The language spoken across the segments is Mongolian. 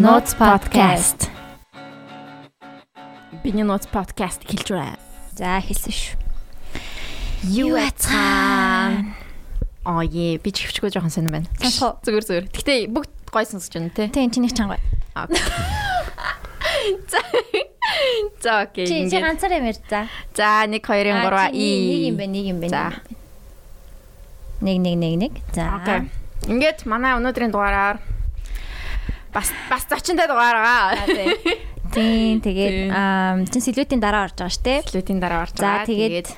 Notes podcast. Биний Notes podcast хэлж байна. За хэлсэн шүү. Юу ацхан. Аа е би ч хөвчгөө жоохон сонирн байна. Зүгээр зүгээр. Гэтэ бүгд гой сонсож байна те. Энэ чиний чанга. За. За окей. Чи чи ганцаар юм ярьж за. За 1 2 3 Аа, чи и. Нэг юм байна, нэг юм байна. За. Нэг нэг нэг нэг. За. Окей. Ингээд манай өнөөдрийн дугаараар бас бас зочинтой дугаараа. Тийм тэгээд чин сэлвэтийн дараа орж байгаа шүү дээ. Лүтийн дараа орж За байгаа. тэгээд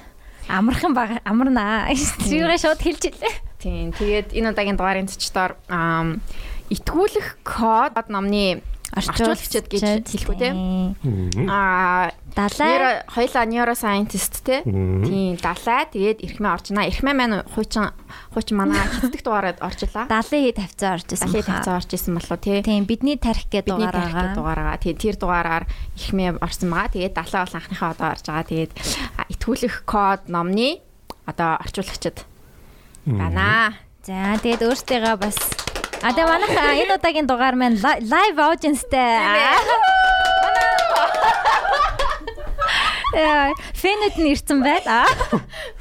амархан баг амарнаа. Тэрийг шууд хэлж илээ. Тийм. Тэгээд энэ удаагийн дугаарын зочдоор итгүүлэх код номны орчуулагчид гэж хэлэх үү те. Аа Далай. хоёлаа neuroscientist те. Тийм далай тэгээд эрхмээ оржнаа. Эрхмээ маань хуучин хуучин манай хэцдэг дугаарад оржлаа. Далай хэд тавцаа орж исэн. Далай тавцаа орж исэн болов тий. Тийм бидний тарих гэдэг Бидний дугаар тарих байгаа. дугаараа тий тэр дугаараар ихмээ орсон байгаа. Тэгээд далай бол анхныхаа одоо орж байгаа. Тэгээд итгүүлэх код номны одоо орчуулагчид байна. За тэгээд өөртөө бас А тэгээ манайх энэ удаагийн дугаар маань лайв аудиенстэй. Яа, фэнэд нь ирсэн байна.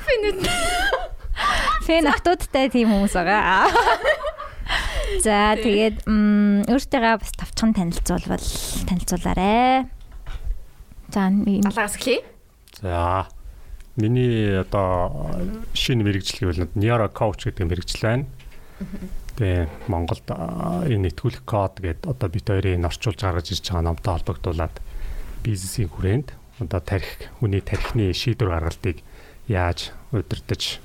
Финэд Фэн автуудтай тийм хүмүүс байгаа. За тэгээд өөртөө бас тавчхан танилцуулбал танилцуулаарэ. За далаагаас эхлэе. За. Миний одоо шинэ мэрэгжил гэвэл Neuro coach гэдэг мэрэгжил байна. Тэгээ Монголд энэ нэтгүүлэх код гэдэг одоо бит хоёрын орчуулж гаргаж ирж байгаа номтой холбогдуулаад бизнесийн хүрээнд одоо тарих хүний тарихны шийдвэр гаргалтыг яаж удирдах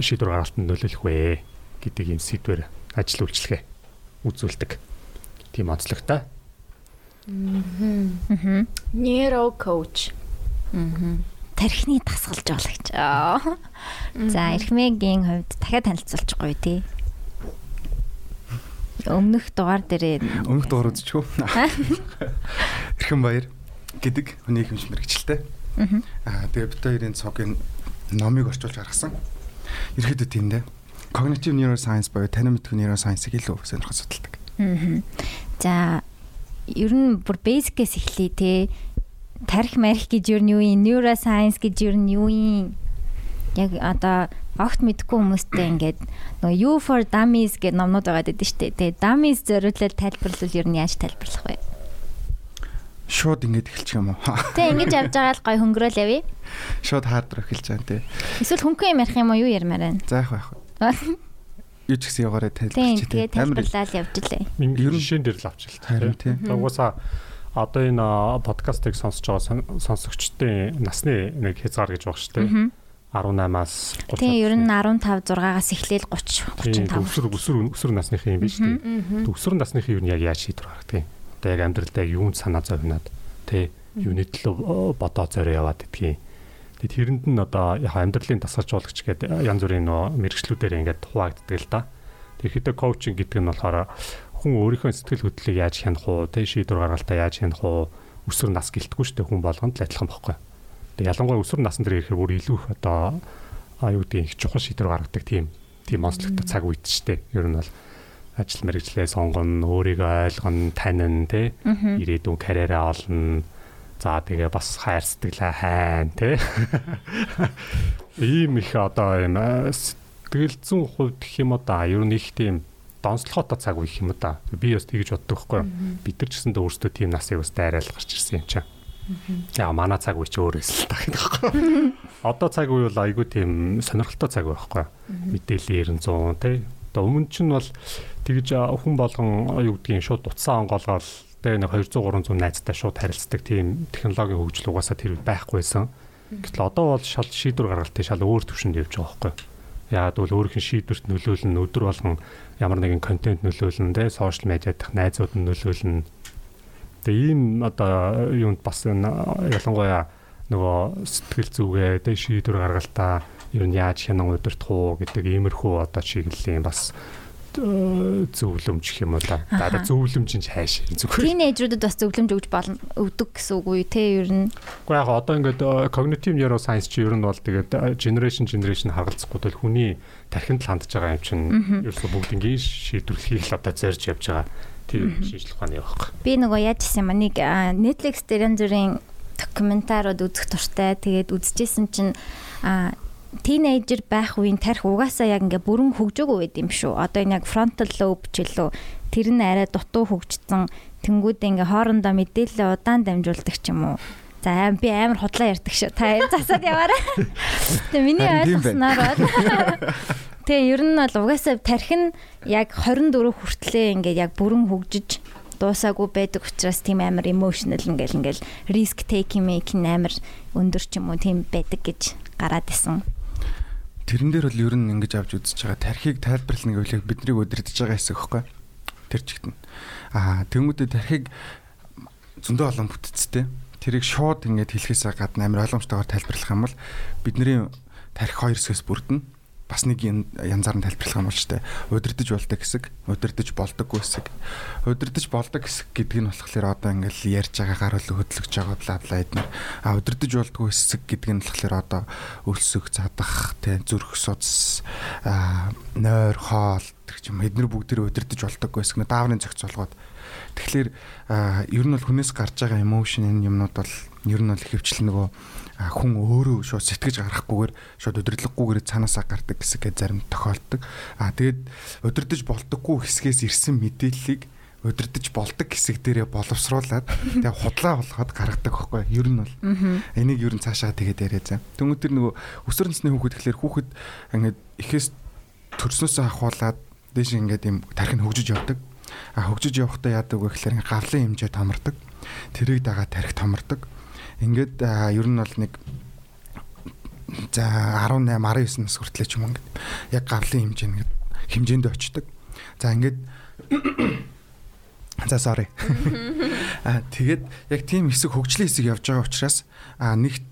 шийдвэр гаргалтанд нөлөөлөх вэ гэдэг энэ сэдвэр ажил үйлчлэгээ үзүүлдэг. Тийм онцлогтой. мгм. Neuro coach. тархины дасгалжуулагч. Аа. За эрхмээгийн хувьд дахиад танилцуулчихгүй тий. Өмнөх дугаар дээрээ Өмнөх дугаар үзчихв. Эрхэм баяр гэдэг хүний хэмж мэрэгчлээ. Аа тэгээ бит хоёрын цогийн номыг орчуулж гаргасан. Ерхэдөө тийм дээ. Cognitive neuroscience буюу танин мэдхүйн neuroscience-ыг илүү сонирхож судалдаг. За ер нь бүр basic-ээс эхлэе те. Тарих марих гэж ер нь юу юм? Neuroscience гэж ер нь юу юм? Яг одоо огт мэдгүй хүмүүстэй ингээд нөгөө You for Dummies гэдэг номнууд байгаа гэдэг шүү дээ. Тэгээ dummies зориулаад тайлбарлавал ер нь яаж тайлбарлах вэ? Шууд ингэж эхэлчих юм уу? Тэ ингэж явж байгаа л гой хөнгөрөөл явъя. Шууд хаард эхэлж байгаа тий. Эсвэл хөнгөн юм ярих юм уу юу ярмаар байна? За яг байх. Юу ч гэсэн Тийм тайлбарч тэгээ тайлбарлаад явж илээ. Ер нь жишээн дээр л авч л Харин тий. Угаасаа одоо энэ подкастыг сонсож байгаа сон- сонсогчдын насны нэг хязгаар гэж баг шүү дээ. 18-аас 30. Тийм ер нь 15 6-аас эхлээл 30 35. өсвөр өсвөр өсвөр насныхын юм биш үү? Өсвөр насныхын юу нь яг яаж шийдвэр гаргадаг юм? Одоо яг амьдралдаа юунд санаа зовноод тий юуны төлөө бодоо зорио яваад гэдгийг. Тэгээд тэрэнд нь одоо яг амьдралын дасгалжуулагч гэдэг янз бүрийн нөө мэрэгчлүүдээр ингээд хуваагддаг л да. Тэгэхдээ коучинг гэдэг нь болохоор хүн өөрийнхөө сэтгэл хөдлөлийг яаж хянах уу, тий шийдвэр гаргалтаа яаж хянах уу, өсвөр нас гэлтгүй шүү дээ хүн болгонд л адилхан бохгүй. Тэгээ ялангуяа өсвөр насны дээр ирэхээр бүр илүү их одоо юу гэдэг их чухал шийдвэр гаргадаг тийм тийм онцлогтой цаг үед шүү дээ. Ер нь бол ажил мэргэжлээ сонгоно, өөрийгөө ойлгоно, танин тий ирээдүйн карьераа олно. За тэгээ бас хайр сэтгэлээ хайн тий. Ийм их одоо юм а, сэтгэл зүйн хувьд гэх юм да. Ер нь их тийм донслохотой цаг үе гэх юм да. Би бас тэгж боддог байхгүй юу. Бид нар ч гэсэндээ өөрсдөө тийм насыг бас дайраал гарч ирсэн юм чинь. Яа манай цаг үе ч өөр эсэл та гэдэг байхгүй. Одоо цаг үе бол айгүй тийм сонирхолтой цаг байхгүй. Мэдээлэл 900 тий. Одоо өмнө чинь бол тэгж хүн болгон юу гэдгийг шууд утсаа онгоолгоод тэгээ нэг 200 300 найзтай шууд харилцдаг тийм технологийн хөгжил угаасаа тэр байхгүйсэн. Гэтэл одоо бол шал шийдвэр гаргалтын шал өөр төвшөнд явж байгаа байхгүй. Яагаад бол өөрийнх нь шийдвэрт нөлөөлнө өдөр болгон ямар нэгэн контент нөлөөлнө те сошиал медиа дах найзууд нь нөлөөлнө. Тэгээ ийм одоо юунд бас энэ ялангуяа нөгөө сэтгэл зүгээ те шийдвэр гаргалтаа ер нь яаж хянан удирдах уу гэдэг иймэрхүү одоо чиглэлийн бас э, зөвлөмж гэх юм уу да. Да зөвлөмж нь хайш зүгээр. Тинейжрүүдэд бас зөвлөмж өгж болно өгдөг гэсэн үг үү те ер нь. Уу яг одоо ингээд э, cognitive neuroscience чи ер нь бол тэгээд э, generation generation харгалзахгүй тул хүний тархинд л хандж байгаа юм чинь ерөөсө бүгднгийн шийдвэрлэхийг л одоо зорж явж байгаа Тэр шинжлэх ухааны явах. Би нөгөө яаж хийсэн юм аа нэг Netflix дээр янз бүрийн докюментарууд үзэх туртай. Тэгээд үзчихсэн чинь тинейжер байх үеийн тарих угаасаа яг ингээ бүрэн хөгжөөгүй байд юм шүү. Одоо энэ яг frontal lobe ч илүү тэр нь арай дутуу хөгжсөн тэнгүүдээ ингээ хоорондоо мэдээлэл удаан дамжуулдаг ч юм уу. За аим би амар худлаа ярьдаг шүү. Та засаад яваарай. Тэгээ миний ойлгосноор бол Тэгээ ер нь бол угаасаа тарих нь яг 24 хүртлээ ингээд яг бүрэн хөгжиж дуусаагүй байдаг учраас тийм амар emotional ингээл ингээл risk taking making амар өндөр ч юм уу тийм байдаг гэж гараад исэн. Тэрэн дээр бол ер нь ингэж авч үзэж байгаа тархийг тайлбарлах нэг үеийг биднийг өдөрдөж байгаа хэсэг хэвхэв. Тэр чигт нь. Аа тэнгуүдээ тархийг зөндөө олон бүтцтэй. Тэрийг шууд ингэж хэлэхээс гадна амар ойлгомжтойгоор тайлбарлах юм бол бидний тархи хоёр хэсгээс бүрдэнэ. Бас нэг ян- янзаар нь тайлбарлах юм бол ч тэ удирдах болдог хэсэг, удирдах болдоггүй хэсэг. Удирдах болдог хэсэг гэдэг нь болохоор одоо ингээл ярьж байгаа гар хөлөө хөдлөж байгаа бла бла эднэр. А удирдах болдоггүй хэсэг гэдэг нь болохоор одоо өлсөх, задах, тэ зүрх судас, нойр, хоол гэх юм эднэр бүгдээр удирдах болдоггүй хэсэг нэ дааврын зохицуулгууд. Тэгэхээр а, ер нь бол хүнээс гарч байгаа emotion энэ юмнууд бол ер нь бол ихэвчлэн нөгөө хүн өөрөө шууд сэтгэж гарахгүйгээр шууд удирдлаггүйгээр цаанаасаа гардаг хэсэг гэж зарим тохиолддог. А тэгээд удирдах болдоггүй хэсгээс ирсэн мэдээллийг удирдах болдог хэсэг дээрээ боловсруулад тэгээ худлаа болгоод гаргадаг байхгүй ер нь бол энийг ер нь цаашаа тэгээд яриа заа. Тэнгүүд тэр нөгөө өсвөр насны хүүхэд тэгэхээр хүүхэд ингээд ихээс төрснөөсөө ахуулаад дээш ингээд юм тархин хөгжиж явдаг. А хөгжиж явахдаа яадаг вэ гэхээр гавлын хэмжээ томордог. Тэрийг дагаа тарих томордог. Ингээд ер нь бол нэг за 18 19 нас хүртлээ ч юм ингээд яг гавлын хэмжээ ингээд хэмжээнд очдог. За ингээд За sorry. А тэгээд яг тийм хэсэг хөгжлийн хэсэг явж байгаа учраас а нэг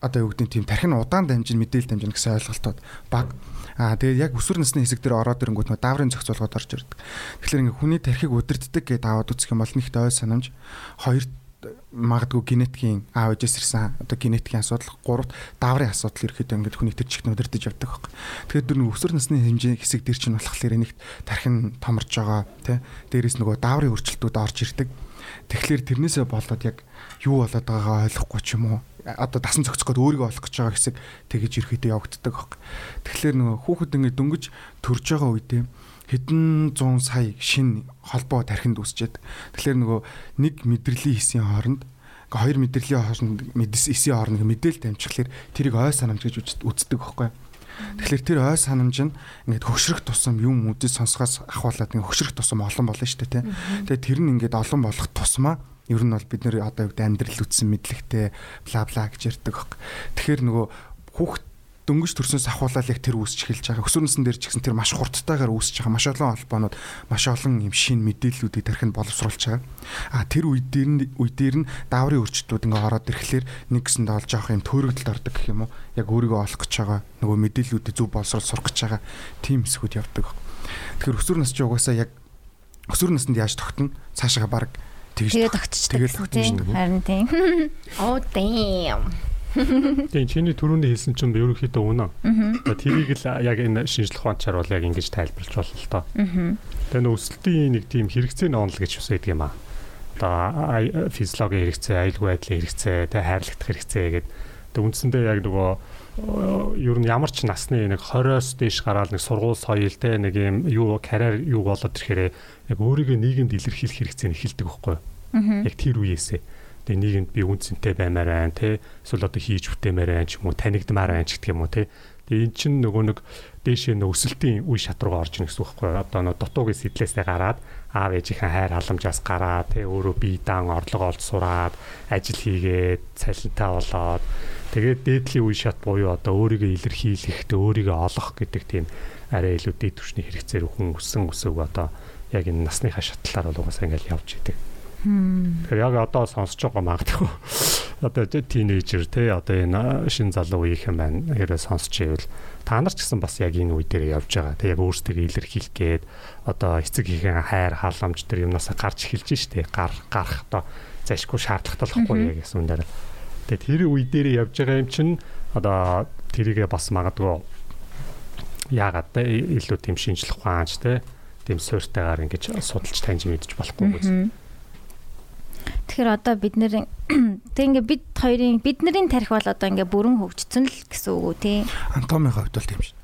одоо юу гэдэг нь тийм тархин удаан дамжин мэдээлэл дамжин гэсэн ойлголтууд баг. А тэгээд яг өсвөр насны хэсэг дээр ороод ирэнгүүт нөө дааврын зохицуулгад орж ирдэг. Тэгэхээр ингээ хүний тархийг удирддаг гэдээ аваад үзэх юм бол нэгт ой санамж хоёрт магадгүй генетикийн аав ээжээс ирсэн одоо генетикийн асуудал гуравт дааврын асуудал ирэхэд ингээд хүний тэр чигт удирдах явдаг байхгүй. Тэгэхээр дөрөв өсвөр насны хэмжээ хэсэг дээр чинь болохоор нэгт тархин томорж байгаа тий дээрээс нөгөө дааврын өөрчлөлтүүд орж ирдэг. Тэгэхээр тэрнээсээ болоод яг юу болоод байгаагаа ойлгохгүй ч юм уу одоо дасан зохицоход өөрийгөө олох гэж байгаа хэсэг тэгэж ирэхдээ явагддаг байхгүй. Тэгэхээр нөгөө хүүхэд ингээд дөнгөж төрж байгаа үедээ хэдэн зуун сая шин холбоо тархинд үсчээд тэгэхээр нөгөө нэг мэдрэлийн хэсгийн хооронд ингээ хоёр мэдрэлийн хооронд мэдээс эсийн хооронд мэдээлэл дамжихлаар тэрийг ой санамж гэж үздэг байхгүй. Тэгэхээр тэр ой санамж нь ингээд хөшрөх тусам юм үзэж сонсгоос ахуулаад ингээд хөшрөх тусам олон болно шүү дээ тий. Тэгээ тэр нь ингээд олон болох тусмаа ер нь бол бид нэр одоо юу гэдэг амьдрал үтсэн мэдлэгтэй бла бла гэж ярьдаг байхгүй. Тэгэхээр нөгөө хүүхд дөнгөж төрснөөс ахуулаад яг тэр үүсч эхэлж байгаа. Өсвөрнсөн дээр ч гэсэн тэр маш хурдтайгаар үүсэж байгаа. Маш олон холбоонууд, маш олон юм шин мэдээллүүдийг тархинд боловсруулж байгаа. А тэр үе дээр нь үе дээр нь дааврын өрчлөлтүүд ингээ ороод ирэхлээр нэг гэсэндээ олж авах юм төөрөгдөлд ордог гэх юм уу? Яг өөрийгөө олох гэж байгаа. Нөгөө мэдээллүүдийг зөв боловсруул сурах гэж байгаа. Тим хэсгүүд явдаг. Тэгэхээр өсвөр нас чи угаасаа яг өсвөр наснд яаж тогтно? Цаашаа баг тэгж Тэгээ тогтчихдаг. тэгэл дээ. Харин тийм. Oh damn. Тийм чиний түрүүний хэлсэн чинь ерөнхийдөө үнэ. Тэрийг л яг энэ шинжлэх ухаанчаар бол яг ингэж тайлбарлаж болно л доо. Тэгээ нөө өсөлтийн нэг тийм хэрэгцээний онол гэж бас байдаг юм аа. Одоо физиологийн хэрэгцээ, аюулгүй байдлын хэрэгцээ, тэгээ хайрлагдах хэрэгцээ гэдэг. Тэгээ үндсэндээ яг нөгөө ер нь ямар ч насны нэг 20-оос дээш гараад нэг сургууль соёл те нэг юм юу карьер юу болоод ирэхээр яг өөрийгөө нийгэмд илэрхийлэх хэрэгцээ нь эхэлдэг байхгүй юу? Яг тэр үеэсээ тэгээ нийгэмд би үнцэнтэй баймаар байна те эсвэл одоо хийж бүтээмээр байна ч юм уу танигдмаар байна ч гэх юм уу те тэгээ эн чинь нөгөө нэг дээшээ нөө өсөлтийн үе шат руу орж ийн гэсэн үг байхгүй юу? одоо нөө дутуугийн сэтлээсээ гараад аав ээжийнхээ хайр халамжаас гараад те өөрөө бие даан орлого олж сураад ажил хийгээд цалинтай болоод тэгээд дээдлийн үе шат буюу одоо өөрийгөө илэрхийлэх тэ өөрийгөө олох гэдэг тийм арай илүү дээд түвшний хэрэгцээр хүн өссөн өсөв одоо яг энэ насныхаа шатлалаар бол угаасаа ингээл явж идэг. Тэгэхээр яг одоо сонсож байгаа магадгүй одоо тинейжер те одоо энэ шин залуу үеийнхэн байна. Хэрэг сонсч ивэл та нар ч гэсэн бас яг энэ үе дээр явж байгаа. Тэг яг өөрсдөө илэрхийлэх гээд одоо эцэг хийхэн хайр халамж тэр юмнасаа гарч эхэлж штэ. Гар гарах одоо зайшгүй шаардлагатай болохгүй яг гэсэн үнээр. Тэгээ тэр үе дээр явж байгаа юм чинь одоо тэрийгээ бас магадгүй яагаад те илүү тийм шинжлэх ухаанч те тийм суурьтайгаар ингэж судалж таньж мэдж болохгүй биз. Тэгэхээр одоо бид нэр тэг ингээ бид хоёрын бид нарын тарих бол одоо ингээ бүрэн хөгжсөн л гэсэн үг үү тий. Антомын хувьд бол тийм шүү.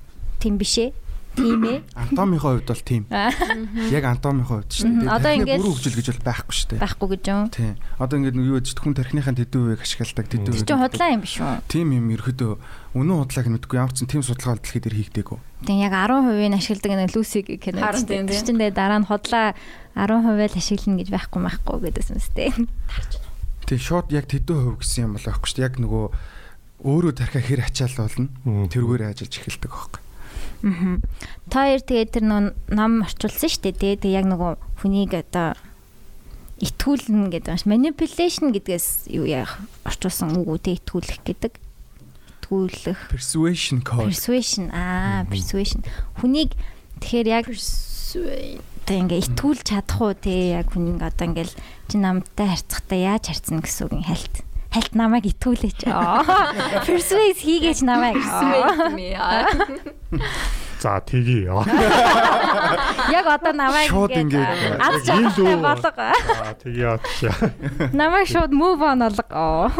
Тийм биш ээ. Тийм ээ. Антомын хувьд бол тийм. Яг антомын хувьд шүү дээ. Одоо ингээд- бүрэн хөгжил гэж бол байхгүй шүү дээ. Байхгүй гэж юм. Тийм. Одоо ингээд юу гэж хүн тархиныхаа үеийг ашигладаг тэдүү Тэр чинь худлаа юм биш үү? Тийм юм ерөөдөө үнэн худлааг нь мэдгүй ямар ч тийм судалгаа дэлхийд ир хийгдээгүй. Тэг яг 10% нь ашигладаг нэг Люсиг кино. Харин тийм, тийм. чинь тэгээ дараа нь худлаа 10% л ашиглана гэж байхгүй байхгүй гэдээсэн мэт. Тийм шууд яг тэдүү хувь гэсэн юм бол байхгүй шүү дээ. Яг нөгөө өөрөө тархиа хэр ачаалуулна. Мгм. Тэрүүгээр ажиллаж эхэлдэг байхгүй. Аа. Та хоёр тэгээ тэр нөө ном орчуулсан шүү дээ. Тэгээ яг нөгөө хүнийг одоо итгүүлнэ гэдэг маш manipulation гэдгээс юу яах орчуулсан үг үү те итгүүлэх гэдэг. Итгүүлэх Persuasion code. persuasion аа persuasion хүнийг тэгэхээр яг тэг ингээ итгүүлж чадах уу? Те яг хүнийг одоо ингээл чи намтай харьцахтаа яаж харьцна гэсэн үг хальт. Хальт намайг итгүүлээч. Persuade хийгээч намайг. Аа. За тгий. Аа яг одоо намайг ингээд аз жаргалтай болго тгий яа. намайг шууд move on олго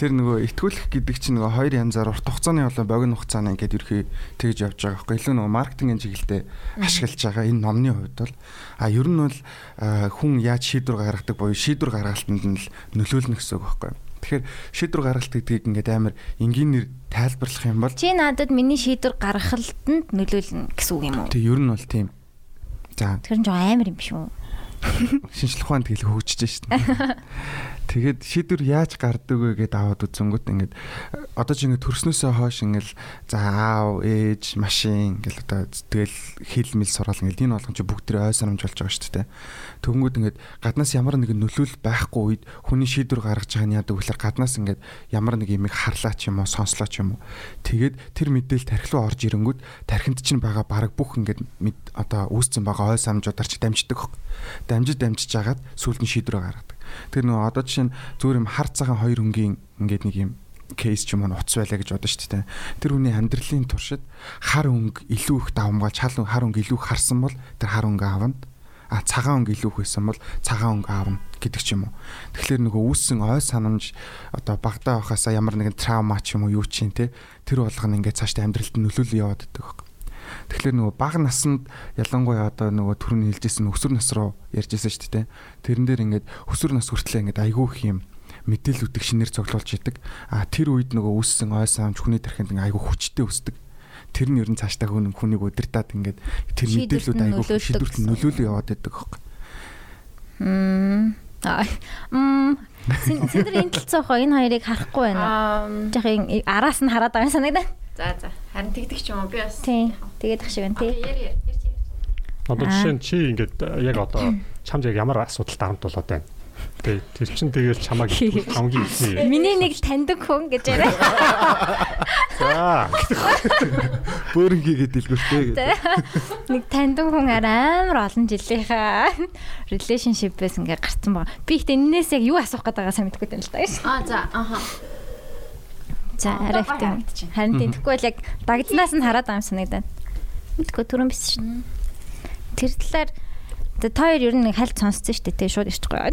Тэр нөгөө итгүүлэх гэдэг чинь нөгөө хоёр янзаар урт хугацааны болон богино хугацааны ингээд ерхий тэгж явж байгаа байхгүй. Илүү нөгөө маркетингийн чиглэлдээ ашиглаж байгаа энэ номны хувьд бол а ер нь бол хүн яаж шийдвэр гаргадаг буюу шийдвэр гаргалтанд нь л нөлөөлнө гэсэн үг байхгүй. Тэгэхээр шийдвэр гаргалт гэдгийг ингээд амар энгийнээр тайлбарлах юм бол чи надад миний шийдвэр гаргахалтанд нөлөөлнө гэсэн үг юм уу тэг ер нь бол тийм. За тэр нь жоо амар юм биш үү шинжлэх ухаанд тэгэл хөгжиж шít. Тэгээд шийдвэр яаж гардаг вэ гэдээ аваад үзэнгүүт ингээд одоо ч ингээд төрснөөсөө хойш ингээд за аав, ээж, машин ингээд одоо тэгэл хил мэл сураал ингээд энэ болгон чи бүгд тэр ой санамж болж байгаа шүү дээ. Тэгвэл ингээд гаднаас ямар нэгэн нөлөөлөл байхгүй үед хүний шийдвэр гаргаж байгаа нь яадаг вэхлээр гаднаас ингээд ямар нэг юмыг харлаа ч юм уу, сонслоо ч юм уу. Тэгээд тэр мэдээлэл тархи руу орж ирэнгүүт тархинд чинь байгаа баг бүх ингээд одоо үүсцэн байгаа ой санамжуудаар чи дамждаг дамжиж дамжиж жагаад сүүлд нь шийдвэрээ гаргадаг. Тэр нөгөө одоо жишээ нь зүгээр юм хар цагаан хоёр өнгийн ингээд нэг юм кейс ч юм уу утас байлаа гэж бодсон шүү дээ. Тэр хүний амьдралын туршид хар өнгө илүү их давмгаалж хал хар өнгө илүү харсан бол тэр хар өнгө аавна. А цагаан өнгө илүү их байсан бол цагаан өнгө аавна гэдэг ч юм уу. Тэгэхээр нөгөө үүссэн ой санамж одоо багтаа байхасаа ямар нэгэн траума ч юм уу юу ч юм те тэр болгоно ингээд цаашдаа амьдралд нөлөөлөл яваад байдаг байхгүй. Тэгэхээр нөгөө бага наснд ялангуяа одоо нөгөө түрүүний хэлжсэн өсвөр нас руу ярьжсэн шүү дээ. Тэрэн дээр ингээд өсвөр нас хүртлээр ингээд айгүй их юм мэдээллүүдийг шинээр цоглуулж идэг. А тэр үед нөгөө үүссэн ой санамж хүний тархинд ингээд айгүй хүчтэй өсдөг. Тэр нь ер нь цаашдаа хүн хүнийг удирдах ингээд тэр мэдээллүүд айгүй шийдвэрт нөлөөлөө яваад байдаг байхгүй. Мм. Аа. Мм. Синдэр энэ талцаахаа энэ хоёрыг харахгүй байна. Аа Жохын араас нь хараад байгаа юм санагдаа. за за харин тэгдэг ч юм уу би бас. Тийм. Тэгээд ах шиг байна тий. Одоо жишээ нь чи ингээд э, яг одоо чамд яг ямар асуудалтай хамт болоод байна. Тэ тэр чин тэгэл чамаг хамгийн ихний. Миний нэг таньдаг хүн гэж яриа. За Бөөрнгийн дэлгүүртэй гэдэг. Нэг таньдаг хүн амар олон жилийнхаа relationship-ээс ингээ гарсан байгаа. Би ихтэй энэс яг юу асуух гээд байгаа сайн мэдэхгүй байна л да. Аа за аха. За Аа, арай одоо ихтэй. гоё харагдчихэв. Харин тэгэхгүй бол яг дагзнаас нь хараад байгаа юм санагдаад. Мэдгүй түрэн биш шин. Тэр талаар тэ та хоёр ер нь нэг хальт сонссон шүү дээ. Тэ шууд ирчих гоё.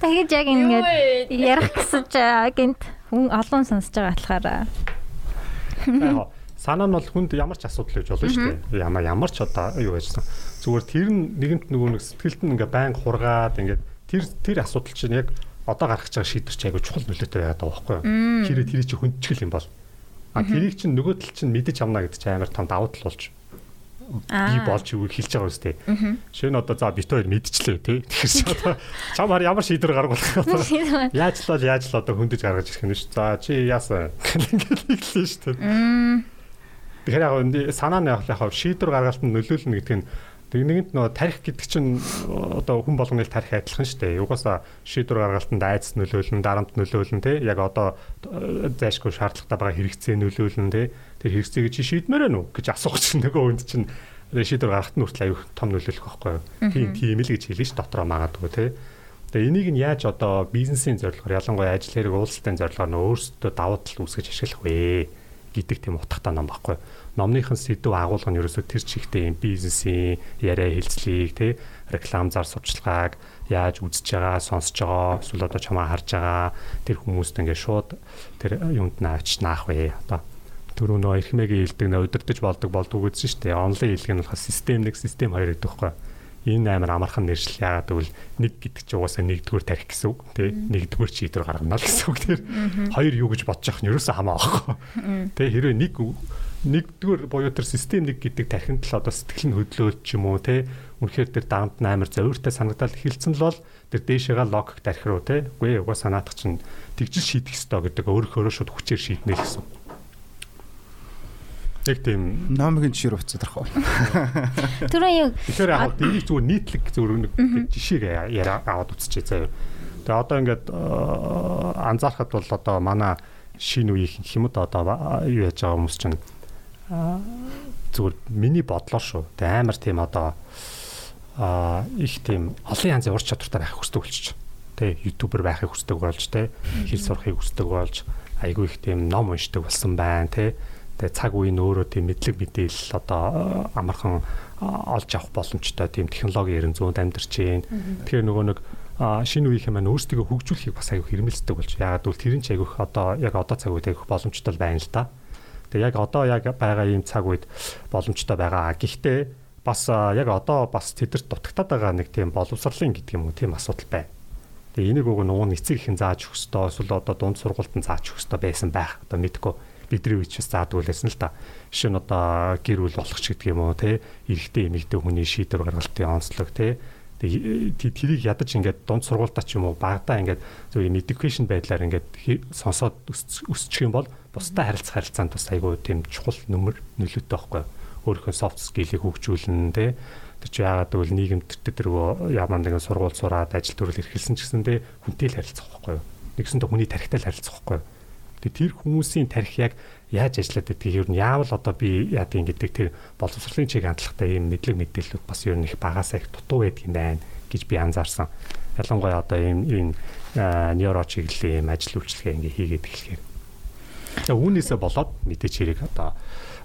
Тэгэж яг ингээд ярих гэсэн чи гинт хүн олон сонсож байгаа болохоор яг санаа нь бол хүнд ямар ч асуудал гэж болно шүү дээ. Ямар ямар ч одоо юу яжсан. Зүгээр тэр нь нэгэнт нөгөө нэг сэтгэлд нь ингээ байн хургаад ингээ тэр тэр асуудал чинь яг одоо гаргаж байгаа шийдвэр чинь айгу чухал нөлөөтэй байгаад байгаа байхгүй юу? Хэрэг тэрий чинь хүндчихэл юм бол. А тэрийг чинь нөгөө тал чинь мэдэж авна гэдэг чинь амар том давуу тал болж би болж юу хэлж байгаа үстэй. Шинэ одоо за бит хоёр мэдчихлээ тий. Тэгэхээр чи одоо чам хар ямар шийдвэр гаргах вэ? Яаж л бол яаж л одоо хөндөж гаргаж ирэх юм биш. За чи яасан? Ингээд хэллээ шүү дээ. Тэгэхээр яг санаа нь яг яг шийдвэр гаргалтанд нөлөөлнө гэдэг нь тэг нэгэнт нөгөө тарих гэдэг чинь одоо хүн болгоны л тарих адилхан шүү дээ. Угаасаа шийдвэр гаргалтанд айдас нөлөөлнө, дарамт нөлөөлнө тий. Яг одоо э, зайлшгүй шаардлагатай байгаа хэрэгцээ нөлөөлнө тий. Тэр хэрэгцээг чи шийдмээр байна уу гэж асуух чинь нөгөө хүнд чинь шийдвэр гаргахад нь хүртэл аюух том нөлөөлөх байхгүй юу? Тийм тийм л гэж хэлнэ ш дотроо магадгүй тий. Тэгээ энийг нь яаж одоо бизнесийн зорилгоор ялангуяа ажил хэрэг уулзалтын зорилгоор нь өөрсдөө давуу тал үүсгэж ашиглах вэ гэдэг тийм утгатай ном баггүй. Номныхын сэдв агуулга нь ерөөсөө тэр чигтээ юм бизнесийн яриа хэлцлийг тий реклам зар сурчлагыг яаж үзэж байгаа, сонсож байгаа, эсвэл одоо чамаа харж байгаа тэр хүмүүст ингээд шууд тэр юунд наавч наах вэ одоо түрүү нөө эрхмэгийн хэлдэг нэ удирдах болдог болдгоо гэсэн шүү дээ. Онлайн хэлэг нь болохоор систем нэг систем хоёр гэдэг байхгүй. Энэ амар амархан нэршил яагаад гэвэл нэг гэдэг чинь угаасаа нэгдүгээр тарих гэсэн үг тий. Нэгдүгээр шийдвэр гаргана л гэсэн үг тэр. Хоёр юу гэж бодож явах нь ерөөсөө хамаа байхгүй. Тий хэрвээ нэг нэгдүгээр буюу тэр систем нэг гэдэг тархинд л одоо сэтгэл нь хөдлөөл ч юм уу тий. Үнэхээр тэр даамт амар зовиртой санагдал эхэлсэн л бол тэр дээшээгээ логик тарих руу тий. Үгүй угаасаа наадах чинь тэгжил шийдэх ёстой гэдэг өөрөө шууд хүчээр шийднэ гэсэн. Яг тийм номын жишээр уцаад арах. Түрүү юу Тэгэхээр яг дийг зүгээр нийтлэг зүгээр нэг жишээг яриа аваад үзчихье заяа. Тэгээ одоо ингээд анзаархад бол одоо манай шинэ үеийн хэмэд одоо юу яаж байгаа хүмүүс чинь зүгээр миний бодлоор шүү. Тэгээ амар тийм одоо а их тийм олон янзын ур чадвартай байх хүсдэг болчих. Тэ ютубер байхыг хүсдэг болж тэ хэл сурахыг хүсдэг болж айгүй их тийм ном уншдаг болсон байна тэ тэгээ цаг үеийн өөрөө тийм мэдлэг мэдээлэл одоо амархан олж авах боломжтой тийм технологи 900-д амьдарч байна. Тэгэхээр нөгөө нэг шинэ үеийнхэн маань өөрсдөө хөгжүүлэхийг бас аягүй хэрмэлцдэг болж. Ягаад гэвэл тэр нь ч айгүйх одоо яг одоо цаг үед айгүйх боломжтой байна л да. Тэгээ яг одоо яг байгаа ийм цаг үед боломжтой байгаа. Гэхдээ бас яг одоо бас тэдэрт дутагтаад байгаа нэг тийм боловсролын гэдэг юм уу тийм асуудал байна. Тэгээ энийг уг нөгөө эцэг ихэн зааж ёстой эсвэл одоо дунд сургуультанд зааж ёстой байсан байх. Одоо мэдгүй бидний үеч бас заадаг байсан л да. Жишээ нь одоо гэр бүл болох ч гэдэг юм уу те? Эрэгтэй эмэгтэй хүний шийдвэр гаргалтын онцлог те? Тэрийг ядаж ингээд дунд сургуультаа ч юм уу багадаа ингээд зөв юм education байдлаар ингээд сонсоод өсчих юм бол бусдад харилцах харилцаанд бас айгүй тийм чухал нөмөр нөлөөтэй байхгүй өөрийнхөө soft skill-ийг хөгжүүлнэ те? Тэр чи яагаад гэвэл нийгэмд тэргөө ямар нэгэн сургууль сураад ажил төрөл эрхэлсэн ч гэсэн те? Хүнтэй л харилцах байхгүй нэгсэндээ хүний тарихтай л харилцах байхгүй тэр хүмүүсийн тарих яг яаж ажиллаад байдгийг ер нь яавал одоо би яадгийн гэдэг тэр боловсролын чиг хандлагатай ийм мэдлэг мэдээллүүд бас ер нь их багасаа их дутуу байдаг юм байна гэж би анзаарсан. Ялангуяа одоо ийм ийм нейро чиглэлийн ийм ажил үйлчлэгээ ингээ хийгээд эхлэхээр. Тэгээ үүнээсээ болоод мэдээч хэрэг одоо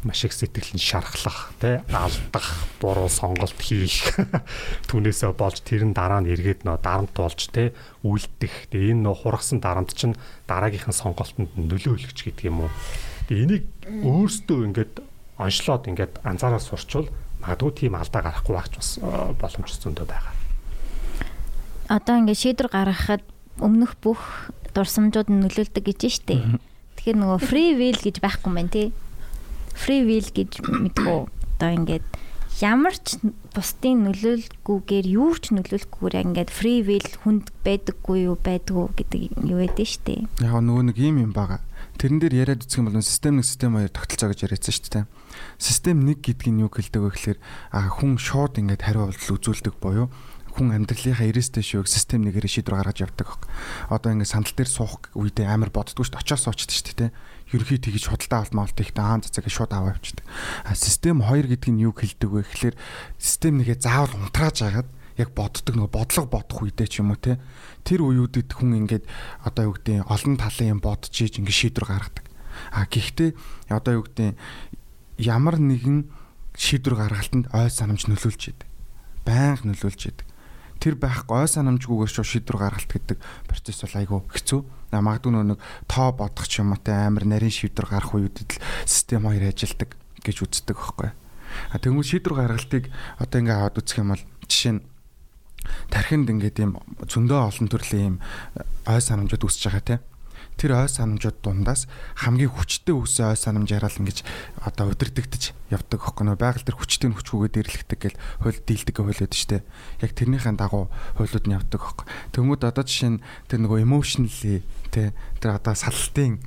маш их сэтгэл нь шархлах, тэ алдах, буруу сонголт хийх түүнээсээ болж тэр нь дараа нь эргээд нөө дарамт болж тэ үлдэх. Тэгээ энэ нөө хургасан дарамт чинь дараагийнхын сонголтод нөлөөлөгч гэдэг юм уу. Тэгээ энийг өөртөө ингээд онцлоод ингээд анзаараа сурчвал магадгүй тийм алдаа гарахгүй багч бас боломж зөндөө байгаа. Одоо ингээд шийдвэр гаргахад өмнөх бүх дурсамжууд нь нөлөөлдөг гэж штэ. Тэгэхээр нөгөө free will гэж байхгүй юм байна тий free will гэж мэдгүй одоо ингээд ямар ч бусдын нөлөөлгүйгээр юу ч нөлөөлөхгүйгээр ингээд free will хүнд байдаггүй юу байдгүй гэдэг юу байдэн штэ. Яг нөгөө нэг юм юм байгаа. Тэрэн дээр яриад үзэх юм бол систем нэг систем хоёр тогтолцоо гэж яриадсан шүү дээ. Систем нэг гэдгийг юу хэлдэг вэ гэхээр хүн шууд ингээд хариу үйлдэл үзүүлдэг боيو хүн амьдралынхаа ирээстэй шүүг систем нэгээр шийдвэр гаргаж явдаг. Одоо ингээд сандал дээр суух үедээ амар боддгоо шүү дээ. Очоос суучдаг шүү дээ ерхий тэгж худалдаа авалт маалт ихтэй хаан цацаг шууд аваа явчихдаг. А систем 2 гэдэг нь юу хэлдэг вэ гэхэлэр систем нэгэ заавал унтрааж агаад яг боддог нөгөө бодлого бодох үедээ ч юм уу те тэр үеүүдэд хүн ингээд одоо юу гэдэг олон талын юм бодож ийж ингээд шийдвэр гаргадаг. А гэхдээ одоо юу гэдэг ямар нэгэн шийдвэр гаргалтанд ой санамж нөлөөлж идэг. Байнга нөлөөлж идэг тэр байхгүй ой санамжгүйгээр шийдвэр гаргалт гэдэг процесс бол айгүй хэцүү. Магадгүй нэг тоо бодох ч юм уу те амар нарийн шийдвэр гарах үеүүдэд л систем хоёр ажилдаг гэж үздэг байхгүй. А тэгвэл шийдвэр гаргалтыг одоо ингээ аваад үзэх юм бол жишээ нь тархинд ингээд юм зөндөө олон төрлийн юм ой санамжууд үүсэж байгаа те тэр ой санамжууд дундаас хамгийн хүчтэй үсэн ой санамж яриал ингэж одоо удирдэгдэж явдаг хөөхгүй нөө байгаль тэр хүчтэй нь хүчгүйгээ дэрлэгдэг гэл хууль дийлдэг байдаг штэ. Яг тэрнийхэн дагуу хуулиуд нь явдаг хөөхгүй. Тэмүүд одоо жишээ нь тэр нөгөө emotionally тэ тэр одоо салтын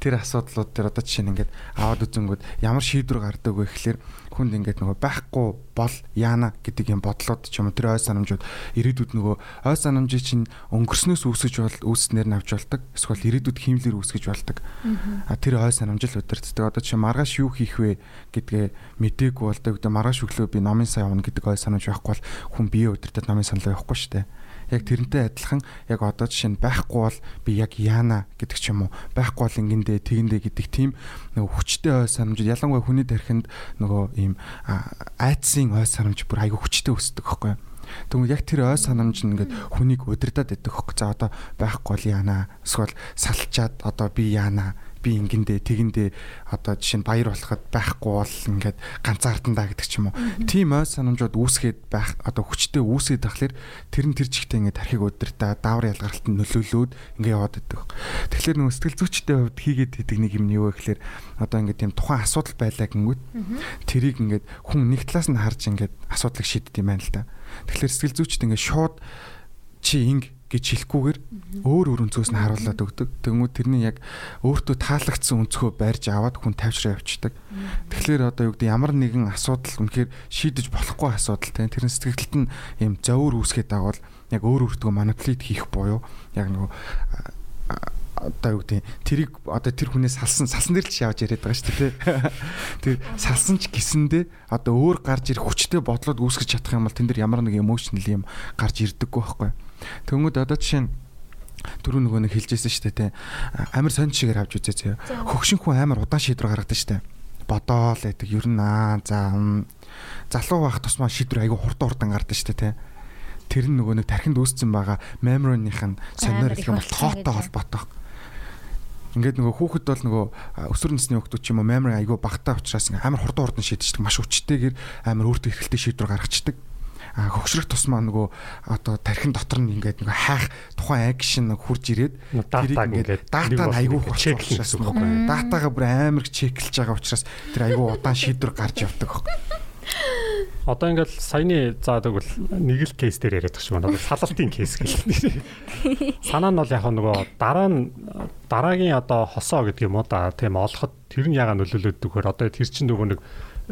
тэр асуудлууд тэр одоо жишээ нь ингээд аваад үзэнгүүд ямар шийдвэр гардаг вэ гэхэлэр хүнд ингээд нөгөө байхгүй бол яана гэдэг юм бодлоод ч юм уу тэр ой санамжууд ирээдүйд нөгөө ой санамжийг чинь өнгөрснөөс үүсгэж бол үүснээр навж болдог. Эсвэл ирээдүйд хиймлэр үүсгэж болдог. А тэр ой санамж л удирддаг. Одоо чи маргааш юу хийх вэ гэдгээ мдээгүй болдог. Гэдэг маргааш өглөө би номын сан явна гэдэг ой санамж байхгүй бол хүн бие удирдах номын саналаа явахгүй шүү дээ Яг тэрнтэй адилхан яг одоо жишээ нь байхгүй бол би яг яана гэдэг ч юм уу. Байхгүй бол ингэндээ тэгэндээ гэдэг тийм нөгөө хүчтэй ой санамж ялангуяа хүний тархинд нөгөө ийм айдсын ой санамж бүр айгүй хүчтэй өсдөг байхгүй юу? Тэгвэл яг тэр ой санамж нь ингээд хүнийг удирдах гэдэг хөөх. За одоо байхгүй бол яана. Эсвэл салчаад одоо би яана би ингэндээ тэгэндээ одоо жишээ нь баяр болоход байхгүй бол ингээд ганцаардандаа гэдэг ч юм уу. Тийм ой санамжууд үүсгээд байх одоо хүчтэй үүсгээд тахлаар тэр нь тэр чигтээ ингээд тархиг өдөртөө даавар ялгарлалт нь нөлөөлөөд ингээд яваад байдаг. Тэгэхээр нөгөө сэтгэл зүйчтэй хувьд хийгээд идэг нэг юм нь юу вэ гэхээр одоо ингээд тийм тухайн асуудал байлаа гингүүд тэрийг ингээд хүн нэг талаас нь харж ингээд асуудлыг шийддэг юм байна л да. Тэгэхээр сэтгэл зүйчд ингээд шууд чи инг гэж хэлэхгүйгээр өөр өөр өнцгөөс нь харуулад өгдөг. Тэгмүүд тэрний яг өөртөө таалагдсан өнцгөө барьж аваад хүн тавьчраа явчихдаг. Тэгэхээр одоо юу гэдэг ямар нэгэн асуудал үнэхээр шийдэж болохгүй асуудал тийм тэрэн сэтгэлд нь юм зовөр үүсгээд байгавал яг өөр өөртөө манипулейт хийх буюу яг нөгөө одоо юу гэдэг тэрийг одоо тэр хүнээс салсан салсан дээр л шавж яриад байгаа шүү дээ тэр салсан ч гисэндээ одоо өөр гарч ирэх хүчтэй бодлоод үүсгэж чадах юм бол тэн дээр ямар нэг эмошнл юм гарч ирдэггүй байхгүй Тэнгүүд одоо жишээ нь түрүү нөгөө нэг хэлжсэн шүү дээ те амар сонь чигээр авч үзээ зөө. Хөгшин хүн амар удаан шийдвэр гаргадаг шүү дээ. Бодоол байдаг ер нь аа за залуу байх тусмаа шийдвэр айгүй хурдан хурдан гардаг шүү дээ те. Тэр нь нөгөө нэг тархинд үүсцэн байгаа мемориных нь сонир гэх юм бол тоотой холбоотой. Ингээд нөгөө хүүхэд бол нөгөө өсвөр насны хүүхдүүд ч юм уу мемори айгүй багтаа учраас амар хурдан хурдан шийдчихдэг маш хүчтэйгээр амар өөртөө ихтэй шийдвэр гаргацдаг хөгшрөх тусмаа нөгөө одоо тархин дотор нь ингээд нөгөө хайх тухайн акшн хурж ирээд тэрийг ингээд дата нь айгүй болчихсон байхгүй. Датагаа бүр амар чеклж байгаа учраас тэр айгүй удаан шийдвэр гарч явдаг байхгүй. Одоо ингээл саяны за тэгвэл нэг л кейс дээр яриад байгаа шүү. Салалтын кейс гэлээ. Санаа нь бол яг нөгөө дараа нь дараагийн одоо хосоо гэдэг юм уу да тийм олоход тэр нь яга нөлөөлөд өгөхөр одоо тэр чинь нөгөө нэг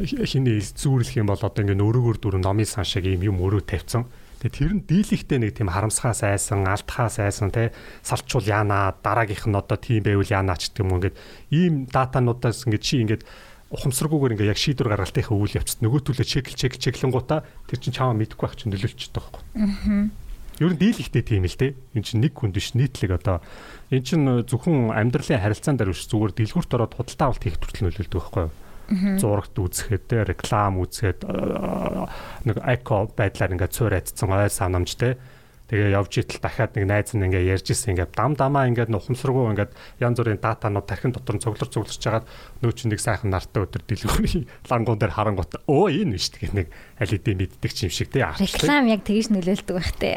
хиний зүүрлэх юм бол одоо ингэ өрөөгөр дүр номын сан шиг юм юм өрөө тавьсан. Тэгээ тэр нь дийлэхтэй нэг тийм харамсгаа сайсан, алдхаа сайсан те салчул яана дараагийнх нь одоо тийм байвал яана ч гэдэг юм ингээд ийм датануудаас ингээд чи ингээд ухамсаргүйгээр ингээ яг шийдвэр гаргалтынхаа үйл явцад нөгөө төлөө чекл чекл чеклэнгуудаа тэр чинь чамаа мэдэхгүй байх чинь нөлөөлчихөд байгаа байхгүй. Аа. Ер нь дийлэхтэй тийм л те. Энд чинь нэг хүнд биш нийтлэг одоо эн чинь зөвхөн амьдралын харилцаан дээр биш зүгээр дэлгүүрт ороод худалдаа авалт хийх төрөл нөлөөлдөг байхгүй юу? Зурагт үзэхэд реклам үзэхэд нэг эко байдлаар ингээд цуурайдсан ой санамж те Тэгээ явж итэл дахиад нэг найз нь ингээ ярьж исэн ингээ дам дамаа ингээ нухамсаргуу ингээ янз бүрийн датанууд тархин дотор нь цуглар цугларч жагаад нөө чинь нэг сайхан нартай өдөр дэлгүүрийн лангуун дээр харангуут оо энэ биш гэх нэг аль хэдийн мэддэг юм шиг тий реклам яг тэгж нөлөөлдөг байх тий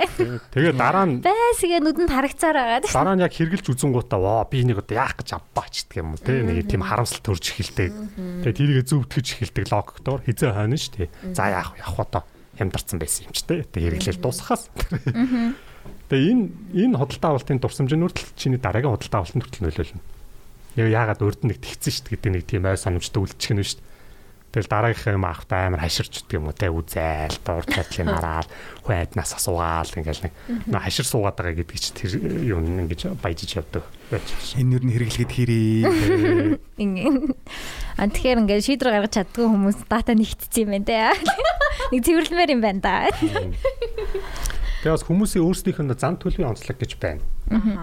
Тэгээ дараа нь байсгээ нүдэнд харагцаар байгаа дараа нь яг хэрглэж үзэнгуудаа ваа би нэг одоо яах гэж авбаач гэх юм уу? Тий нэг тийм харамсал төрж эхэлдэг. Тэгээ тэрийгэ зөвтгөж эхэлдэг логиктор хизээ хойно ш тий за яах яах одоо хямдарсан байсан юм ч те. Тэг хэрэглэл дуусахаас. Тэгээ энэ энэ худалдаа авалтын дурсамжийн үрдэл чиний дараагийн худалдаа авалтын хүртэл нөлөөлнө. Яг яагаад урд нь нэг тэгсэн шүү дээ гэдэг нэг тийм ой санамжтай үлдчих нь шүү дээ. Тэгэл дараагийнх юм авахтаа амар хаширч гэдэг юм уу те үзээл дурд татлын хараад хүн айднаас асуугаал ингээл нэг хашир суугаад байгаа гэдэг чи тэр юм ингэж баяжиж явдаг байж. Энэ юу н хэрэглэхэд хэрэг. Ингээ. А тэгэхээр ингээ шийдвэр гаргаж чаддгүй хүмүүс дата нэгтцсэн юм байна те. Нэг цэвэрлэмээр юм байна да. Тэгээ бас хүмүүсийн өөрсдийнх нь зан төлөвийн онцлог гэж байна.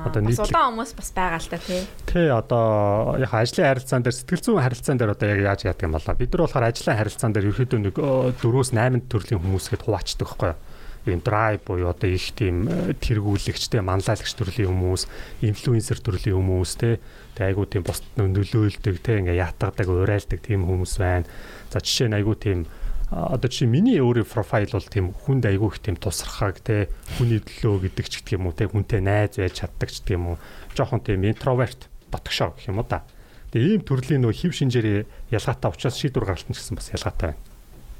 Одоо нийт удаан хүмүүс бас байгаа л та тий. Тий одоо яг ажлын харилцаан дээр сэтгэл зүйн харилцаан дээр одоо яг яаж яадаг юм болоо. Бид нар болохоор ажлын харилцаан дээр ерөөдөө нэг 4-өөс 8 төрлийн хүмүүсгээд хуваачдаг байхгүй юу? ийм драйв буюу одоо их тийм тэргүүлэгчтэй манлайлагч төрлийн хүмүүс, инфлюенсер төрлийн хүмүүс те тэг айгуу тийм бус нөлөөлдөг те ингээ ятгадаг, урайлдаг тийм хүмүүс байна. За жишээ нь айгуу тийм одоо чи миний өөрийн профайл бол тийм хүнд айгүй их тийм тусархаг те хүний төлөө гэдэг ч гэдэг юм уу те хүнтэй найз байж чаддаг ч гэдэг юм уу жоохон тийм интроверт дотгошоо гэх юм уу да. Тэгээ ийм төрлийн нөө хев шинжээр ялгаатай учраас шийдвэр гаргалтын гэсэн бас ялгаатай байна.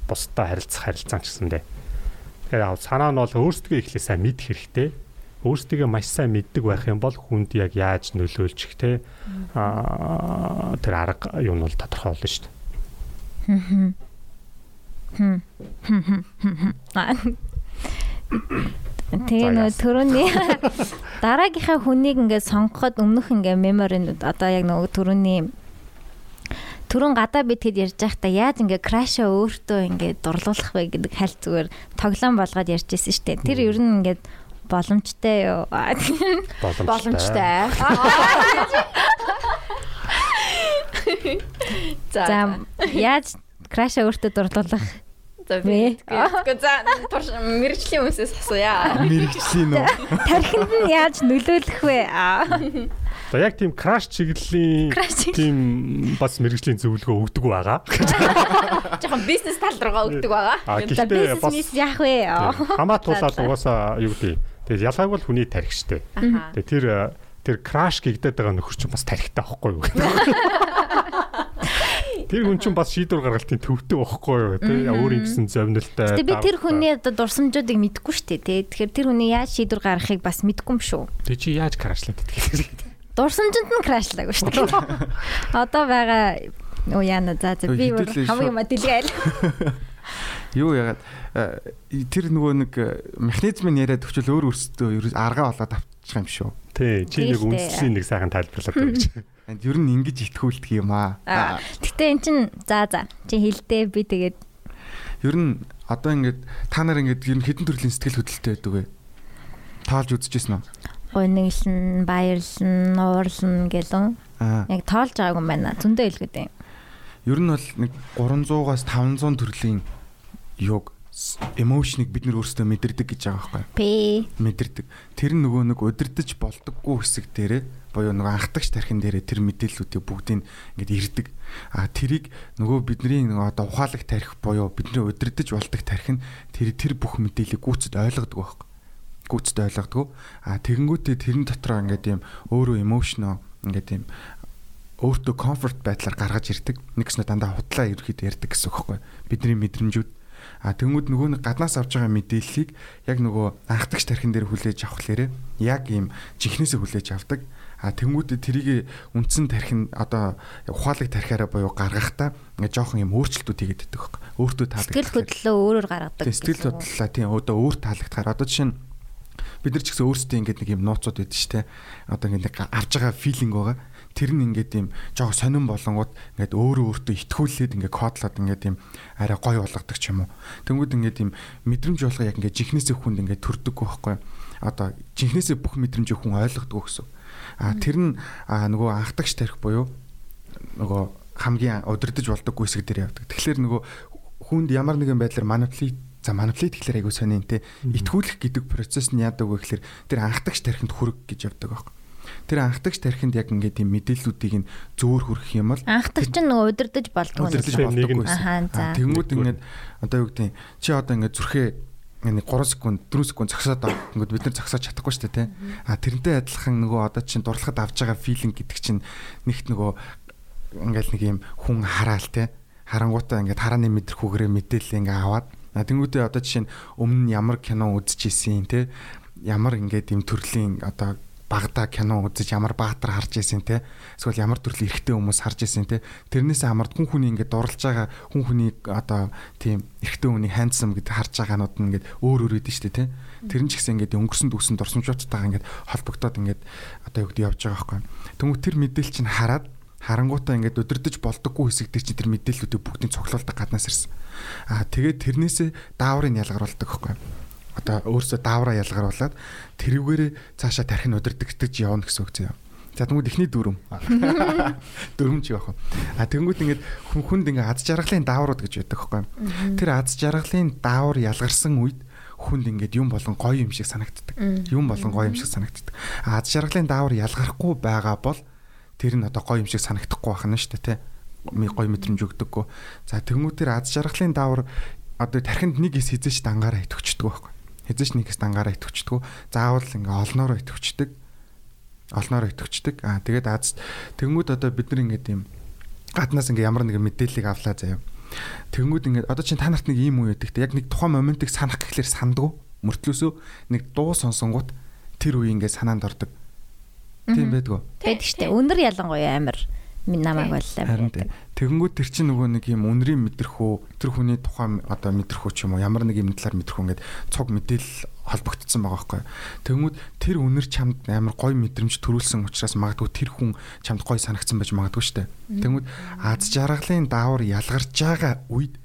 Бусдаа харилцах харилцаан ч гэсэндээ. Тэгэхээр санаа нь бол өөрсдөө ихлээ сайн мэдэх хэрэгтэй. Өөрсдөө маш сайн мэддэг байх юм бол хүнд яг яаж нөлөөлчих те аа тэр арга нь бол тодорхой болно шүү дээ. Тэгээ нөө төрөний дараагийнхаа хүнийг ингээд сонгоход өмнөх ингээ меморинд одоо яг нөгөө төрөний түрүүн гадаа би тэгэд ярьж байхдаа яаж ингээ крашаа өөртөө ингээ дурлуулах вэ гэдэг хальт зүгээр тоглоом болгоод ярьж байсан шүү дээ. Тэр ер нь ингээд боломжтой юу? Боломжтой. За яаж краша өөртөө дурлуулах За би тэгэхгүй за мэрэгжлийн хүмүүсээс асууя. Мэргэжлийн үү? тархинд нь яаж нөлөөлөх вэ? За яг тийм краш чиглэлийн тийм бас мэрэгжлийн зөвлөгөө өгдөг байгаа. Жоохон бизнес тал руугаа өгдөг байгаа. За гэхдээ бизнес яах вэ? хамаатуулаад угаасаа юу гэдэг. Тэгээд ялгааг бол хүний тарих штэ. Тэгээд тэр тэр краш гэгдээд байгаа нөхөр чинь бас тарихтай байхгүй юу? Тэр хүн чинь бас шийдвэр гаргалтын төвтэй байхгүй юу? Тэ өөрийн гэсэн зовнилтай. Гэтэ би тэр хүний одоо дурсамжуудыг мэдэхгүй шүү дээ. тий. Тэгэхээр тэр хүний яаж шийдвэр гаргахыг бас мэдэхгүй юм шүү. Тэг чи яаж крашлаад идэх Дурсамжинд нь крашлаагүй шүү дээ. Одоо байгаа Оо яана за за би хамгийн юм дэлгээл. Юу ягаад э, тэр нөгөө нэг э, механизмын яриад өчөл өөр өөрсдөө ерөөс аргаа болоод авчих юм шүү. Тий, чи нэг үндсийн нэг сайхан тайлбарлаад гэж. Энд ер нь ингэж итгүүлдэг юм аа. Гэтэ эн чин за за чи хэлдэ би тэгээд Ер нь одоо ингээд та нар ингээд ер нь хэдэн төрлийн сэтгэл хөдлөлттэй байдаг вэ? Тоолж үзчихсэн үү? гониглан, баярлан, уурлан гэлэн яг тоолж байгаагүй юм байна. Зөндөө хэлгээд юм. Ер нь бол нэг 300-аас 500 төрлийн юг эмошныг бид нар өөрсдөө мэдэрдэг гэж байгаа байхгүй Пэ. мэдэрдэг. Тэр нөгөө нэг удирдах болдоггүй хэсэг дээрээ боёо нөгөө анхдагч тархин дээрээ тэр мэдээллүүдийг бүгдийг ингээд ирдэг. А тэрийг нөгөө бидний нөгөө одоо ухаалаг тарих боёо бидний удирдах болдог тархин тэр тэр бүх мэдээллийг гүйцэд ойлгодог байхгүй. Гүйцэд ойлгодог. А тэгэнгүүтээ тэрэн дотроо ингээд юм өөрөө эмошно ингээд юм өөртөө комфорт байдлаар гаргаж ирдэг. Нэгснэ дандаа худлаа ерөөд ярьдаг гэсэн үг байхгүй. Бидний мэдрэмжүүд А тэнгууд нөгөө нэг гаднаас авч байгаа мэдээллийг яг нөгөө анхдагч тархин дээр хүлээж авах лээрээ яг ийм жинхнээсээ хүлээж авдаг. А тэнгууд тэрийг үндсэн тархин одоо ухаалаг тархиараа буюу гаргахтаа ингээ жоохон юм өөрчлөлтүүд хийгээд байдаг байхгүй. Өөртөө таалагдах. Сэтгэл хөдлөлөө өөрөөр гаргадаг. Сэтгэл хөдлөлөө тийм одоо өөр таалагдахаар одоо жишээ нь бид нар ч гэсэн өөрсдөө ингээд нэг юм нууцуд байдаг шүү дээ. Одоо ингээд нэг авж байгаа филинг байгаа. Тэр нь ингээд юм жоохон сонирн болонгууд ингээд өөрөө өөртөө итгүүлээд ингээд кодлоод ингээд юм арай гоё болгодог ч юм уу. Тэнгүүд ингээд юм мэдрэмж болгоо яг ингээд жихнээсээ хүнд ингээд төрдөггүй байхгүй. Одоо жихнээсээ бүх мэдрэмжийг хүн ойлгодог гэсэн. А тэр нь нөгөө анхдагч тарих буюу нөгөө хамгийн удирдах болдоггүй хэсэг дээр явдаг. Тэгэхээр нөгөө хүнд ямар нэгэн байдлаар манипулит за манипулит гэхэлэр айгуу сони энэ итгүүлэх гэдэг процесс нь яадаг вэ гэхэлэр тэр анхдагч тархинд хүрэх гэж явдаг байхгүй. Тэр анхдагч тархинд яг ингээд тийм мэдээллүүдийг нь зөөр хүрэх юм бол Анхдагч нь нөгөө удирдах болдгоо. удирдах за. А, Тэнгүүд ингээд одоо юу гэдэг чи одоо ингээд зүрхээ нэг 3 секунд 4 секунд зогсоод ав. Ингээд бид нар зогсоод чадахгүй шүү дээ тий. А тэрнтэй адилхан нөгөө одоо чинь дурлахад авж байгаа филинг гэдэг чинь нэгт нөгөө ингээл нэг юм хүн хараал тий. Харангуутаа ингээд харааны мэдрэхүүгээрээ мэдээлэл ингээ аваад а тэнгүүдээ одоо жишээ нь өмнө нь ямар кино үзчихсэн тий. Ямар ингээд юм төрлийн одоо багада кино үзэж ямар баатар харж ийсэн те. Эсвэл ямар төрлийн эрэгтэй хүмүүс харж ийсэн те. Тэрнээсээ хамаард хүн хүний ингээд дурлж байгаа хүн хүний одоо тийм эрэгтэй хүний хандсам гэдэг харж байгаанууд нь ингээд өөр өөр идэв штэ те. Тэр нь ч гэсэн ингээд өнгөрсөн дүүсэн дурсамжуудтайгаа ингээд холбогдоод ингээд одоо юу гэдэг явж байгаа байхгүй. Тэмүү тэр мэдээлэл чинь хараад харангуутаа ингээд өдөрдөж болдоггүй хэсэг дээр чи тэр мэдээллүүдийг бүгдийг цуглуулдаг гаднаас ирсэн. Аа тэгээд тэрнээсээ дааврыг ялгаруулдаг байхгүй одоо өөрөөсөө даавраа ялгаруулад тэрүүгээрээ цаашаа тархин удирдахтаж явна гэсэн үг заяа. За тэгвэл эхний дүрм. Дүрм ч яах вэ? А тэгэнгүүт ингээд хүн хүнд ингээд аз жаргалын дааврууд гэж байдаг байхгүй юу? Тэр аз жаргалын даавар ялгарсан үед хүнд ингээд юм болон гоё юм шиг санагддаг. Юм болон гоё юм шиг санагддаг. Аз жаргалын даавар ялгарахгүй байгаа бол тэр нь одоо гоё юм шиг санагдахгүй байх нь шүү дээ, тэ? Гоё мэдрэмж өгдөггүй. За тэгмүүтэр аз жаргалын даавар одоо тархинд нэг хэс хизээч дангаараа итгэвчдэг байхгүй хязгаарч нэг хэс дангаараа итгэвчдэг. Заавал ингээ олноороо итгэвчдэг. Олноороо итгэвчдэг. Аа тэгээд аз тэгмүүд одоо бид нар ингээд юм гаднаас ингээ ямар нэгэн мэдээллийг авлаа заяа. Тэгмүүд ингээд одоо чинь та нарт нэг ийм үе өгдөгтэй. Яг нэг тухайн моментыг санах гэхлээр сандгүй. Мөртлөөсөө нэг дуу сонсонгууд тэр үе ингээ санаанд ордог. Тийм байдгүй. Байдаг штэ. Өнөр ялангуяа амир минь намайг боллоо. Харин. Тэгэнгүүт тэр чинь нөгөө нэг юм үнрийн мэдрэхүү тэр хүний тухайн одоо мэдрэхүү ч юм уу ямар нэг юм талаар мэдрэхүү ингээд цуг мэдээлэл холбогдсон байгаа байхгүй. Тэгмүүд тэр үнэр чамд амар гой мэдрэмж төрүүлсэн учраас магадгүй тэр хүн чамд гой санагдсан байж магадгүй шүү дээ. Тэгмүүд аз жаргалын даавар ялгарч байгаа үед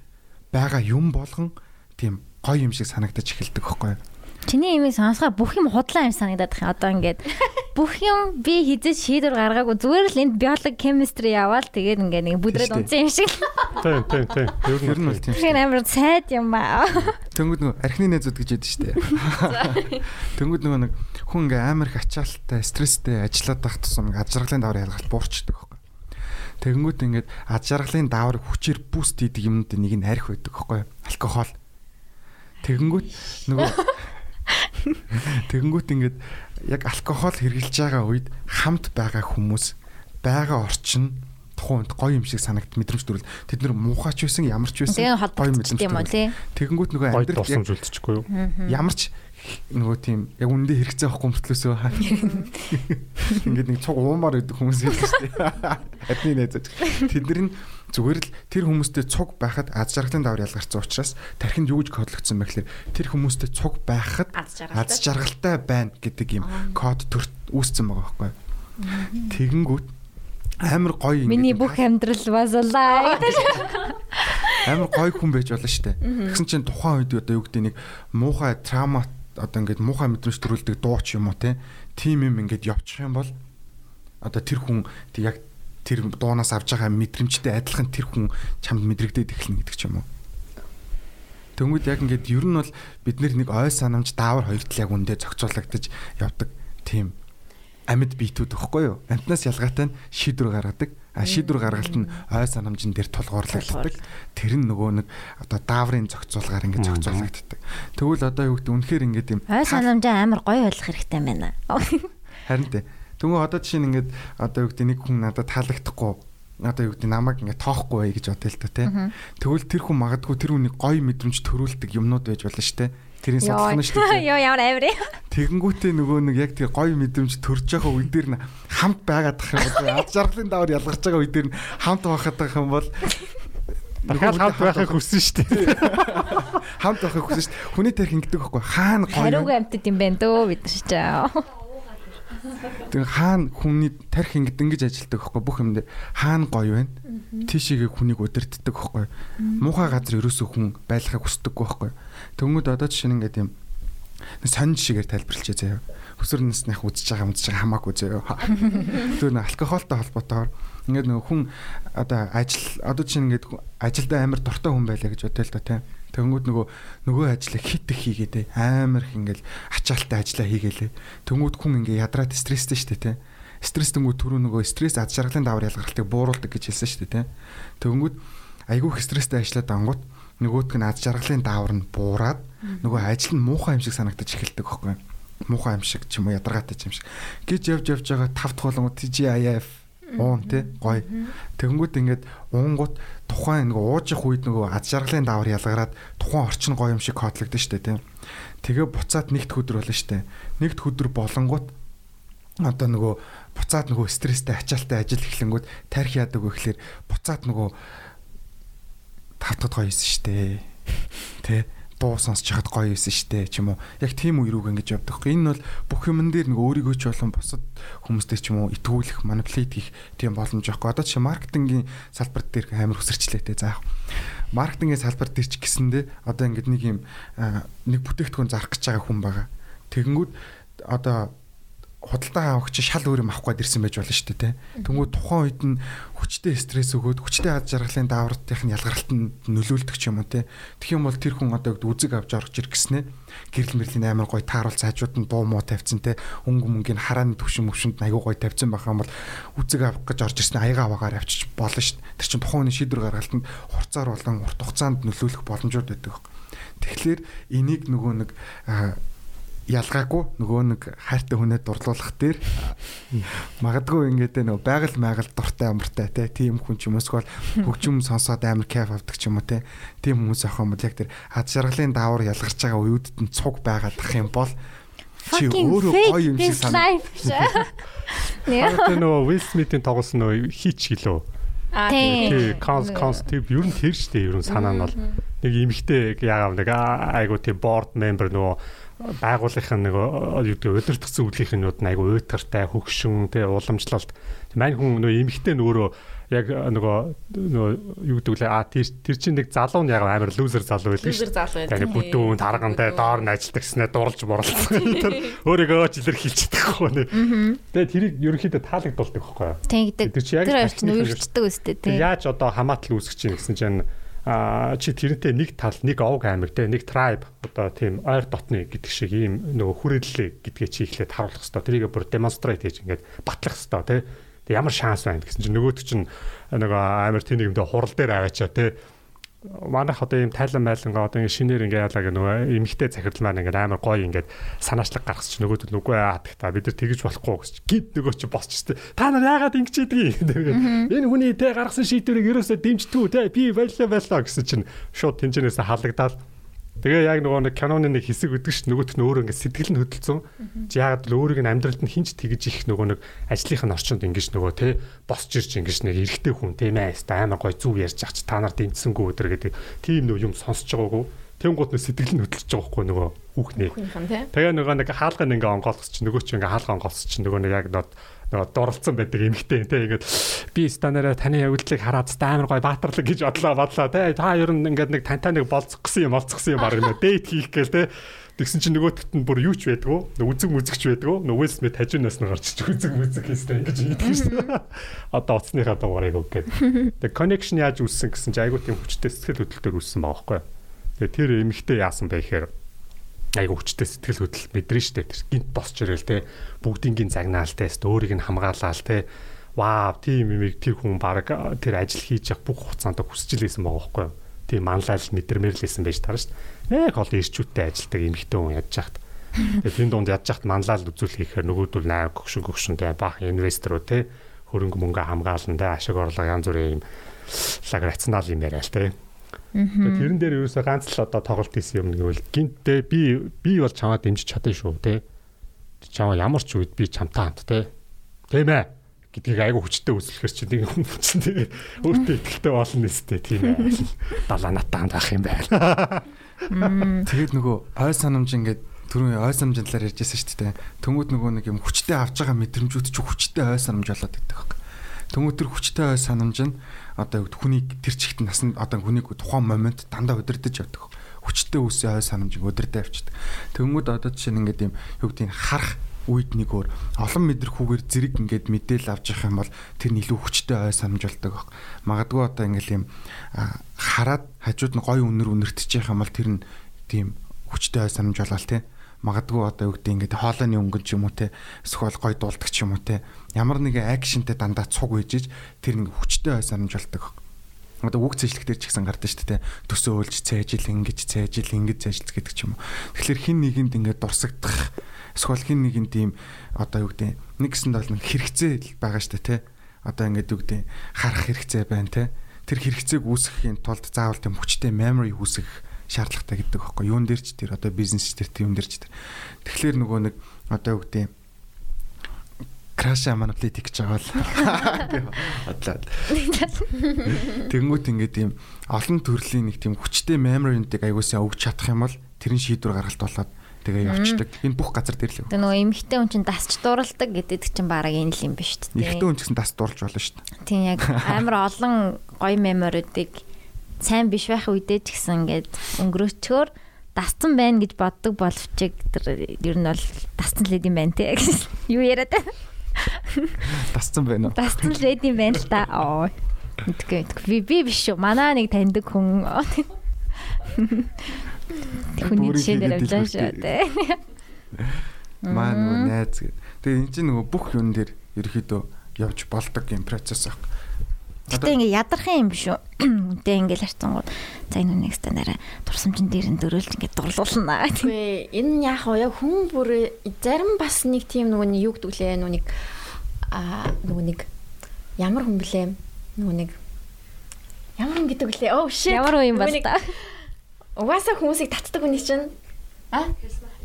байгаа юм болгон тийм гой юм шиг санагдаж эхэлдэг байхгүй. Чиний имийг сонсохоор бүх юм худлаа юм санагдаад байна. Одоо ингээд бүх юм би хизэж шийдвэр гаргаагүй зүгээр л энд биолог, chemistry яваал тэгээд ингээд нэг бүдрээд унтсан юм шиг. Тийм тийм тийм. Ер нь бол тийм. Тэгэхээр амар сайд юм аа. Тэнгүүд нөгөө архины найзууд гэж яддаг шүү дээ. Тэнгүүд нөгөө нэг хүн ингээ амар их ачаалттай, стресстэй ажиллаад байх тусам ингээ аж аргалын давар ялгалт буурчдаг байхгүй. Тэнгүүд ингээд аж аргалын давар хүчээр буст хийдэг юмнууд нэг нь арх байдаг байхгүй. Алкогол. Тэнгүүд нөгөө Тэнгүүд ингээд яг алкогол хэрглэж байгаа үед хамт байгаа хүмүүс байгаа орчин тухайн үед гоё юм шиг санагд мэдрэмж төрөл тэд нар муухайч байсан ямар ч байсан гоё мэдрэмж юм уу тий. Тэгэнгүүт нөгөө амьдрал зүйлчихгүй юу? ямар ч нөгөө тийм яг үндэ хэрэгцээ авахгүй мөртлөөсөө ингээд нэг цуг уумаар байдаг хүмүүс байдаг шүү дээ. Адны найзаж. Тэд нар нь зүгээр л тэр хүмүүстэй цуг байхад аз жаргалын давар ялгарсан учраас тархинд юу гэж кодлогдсон бэ гэхээр тэр хүмүүстэй цуг байхад Аз жаргалтай. байна гэдэг юм код төр үүссэн байгаа байхгүй. Тэгэнгүүт амар гоё ингээд Миний юм бүх амьдрал базалаа. амар гой хүн байж болно штэ. Тэгсэн чинь тухайн үед одоо юу гэдэг нэг муухай траума одоо ингээд муухай мэдрэмж төрүүлдэг дуу ч юм уу те. Тим юм ингээд явчих юм бол одоо тэр хүн яг тэр дуунаас авж байгаа мэдрэмжтэй адилхан тэр хүн чамд мэдрэгдээд эхэлнэ гэдэг ч юм уу. Тэнгүүд яг ингээд ер нь бол бид нэг ой санамж даавар хоёр тал яг үндэ зохицуулагдаж явдаг тийм амьд биетүүд өгөхгүй юу? Амтнаас ялгаатай нь шийдвэр гаргадаг. А шийдвэр гаргалт нь ой санамжин дээр тулгуурлагддаг. Тэр нь нөгөө нэг одоо дааврын зохицуулгаар ингээд зохицуулагддаг. Тэгвэл одоо юу гэдэг үнэхээр ингээд юм Ой санамжаа амар гоё ойлгох хэрэгтэй байна. харин тэ. Тэгвэл одоо жишээ нь ингээд одоо юу гэдэг нэг хүн надад таалагдахгүй одоо юу гэдэг намайг ингээд тоохгүй бай гэж бодъё л та тий. Тэгвэл тэр хүн магадгүй тэр хүнийг гоё мэдрэмж төрүүлдэг юмнууд байж болно шүү дээ. Тэрийн судалгаа нь шүү дээ. Йоо ямар амир. Тэгэнгүүтээ нөгөө нэг яг тэр гоё мэдрэмж төрж байгаа үе дээр нь хамт байгаад тах юм бол ад жаргалын давар ялгарч байгаа үе дээр нь хамт байхад тах юм бол Дахиад хамт байхыг хүссэн шүү дээ. хамт байхыг хүсэж шүү дээ. Хүний тарих ингэдэг байхгүй хаана гоё Хариуг вэ? амтд юм байна дөө бид нар ч. Тэг хаана хүний тарих ингэдэг ингэж ажилтдаг байхгүй бүх юм дээр хаана гоё байна? Тийшээгээ хүнийг удирддаг байхгүй. Муухай газар ерөөсөө хүн байлахыг хүсдэггүй байхгүй. Тэнгүүд одоо жишээ нь ингээд юм нэг сонин жишээгээр тайлбарлачаа заяа. Хөсөр насных үзэж байгаа үзэж байгаа хамаагүй заяа. Тэр нэг алкогольтой холбоотойгоор ингээд нөгөө хүн одоо ажил одоо жишээ нь ингээд ажилдаа амар дуртай хүн байлаа гэж бодъё л да тийм. Тэнгүүд нөгөө нөгөө ажлыг хит их хийгээд амар их ингээл ачаалттай ажиллаа хийгээл. Тэнгүүд хүн ингээ ядраад стресстэй шүү дээ тийм. Стресс тэнгүүд түрүү нөгөө стресс ад жаргалын давар ялгартыг бууруулдаг гэж хэлсэн шүү дээ тийм. Тэнгүүд айгүй их стресстэй ажиллаад ангууд нөгөөдг нь ад жаргалын давар нь буураад нөгөө ажил нь муухай юм шиг санагдаж эхэлдэг юу? муухай юм шиг ч юм уу ядаргаатай юм шиг гэж явж явж байгаа тав дахь болон TGIF уун тий гоё. Тэгэнгүүт ингээд уунгууд тухайн нэг уужих үед нөгөө ад жаргалын давар ялгараад тухайн орчин гоё юм шиг кодлогдсон дээ тий тэгээ буцаад нэгд өдөр болно шүү дээ нэгд өдөр болонгууд одоо нөгөө буцаад нөгөө стресстэй ачаалттай ажил эхлэнгүүд тарих яадаг вэ гэхэлэр буцаад нөгөө тавтад гоё шүү дээ тий дуу сонсож хахад гоё юусэн штэ ч юм уу. Яг тийм үе рүүг ингэж явдаг. Энэ бол бүх юмн дээр нэг өөрийгөө ч болон бусад хүмүүстэй ч юм уу итгүүлэх, манипулейт хийх тийм боломж байхгүй. Одоо чи маркетингийн салбар дээр амар хүсэрчлээтэй заах. Маркетингийн салбар дээр ч гэсэндээ одоо ингэж нэг юм нэг бүтээгдэхүүн зарах гэж байгаа хүн байгаа. Тэгэнгүүт одоо худалдаа авахч шал өөр юм авах гээд ирсэн байж болно шүү дээ. Тэнгүүд тухайн үед нь хүчтэй стресс өгөөд хүчтэй ад жаргалын даавртын ялгарлалтанд нөлөөлдөг ч юм уу те. Тэгэх юм бол тэр хүн одоо үзэг авч орж ир гэснэ гэрэл мэрлийн амар гой тааруулц хажууд нь дуу муу тавьсан те. Өнгө мөнгөний харааны төвшин мөвшөнд аягүй гой тавьсан байх юм бол үзэг авах гэж орж ирсэн аяга аваагаар авчиж болно шүү дээ. Тэр чинь тухайн хүний шийдвэр гаргалтанд хурцаар болон урт хугацаанд нөлөөлөх боломжууд байдаг. Тэгэхээр энийг нөгөө нэг ялгаагүй. Нөгөө нэг хайртай хүнээ дурлуулах дээр. Магадгүй ингээд нөгөө байгаль майгаль дуртай амартай те. Тийм хүн ч юм уусгүй хөгжим сонсоод амар кайф авдаг ч юм уу те. Тийм хүмүүс авах юм бол яг тэр ад жаргалын даавар ялгарч байгаа уюудд нь цуг байгаадах юм бол чи өөрөө гоё юм шиг санаа. Одоо нөгөө Will Smith-ийн тоглосон нөгөө хич гэлөө. Аа Тий, конс конс тийм ер нь тэр штэ ер нь санаа нь бол. Нэг эмхтэй яагаад нэг айгуу тийм board member нөгөө байгууллагын нэг юу гэдэг удирдахсан үеийнхнүүд нь айгу уйтгартай хөгшин тэ уламжлалт мань хүн нөө эмхтэй нөөрөө яг нөгөө нөгөө юу гэдэг лээ а тэр тэр чинь нэг залуу нь яг амар лузер залуу байлаа Лузер залуу байлаа. Яг бүдүүн таргантай доор нь ажилдаг гэснээр дурлж борлцсон. Тэр өөрийгөө ч илэрхийлж чадахгүй нэ. Тэгээ тэрийг ерөнхийдөө таалагдуулдаг байхгүй юу? Тэгдэг. Тэр чи яг Тэр чинь үргэлждэг үстэй тий. яаж одоо хамаатал үүсгэж чинь гэсэн чинь а чи тэрнтэй нэг тал нэг овг аймаг те нэг tribe одоо тийм ойр дотны гэдэг шиг ийм нөгөө хүрээлэл гэдгээ чи ихлээр харуулах хэвээр тэрийг бүр demonstrate хийж ингээд батлах хэвээр те. Ямар шанс байна гэсэн чинь нөгөөт чинь нөгөө амар тийм нэгмдээ хурал дээр аваачаа те манайх одоо ийм тайлан байлангаа одоо ингэ шинээр ингэ яалаа гэх нөгөө эмхтэй захирал маань ингэ амар гоё ингээд санаачлаг гаргасч нөгөөд үгүй яадаг та. Бид нар тэгэж болохгүй гэж гид нөгөө чи босч тээ та нар яагаад ингэж ийдэг юм? Энэ хүний тэ гаргасан шийдвэрийг ерөөсөө дэмжтгүү те би баялаа баялаа гэсэн чинь шууд тэнцэнээс халагдаад тэгээ яг нөгөө нэг киноны нэг хэсэг өгдөг ш нөгөөт нь өөрөө ингэ сэтгэл нь хөдөлсөн. Чи яагаад л өөрийг нь амьдралд нь хинч тэгэж их нөгөө нэг ажлынх нь орчинд ингэж нөгөө те босч ирж ингэж нэг эргэтэй хүн тийм ээ хэвээр амар гой зүв ярьж ах чи та нар дэмжсэнгүй өдр гэдэг тийм нөгөө юм сонсож байгаагүй. Тэнгууд нь сэтгэл нь хөдөлж байгаа байхгүй нөгөө хүүхнээ. Тэгээ нөгөө нэг хаалган ингээ онгоолгос чи нөгөө чи ингээ хаалган онгоолгос чи нөгөө нэг яг нөгөө нөгөө дурлцсан байдаг эмхтэй те ингээд би станараа таны явдлыг хараад амар гой баатарлаг гэж бодлоо бодлоо те та ер нь ингээд нэг тантай нэг болцох гэсэн юм болцсон юм баг юм дейт хийх гээл те Тэгсэн чинь нөгөөдөрт нь бүр юу ч байдгүй. Үзэг мүзэгч байдгүй. Нөгөө Смит хажуунаас нь гарч чи үзэг мүзэг хийстэй ингэж хийдэг шүү дээ. Одоо уцсныхаа дугаарыг өг гэдэг. Тэгээ connection яаж үүссэн гэсэн чи айгуу тийм хүчтэй сэтгэл хөдлөлтөөр үүссэн байгаа байхгүй. Тэгээ тэр эмэгтэй яасан бэ гэхээр айгуу хүчтэй сэтгэл хөдлөл мэдрэн штэ. Тэр гинт босч ирэл те. Бүгдингийн загнаалтай өөрийг нь хамгаалаал те. Вау тийм юмыг тэр хүн баг тэр ажил хийж явах бүх хугацаанд хүсэж лээсэн байгаа байхгүй юу? Тийм манлайл мэдэрмээр лээсэн байж таарна дээ яг гол ирчүүттэй ажилдаг эмэгтэй хүн ядж хахт тэгээ тийм дунд ядж хахт манлайл үзүүлэхээр нөгөөдөл 8 гөгшин гөгшөнтэй баах инвесторуу те. Хөрөнгө мөнгө хамгаалан те. Ашиг орлого янз бүрийн юм лаг рационал юм яриа л те тэрэн дээр ерөөсөө ганц л одоо тоглолт хийсэн юм гэвэл гинтээ би би бол чамаа дэмжиж чадсан шүү те. Чамаа ямар ч үед би чамтай хамт те. Тийм ээ гэдгийг айгу хүчтэй үзүүлэхэр чи нэг юм чинь тэгээ өөртөө ихтэй болно нэстэй тийм ээ. Далаа натаа хамт байх юм байна. Тэгээд нөгөө ой санамж ингээд түрүүн ой санамжийн талаар ярьжсэн шүү дээ. Төнгүүд нөгөө нэг юм хүчтэй авч байгаа мэдрэмжүүд ч хүчтэй ой санамж болоод идэх баг. Төнгүүд тэр хүчтэй ой санамж нь одоо хүний тэр чигт насанд одоо хүнийг тухайн момент дандаа удирдах явдаг. Хүчтэй үсээ ой санамж удирдах авчдаг. Төнгүүд одоо жишээ нь ингээд юм юу нь харах үед нэг өөр олон мэдрэхүүгээр зэрэг ингээд мэдээл авч явах юм бол тэр нь илүү хүчтэй ой санамж болдог баг. Магадгүй одоо ингээд юм хараад хажууд нь гой үнэр үнэртэж явах юм бол тэр нь тийм хүчтэй ой санамж болоо л тий магадгүй одоо юу гэдэг ингээд хоолойны өнгөн ч юм уу те эсвэл гой дуулдаг ч юм уу те ямар нэгэн акшнтэй дандаа цуг үйжиж тэр нэг хүчтэй ой санамж болдог. Одоо үг цэжлэх дээр ч гэсэн гардаг шүү дээ. Төсөө өөлж цайжил ингэж цайжил ингэж цайжилц гэдэг ч юм уу. Тэгэхээр хин нэгэнд ингээд дурсагдах эсвэл хин нэгэн тийм одоо юу гэдэг нэг гэсэнд бол хэрэгцээ байгаа шүү дээ те. Одоо ингээд юу гэдэг харах хэрэгцээ байна те. Тэр хэрэгцээг үүсгэхийн тулд заавал тийм хүчтэй memory үүсгэх шаардлагатай гэдэг байхгүй юун дээр ч тэр одоо бизнес ч тэр юун дээр ч тэр тэгэхээр нөгөө нэг одоо юу гэдэг краш манипулит гэж байгаа л бодлоо. Тэнгүүт ингээд тийм олон төрлийн нэг тийм хүчтэй memory-ийг аягуулсан өгч чадах юм бол тэрэн шийдвэр гаргалт болоод тэгээ явцдаг. Энэ бүх газар дээр л. Тэгээ нөгөө эмхтэй хүн чинь дасч дууралдаг гэдэг чинь бараг энэ л юм ба шүү дээ. Эмхтэй хүн ч гэсэн дас дурлж болно шүү дээ. Тийм яг амар олон гоё меморидыг сайн биш байх үедээ ч гэсэн ингээд өнгөрөөчгөр дасцсан байна гэж боддог боловч тэр ер нь бол дасцсан л юм байна те юу яриад байна. Дасцсан байна уу? Дасцсан л юм байна л та. Оо. Мэдгүй би би биш шүү. Манаа нэг таньдаг хүн. Хүний жишээ дээр авлаа шүү. Маа нөгөө найз. Тэгээ энэ чинь нөгөө бүх юм дээр ерөөхдөө явж болдог юм процесс ах. Гэтэ ингээ ядархан юм биш үү? Тэ ингээл харцангууд за энэ нэг стандараа турсамжин дээр нь дөрөөлж ингээ дурлуулна. Үгүй энэ яг яг хүн бүр зарим бас нэг тийм нөгөө нэг юу гэдэг лээ? Нэг аа нөгөө нэг ямар хүн блэ? Нөгөө нэг ямар хүн гэдэг лээ? Оо shit. Ямар үе юм бол та. Угаасаа хүмүүсийг татдаг хүний чинь. А?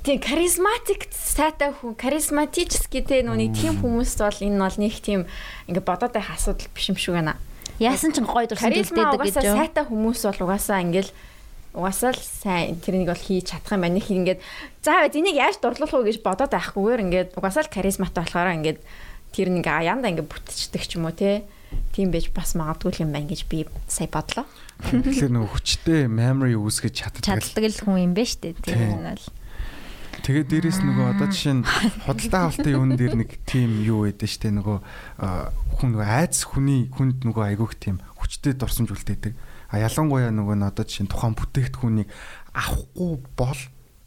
Тийм харизматик сайтай хүн харизматический те нэг тийм хүмүүс бол энэ бол нэг тийм ингээ бодоод байх асуудал биш юм шиг байна. Яасан ч гоё дурсан гэлдээдэг гэж угаасаа юу? сайтай хүмүүс бол угаасаа ингээл угаасаа л сайн тэрнийг бол хийж чадах юм байна. Нэг ингээд за энийг яаж дурлуулах вэ гэж бодоод байхгүйгээр ингээд угаасаа л харизматай болохоор ингээд тэр нэг аяанда ингээд бүтчихдэг ч юм уу те. Тийм байж бас магадгүй юм байна гэж би сая бодлоо. Тэгэхээр нөгөө хүчтэй memory үүсгэж чаддаг. Чаддаг л хүн юм шүү дээ. Тэр нь бол. Тэгээд дээрэс нөгөө одоо жишээ нь худалдаа авалтын юун дээр нэг тийм юу байдэн штэ нөгөө хүн нөгөө айц хүний хүнд нөгөө айгүйх тийм хүчтэй дурсамж үлдээдэг. А ялангуяа нөгөө нь одоо жишээ нь тухайн бүтээгдэхүүнийг авахгүй бол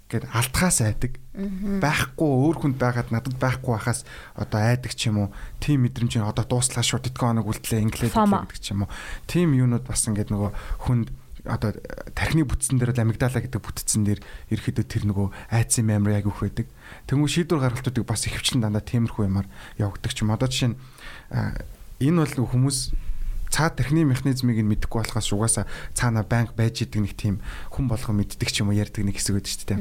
гэд алтхаас айдаг. Байхгүй өөр хүнд байгаад надад байхгүй байхаас одоо айдаг ч юм уу. Тим мэдрэмж нь одоо дууслаа шууд тэтгэн хоног үлдлээ инглээд гэдэг ч юм уу. Тим юунууд бас ингээд нөгөө хүнд одоо тархины бүтцэн дээр амигдала гэдэг бүтцэн дээр ерөөхдөө тэр нөгөө айцын memory агиух байдаг. Тэнгүү шийдвэр гаргалтуудыг бас ихэвчлэн дандаа тиймэрхүү юмар явагддаг ч юм. Одоо жишээ нь энэ бол хүмүүс цаад тархины механизмыг нь мэдэхгүй болохоос угаасаа цаана банк байж идэг нэг тийм хүн болгон мэддэг ч юм уу ярьдаг нэг хэсэг байдаг шүү дээ.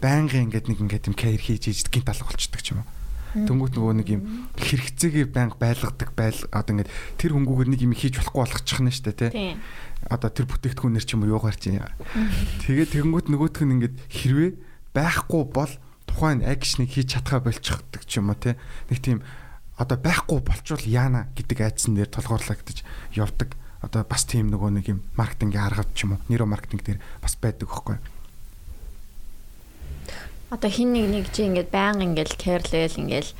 Байнгын ингээд нэг ингээд юм care хийж ийж гинт алга болчдөг ч юм уу. Дөнгөт нөгөө нэг юм хэрэгцээгээ банк байлгадаг байл одоо ингээд тэр хөнгүүгээр нэг юм хийж болохгүй болгочих нь шүү дээ тий. Одоо тэр бүтээгдэхүүнэр ч юм уу юугаар чинь. Тэгээд тэгэнгүүт нөгөөх нь ингээд хэрвээ байхгүй бол тухайн акшныг хийж чадхаа болчихдаг ч юм уу тий. Нэг тийм одоо байхгүй болчвол яана гэдэг айдсан дээр толгоорлогдож явдаг. Одоо бас тийм нөгөө нэг юм маркетингийн аргад ч юм уу, нейро маркетинг дээр бас байдаг юу? Одоо хин нэг нэг чи ингээд баян ингээд кэрлэл ингээд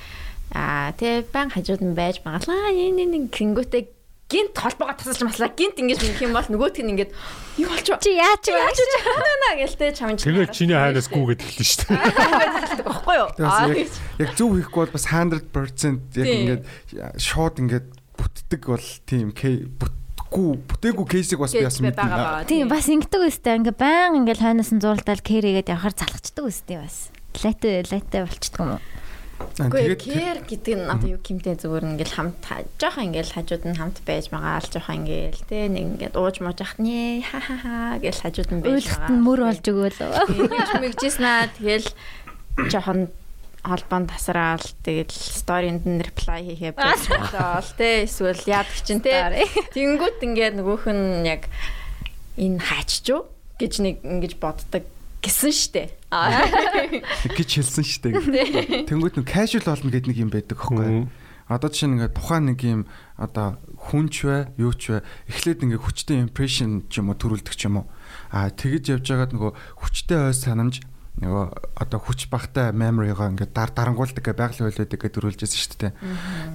аа тий баян хажууд нь байж магалаа энэ нэг гингүүтэй гинт холбоогоо тасалж маслаа. Гинт ингэж нэг юм бол нөгөөтг нь ингэж юу болч чи яач яач наа гэлтэй чамд тэгээд чиний хайнаас гүгээд эхэлнэ шүү дээ. Баггүй юу? Яг зөв хийхгүй бол бас 100% яг ингэж шууд ингэж бүтдэг бол тийм бүтггүй бүтээгүй кейсийг бас би бас мэднэ тийм бас ингэдэг үстэй. Ингээ баян ингээл хойноос нь зуралдаал кэрэгээд явахаар залхацдаг үстэй бас. Латэ латэ болчдөг юм уу Тэгээд кэр гэдэг нь одоо юу гэмтэй зүгээр ингээл хамт жоохон ингээл хажууд нь хамт байж байгаа л жоохон ингээл тэ нэг ингээд ууж мууж ах нэ ха ха ха гэж хажууд нь байж байгаа. Үйлдэлт мөр болж өгөөл. Мэгжсэн тэгэл жоохон холбоонд тасраал тэгэл сторинд нь reply хийхээ болол тэ эсвэл яадаг чинь тэ тэнгүүт ингээд нөгөөх нь яг энэ хааччуу гэж нэг ингэж боддог гэсэн штэ. гэж хэлсэн штэ. Тэнгүүт нэг casual болно гэдэг нэг юм байдаг хөөхгүй. Одоо жишээ нь ингээд тухайн нэг юм одоо хүнч бай, юу ч бай эхлээд ингээд хүчтэй impression ч юм уу төрүүлдэг ч юм уу. Аа тэгэж явж байгаад нөгөө хүчтэй ой санамж нөгөө одоо хүч багтай memory-гоо ингээд дар дарангуулдаг гэ байгалийн гэж дөрүүлжсэн шүү дээ.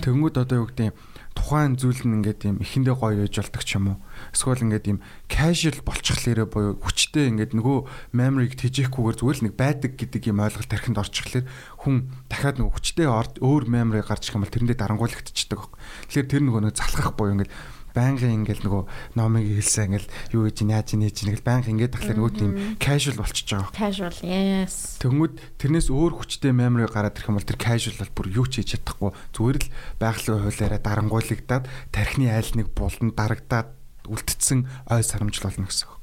Тэнгүүд одоо юу гэдэг юм тухайн зүйл нь ингээд юм эхэндээ гоё яж болдог ч юм уу. Эсвэл ингээд юм casual болчихлоорэ буюу хүчтэй ингээд нөгөө memory-г тэжээхгүйгээр зүгээр л нэг байдаг гэдэг юм ойлголт тархинд орчихлоор хүн дахиад нөгөө хүчтэй өөр memory гарч ирэх юм бол тэрэндээ дарангуулагдчихдаг. Тэгэхээр тэр нөгөө нэг залхах буюу ингээд байнгын ингээл нөгөө номыг хэлсэн ингээл юу гэж яаж нээж ингээл байнгын ингээд тахлаар нөгөө тийм casual болчихж байгаа. Casual yes. Тэнгүүд тэрнээс өөр хүчтэй memory гараад ирэх юм бол тэр casual бол бүр юу ч хийж чадахгүй зүгээр л байгалийн хуулиараа дарангуулагдаад тархины айл нэг булан дарагдаад үлдсэн ой сарамжл болно гэсэн.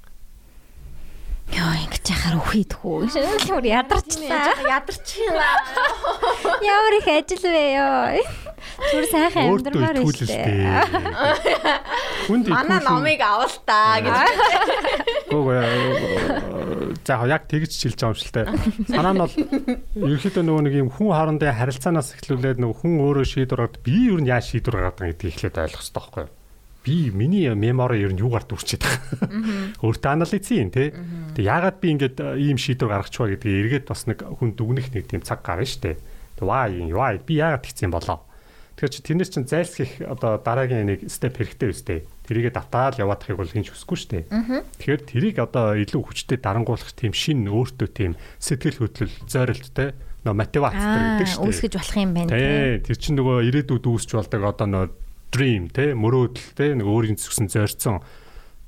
Яа ингэж яхаар үхийдхүү. Шүлмөр ядарчлаа. Ядарчихлаа. Ямар их ажил вэ ёо. Түр сайхан амьдрмаар шүү дээ. Хүнд Манай номыг авал та гэж. Гүг за яг тэгж хэлж байгаа юм шиг те. Санаа нь бол ерөөхдөө нөгөө нэг юм хүн хоорондын харилцаанаас эхлүүлээд нөгөө хүн өөрөө шийдвэр гаргад би юу нь яаж шийдвэр гаргадаг гэдгийг эхлээд ойлгох хэрэгтэй байхгүй юу? Би миний мемори ер нь юугаар дүрчээд байгаа. Өөртөө анализ хийн тий. Тэгээ яагаад би ингээд ийм шийдвэр гаргачихваа гэдгийг эргээд бас нэг хүн дүгнэх нэг тийм цаг гарна штэ. Тэгээ why why би яагаад тэгсэн болоо. Тэгэхээр чи тэрнээс чинь зайлсхийх одоо дараагийн нэг степ хэрэгтэй үстэй. Тэрийгэ давтаал яваадахыг бол хинч хүсэхгүй штэ. Тэгэхээр тэрийг одоо илүү хүчтэй дарангуулах тийм шин өөртөө тийм сэтгэл хөдлөл зорилт те нөө мотивац гэдэг штэ. Үүсгэж болох юм байна тий. Тэр чинь нөгөө ирээдүйд үүсч болдог одоо нөө dream те мөрөөдөл те нэг өөрийн зүгсэн зорьсон.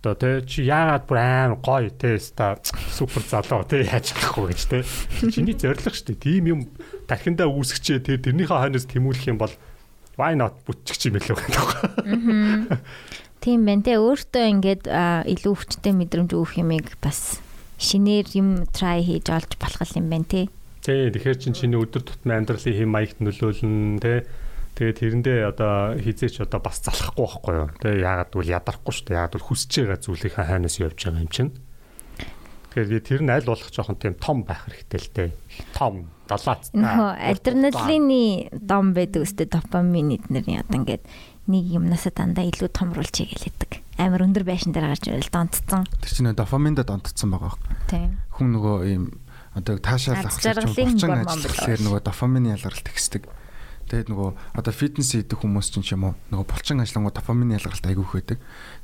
Одоо те чи яагаад бүр амар гоё те ста супер залуу те яаж чадахгүй гэж те чиний зориг шүү дээ. Тийм юм тархиндаа үүсгчээ те тэрнийхээ хойноос тэмүүлэх юм бол why not бүтчих юм билүү гэдэг. Тийм байна те өөртөө ингээд илүү хүчтэй мэдрэмж өгөх юмыг бас шинээр юм try хийж олж болох юм байна те. Тий тэгэхээр чин чиний өдөр тутмын амьдралын хэм маягт нөлөөлнө те Тэгээд тэрэндээ одоо хизээч одоо бас залахгүй байхгүй юу. Тэгээ яагаад гэвэл ядарахгүй шүү дээ. Яагаад гэвэл хүсэж байгаа зүйлийнхаа хайнаас явж байгаа юм чинь. Тэгэхээр тэр нь аль болох жоохон тийм том байх хэрэгтэй л дээ. Том, далаац. Нөхөө адреналины дом байдаг өстэй допамин эднэрийн одоо ингээд нэг юмнасаа дандаа илүү томруулж игэлээдэг. Амар өндөр байшин дээр гарч ирэл донтцсон. Тэр чинь дофаминд донтцсон байгаа байхгүй. Тийм. Хүн нөгөө ийм одоо таашаал авах булчин гормон ажиллахлаар нөгөө дофамины ялгаралт ихсдэг. Тэгээд нөгөө одоо фитнес хийдэг хүмүүс ч юм уу нөгөө булчин ажиллангууд дофамины ялгаралт айгүйх байдаг.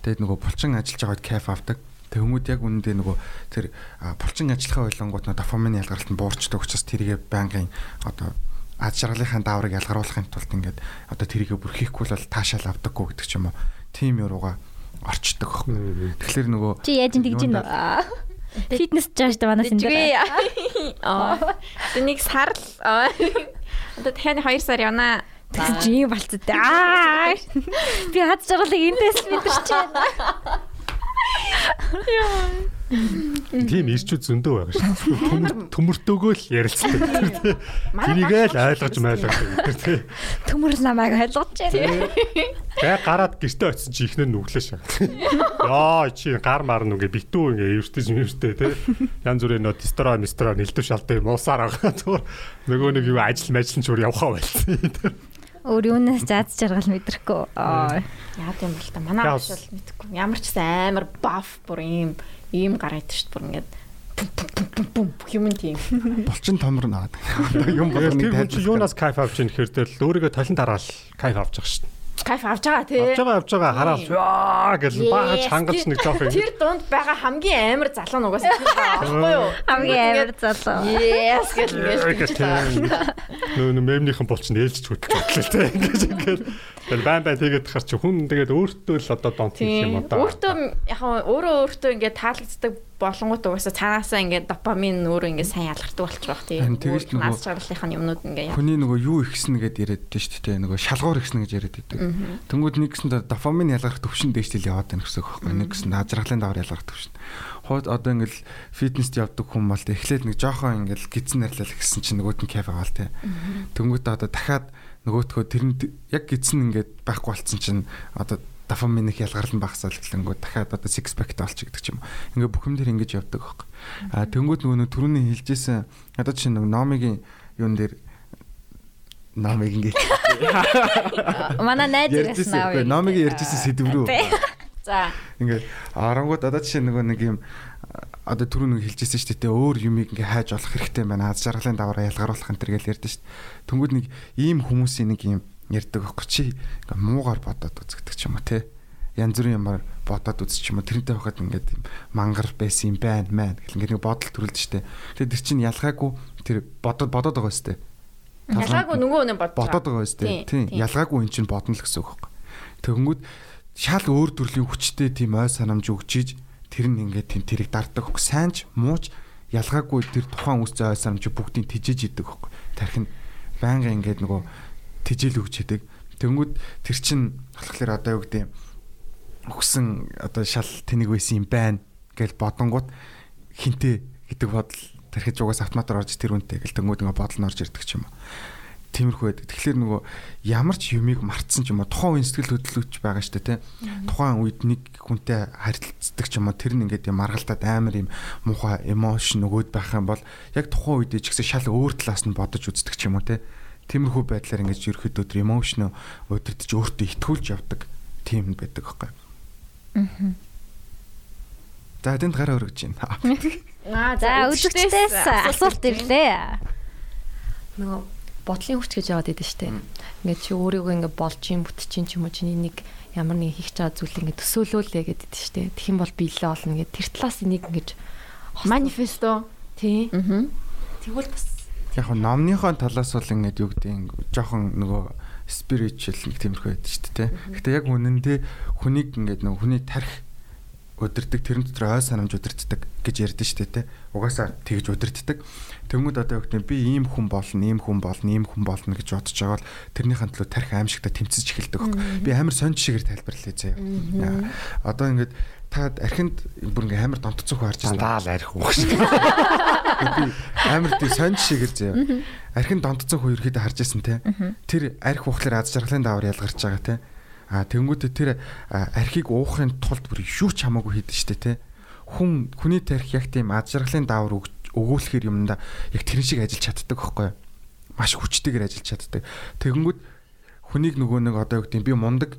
Тэгээд нөгөө булчин ажиллаж байгаад кайф авдаг. Тэг хүмүүд яг үнэндээ нөгөө тэр булчин ажиллахаа ойлонгууд нөгөө дофамины ялгаралт нь буурчдаг учраас тэрийгэ байнгын одоо аз жаргалынхаа дааврыг ялгаруулахын тулд ингээд одоо тэрийгэ бүр хийхгүй бол таашаал авдаггүй гэдэг ч юм уу. Тим юурууга орчдөг. Тэгэхээр нөгөө Чи яаж ингэж ийн фитнес жааш та манаас энэ дээр. Аа. Тэнийг сар л. Одоо дахиад 2 сар явна. Тэгсэн чи юм болцтой. Аа. Би хад жаргалыг эндээс мэдэрч байна. Тийм ирчүүд зөндөө байгаа шүү. Төмөр төмөртөөгөө л ярилцдаг. Тэрийгээ л ойлгож гэдэг тий. Төмөр намайг ойлгож байна. Тэгээ гараад гэртээ очисон чи ихнэр нүглээ шаа. Яа чи гар марна үгээ битүү ингээ эртэж мэртэй тий. Ян зүрээ нөө дистро мистро нэлдв шалтай муусаар байгаа. Зүгээр нөгөө нэг юу ажил мэжлэн чур явхаа байлцсан. Өөр юунаас заац жаргал мэдрэхгүй. Аа. Яа гэм бол та манай аш бол мэдгүй. Ямар ч гэсэн амар баф бүр ийм ийм гараад шүү дээ бүр ингээд human team. булчин томрно. Одоо юм болгоны чи юунаас кайф авч ийн гэхээр тэл өөрийгөө талент хараал кайф авч байгаа шүү. Кайф авч байгаа тий. Авч байгаа авч байгаа хараал яа гэж бааж хангалж нэг жоох юм. Тэр дунд байгаа хамгийн амар залуу нугаас тэр байхгүй юу? Хамгийн амар залуу. Yes гэж ингэж. Нөө мемнийхэн булчин ээлжч хөдлөж байгаа л тийм ингэж ингээд тэгэл байн байн тэгээд хар чи хүн тэгээд өөртөө л одоо донт хийх юм одоо. Өөртөө яг хаа өөрөө өөртөө ингээд таалагддаг болонгууд угаасаа цаанаасаа ингээд допамин өөрөө ингээд сайн ялгардаг болчих واخ тийм. Харин тэгэж нөгөө- нас чаргалынхаа юмнууд ингээд яа. Хүний нөгөө юу ихснэ гэд яриад дээ шүү дээ. Нөгөө шалгуур ихснэ гэж яриад байдаг. Тэнгүүд нэг гэсэндээ дофамин ялгарх төвшин дээшлэл яваад байна гэсэн үг байхгүй. Нэг гэсэнд ажралын давар ялгарх төвшин. Хойд одоо ингээл фитнест явдаг хүн бол эхлээд нэг жоохон ингээл гидсэн нарилал гэсэн чинь нөгөөт нь кайф аваал те. Тэнгүүд одоо дахиад нөгөөтгөө тэрэнд яг гидсэн ингээд байхгүй болцсон чинь одоо дофамин их ялгарлан багасаал гэлэнгүү дахиад одоо six pack олч гэдэг ч юм. Ингээ бүх юм дээр ингэж явдаг байхгүй. А тэнгүүд нөгөө түрүүний хэлжсэн одоо чинь нөгөө номигийн юун дээр номыг ингээ Манай найз үгүй. номыг ярьжсэн сэдв рүү. За. ингээ арангууд одоо чинь нөгөө нэг юм одоо түрүү нэг хэлжсэн шүү дээ. Өөр юмыг ингээ хайж олох хэрэгтэй байна. Аз жаргалын даваараа ялгаруулах энэ төр гэж ярьдэн шүү дээ. Тэнгууд нэг ийм хүмүүсийн нэг юм ярьдаг байхгүй чи ингээ муугар бодоод үзэгдэг ч юм уу те янз бүрийн юмар бодоод үзчих юм уу тэрнтэй байхад ингээд мангар байсан юм байна мэн гэл ингээд нэг бодол төрүүлдэг шүү дээ тэгээд тэр чинь ялгаагүй тэр бодоод бодоод байгаа дээ Ялгаагүй нөгөө нэг бодож бодоод байгаа дээ. Тийм. Ялгаагүй эн чинь бодно л гэсэн үг байхгүй. Тэгэнгүүт шал өөр төрлийн хүчтэй тийм ой санамж өгчиж тэр нь ингээд тийм тэрийг дарддаг хөөх сайнч мууч ялгаагүй тэр тухайн үсцэн ой санамж бүгдийг тижээж идэг хөөх. Тарих нь байнга ингээд нөгөө тижэл өгч идэг. Тэгэнгүүт тэр чин болохоор одоо юу гэдэг өгсөн одоо шал тэнийг байсан юм байна гэж бодонгууд хинтээ гэдэг бодол тархиж угаас автоматар орж тэр үнтэй гэл тэнгууд ингээ бодол нь орж ирдэг ч юм уу. Тиймэрхүү байдаг. Тэгэхээр нөгөө ямар ч юмыг мартсан ч юм уу тухайн үеийн сэтгэл хөдлөлөж байгаа шүү дээ тий. Тухайн үед нэг хүнтэй харилцдаг ч юм уу тэр нь ингээд юм маргалтаад амар юм муухай эмошн өгөөд байх юм бол яг тухайн үед ч гэсэн шал өөр талаас нь бодож үздэг ч юм уу тий. Тиймэрхүү байдлаар ингээд ерөөхдөө тэр эмошн удирдах өөртөө итгүүлж явдаг тийм байдаг байхгүй. Аа. За тэнд гараа өргөж байна. Аа За өдөртөөс асуулт ирлээ. нөгөө бодлын хүч гэж яваад идэв штэ. Ингээд чи өөрийгөө ингээд болж юм бүтчин ч юм уу чиний нэг ямар нэг хийх чад зүйл ингээд төсөөлөөлээ гэдэг штэ. Тэгэх юм бол биелээ олно гэдэг тэр талаас энийг ингэж манифесто. тий. Аа. Тэгвэл бас Яг нь номныхоо талаас бол ингээд юу гэдэг жоохон нөгөө spiritual нэг тиймэрхүү байдаг шүү дээ. Гэтэ яг үнэндээ хүнийг ингээд нөгөө хүний тарих удирдаг тэрэн дотор ой санамж удирддаг гэж ярьдэн шүү дээ. Угаасаа тэгж удирддаг. Тэнгүүд одоо юу гэдэг би ийм хүн болно, ийм хүн болно, ийм хүн болно гэж бодож байгаа бол тэрнийхэн төлөө тарих аимшигтай тэмцэж эхэлдэг. Би амар сонь жишгээр тайлбарлая заяа. Одоо ингээд та архинд бүр ингээ амар донтцох хөө харж байна. Даал арих уу шиг. Амар тий сонь жишээгээр заяа. Архин донтцсон хөө ерөөдөө харж байсан те. Тэр арх ухлаар аз жаргалын даавар ялгарч байгаа те. А тэнгуүтэ тэр архийг уухын тулд бүр юу ч хамаагүй хийдэж штэ те. хүн хүний тарих яг тийм ад жаргалын даавар өгүүлэхээр юмда яг тэрэн шиг ажиллаж чаддаг байхгүй юу? Маш хүчтэйгээр ажиллаж чаддаг. Тэгэнгүүт хүнийг нөгөө нэг одоо юу гэдэг би мундаг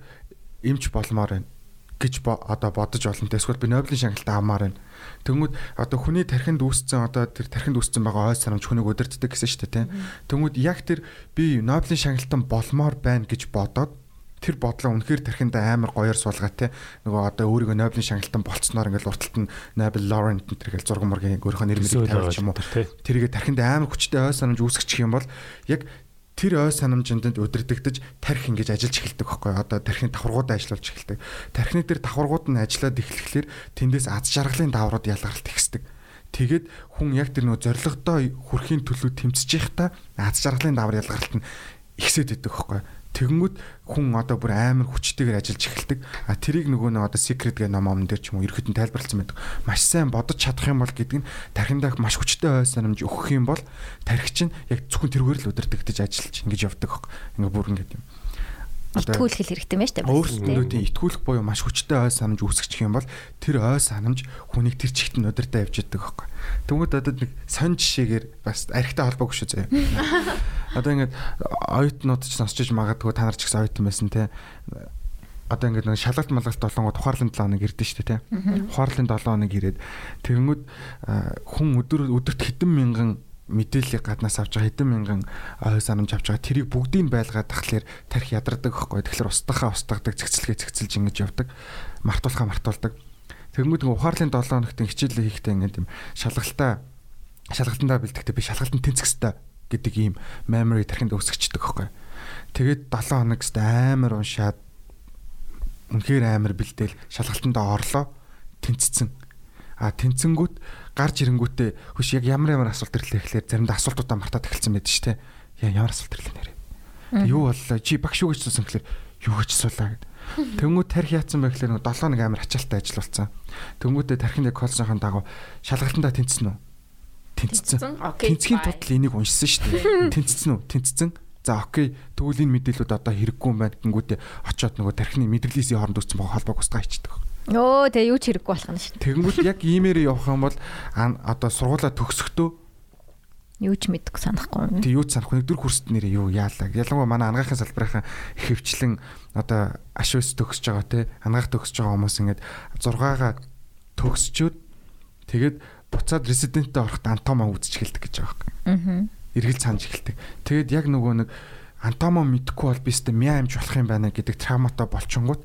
эмч болмоор байна гэж одоо бодож болно. Эсвэл би Нобелийн шагналтай авмаар байна. Тэнгүүд одоо хүний тархинд үүссэн одоо тэр тархинд үүссэн байгаа ой санамж хүнийг өдөртдөг гэсэн шүү дээ, тийм. Тэнгүүд яг тэр би Нобелийн шагналтан болмоор байна гэж бодоод тэр бодлоо үнэхээр тархинд амар гоёор суулгаа те нөгөө одоо өөрийгөө Нобелийн шагналтан болцсноор ингээл урталт нь Nobel laureate энэ төргээл зураг мургийн өөрийнхөө нэр мэдээг тавьчих юм уу? тэрийгэ тархинд амар хүчтэй ой санамж үүсгэх юм бол яг тэр ой санамжинд өдөрдөгдөж тарих ингэж ажиллаж эхэлдэг байхгүй одоо тархины давхаргууд ажиллаж эхэлдэг. Тархины тэр давхаргууд нь ажиллаад эхлэхлээр тэндээс аз жаргалын даврууд ялгаралт ихсдэг. Тэгээд хүн яг тэр нөө зоригтой хүрхийн төлөө тэмцэж байхдаа аз жаргалын давар ялгаралт нь ихсээд идэг байхгүй. Тэгэнгүүт хүн одоо бүр амар хүчтэйгээр ажиллаж эхэлдэг. А тэрийг нөгөө нэг одоо secret гэх ном ом дээр ч юм уу ерөөхдөө тайлбарласан байдаг. Маш сайн бодож чадах юм бол гэдэг нь тархиндаа маш хүчтэй ой санамж өгөх юм бол тархи чинь яг зөвхөн тэргээр л өдөртөгдөж ажиллаж ингэж явдаг. Ингээ бүр ингэ юм итгүүлэх хэрэгтэй юм шүү дээ. Өөрсдөө итгүүлэх буюу маш хүчтэй ой санамж үүсгэж юм бол тэр ой санамж хүнийг тэр чигт нь удирдах явж идэг байхгүй. Тэнгүүд одоо нэг сонь жишээгээр бас архитай холбоогүй шүү заяа. Одоо ингээд оюутнууд ч сонсч магадгүй та нар ч гэсэн оюутан байсан те одоо ингээд нэг шалгалт малгалт болонгод ухаарлын 7 хоног ирдэ шүү дээ тий. Ухаарлын 7 хоног ирээд тэгэнгүүт хүн өдөр өдөрт хэдэн мянган мэдээллийг гаднаас авч байгаа хэдэн мянган ой санамж авч байгаа тэрийг бүгдийг байлгаад тахлаар тарих ядардаг байхгүй. Тэгэхээр устгахаа устгадаг, цэгцэлгээ цэгцэлж ингэж явдаг. Мартуулахаа мартуулдаг. Тэгмүүд ухаарлын 7 хоногт хичээлээ хийхдээ ингээд юм шалгалтаа шалгалтандаа бэлтгэхдээ би шалгалтанд тэнцэх хэвээр гэдэг ийм memory тархинд өсгчдөг байхгүй. Тэгээд 7 хоног гэст амар уншаад үнэхээр амар бэлдээл шалгалтандаа орлоо тэнцсэн. А тэнцэнгүүт гарч ирэнгүүтээ хөш яг ямар ямар асуулт ирлээ гэхлээр заримдаа асуултуудаа мартаад эхэлсэн байдаг шүү дээ. Яа ямар асуулт ирлээ нэрээ. Юу боллоо? Чи багш юу гэж суусан гэхлээр юу гэж суулаа гэд. Тэнгүүд тарих яатсан байх гэхлээр 7 нэг амар ачаалттай ажил болсон. Тэнгүүдээ тархины колсонхон дагуу шалгалтандаа тэнцсэн үү? Тэнцсэн. Тэнцхийн тулд энийг уншсан шүү дээ. Тэнцсэн үү? Тэнцсэн. За окей. Тэгвэл энэ мэдээлүүд одоо хэрэггүй юм байна гэнгүүтээ очиод нөгөө тархины мэдрэлээсийн хооронд үүссэн байгаа холбоог устгаа хийчихдэг. Өө тэгээ юу ч хэрэггүй болох нь шүү. Тэгэнгүүт яг иймээр явах юм бол одоо сургуулаа төгсөхдөө юу ч мэдгүй санахгүй. Тэг юу ч санахгүй. Нэгдүгээр курст нэрээ юу яалаа. Ялангуяа манай ангаахын салбарынхаа хөвчлэн одоо ашуус төгсөж байгаа те ангаах төгсөж байгаа хүмүүс ингээд 6-аагаа төгсчөөд тэгээд буцаад резиденттэй ороход антомоо үзэж эхэлдэг гэж байгаа юм. Аа. Эргэл санаж эхэлдэг. Тэгээд яг нөгөө нэг антомоо мэдхгүй бол би өстө мяа амж болох юм байна гэдэг травматай болчингууд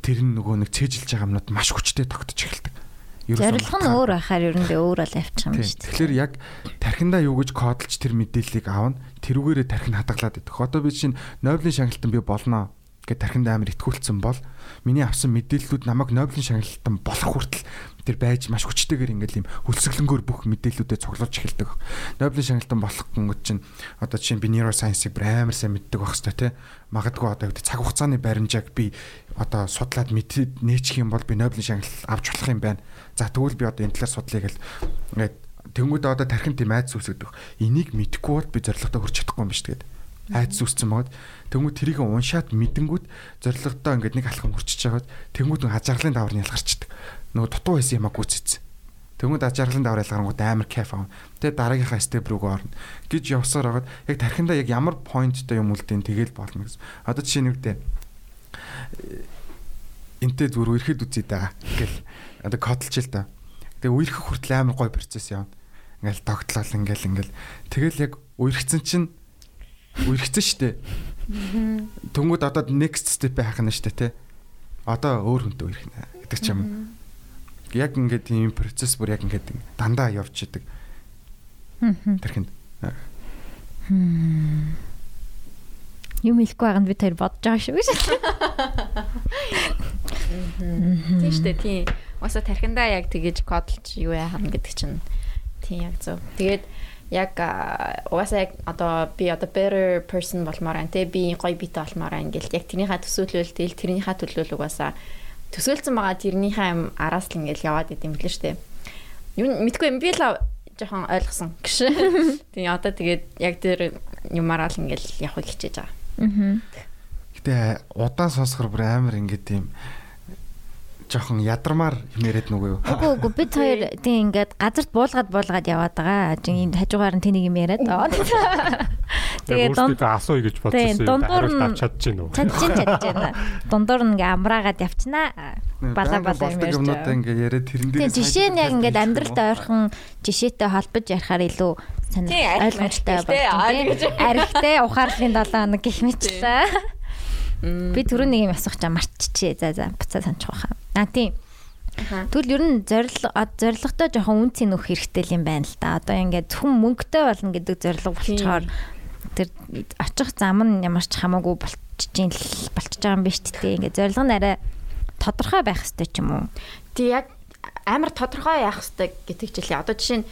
тэр нь нөгөө нэг цээжилж байгаа юмнууд маш хүчтэй тогтож эхэлдэг. Зорилго нь өөр байхаар ер нь өөр бол авчих юм шүү дээ. Тэгэхээр яг тархиндаа юу гэж кодолж тэр мэдээллийг аавна тэрүүгээрээ тархин хадгалаад идэх. Одоо би чинь Нобелийн шагналтан би болно гэж тархинд амар итгүүлсэн бол миний авсан мэдээллүүд намайг Нобелийн шагналтан болох хүртэл тэр байж маш хүчтэйгээр ингээл юм хөлсөглөнгөөр бүх мэдээллүүдэд цуглуулж эхэлдэг. Нобелийн шагналтан болох гүнгүүд чинь одоо жишээ нь би neuroscience-ийг амар сайн мэддэг байх хэвээр те. Магадгүй одоо үүдээ цаг хугацааны баримжааг би одоо судлаад мэдээд нээчих юм бол би Нобелийн шагналт авч болох юм байна. За тэгвэл би одоо энэ талаар судлая гэл ингээд тэнгууд одоо тархин тийм айц үсгдэг. Энийг мэдэхгүй бол би зоригтой хүрч чадахгүй юм биш тэгээд айц үсцэн магад тэнгууд тэрийг уншаад мэдэнгүүд зоригтой ингээд нэг алхам хүрчиж байгаад тэнгууд нэг ажарлын давар ялгарчдаг нөгөө дутуу байсан юм а гүцэц. Тэнгүүд ажарлан давар ялгарангууд амар кайф аа. Тэгээ дараагийнхаа степ рүү орно гэж явсаар хагаад яг тархиндаа яг ямар поинттай юм үлдэн тэгэл болно гэсэн. Одоо жишээ нь үгтэй энтэй зүр үерхэд үзье да гэл одоо кодлж л та. Тэгээ үерхэх хүртэл амар гой процесс явна. Ингээл тогтлол ингээл ингээл тэгэл яг үерхсэн чинь үерхсэн штэ. Тэнгүүд одоо next step байх нь штэ те. Одоо өөр хүнтэй үерхнэ гэдэг ч юм яг ингээд ийм процесс бүр яг ингээд дандаа явж идэг. Тэрхэнд. Юм хэлэхгүй байгаа нь би тэр бодож байгаа шүү. Тийм шүү дээ тийм. Уусаа тархиндаа яг тэгэж кодлж юу яахна гэдэг чинь тийм яг зөв. Тэгээд яг угаасаа яг одоо би одоо better person болмоор байна те би гоё битэй болмоор байна гэл яг тэрнийхээ төсөөлөл тэгэл тэрнийхээ төлөөлөл угаасаа төсөөлсөн байгаа тэрнийхээ юм араас л ингээл яваад идэм билээ штэ. Юм мэдгүй юм би л жоохон ойлгосон гэж. Тэгээ одоо тэгээд яг тэр юмараа л ингээл явах хичээж байгаа. Гэтэ удаан сонсохор бүр амар ингээд юм жоохон ядармаар хэмээрэд нүгөө. Үгүй үгүй бид хоёр тийм ингээд газарт буулгаад буулгаад яваад байгаа. Жин хажуугаар нь тэнийг юм яриад. Тэгээ дунд асууя гэж бодсон. Дундуур нь чадчихэв үү? Чадчихин чадчихна. Дундуур нь ингээ амраагаад явчихнаа. Бала бала юм ярьж байгаа. Ингээ яриад тэрэн дээр Тийм жишээ нь яг ингээд амьдралд ойрхон жишээтэй холбож ярихаар илүү сонир ойлгомжтой байна. Аригтай ухаарлын 7 хоног гэх мэтлээ. Би түрүү нэг юм асуух чам марччихээ. За за буцаа санчих واخа. А тийм. Тэгвэл ер нь зориг зоригтой жоохон үн цэн өгөх хэрэгтэй юм байна л да. Одоо ингээд зөвхөн мөнгөтэй болно гэдэг зориг болчоор тэр очих зам нь ямар ч хамаагүй болчихж ин болчихж байгаа юм биш үү те. Ингээд зориг нь арай тодорхой байх хэрэгтэй ч юм уу. Тэг яг амар тодорхой яах хэрэгтэй гэдэг ч хэлээ. Одоо жишээ нь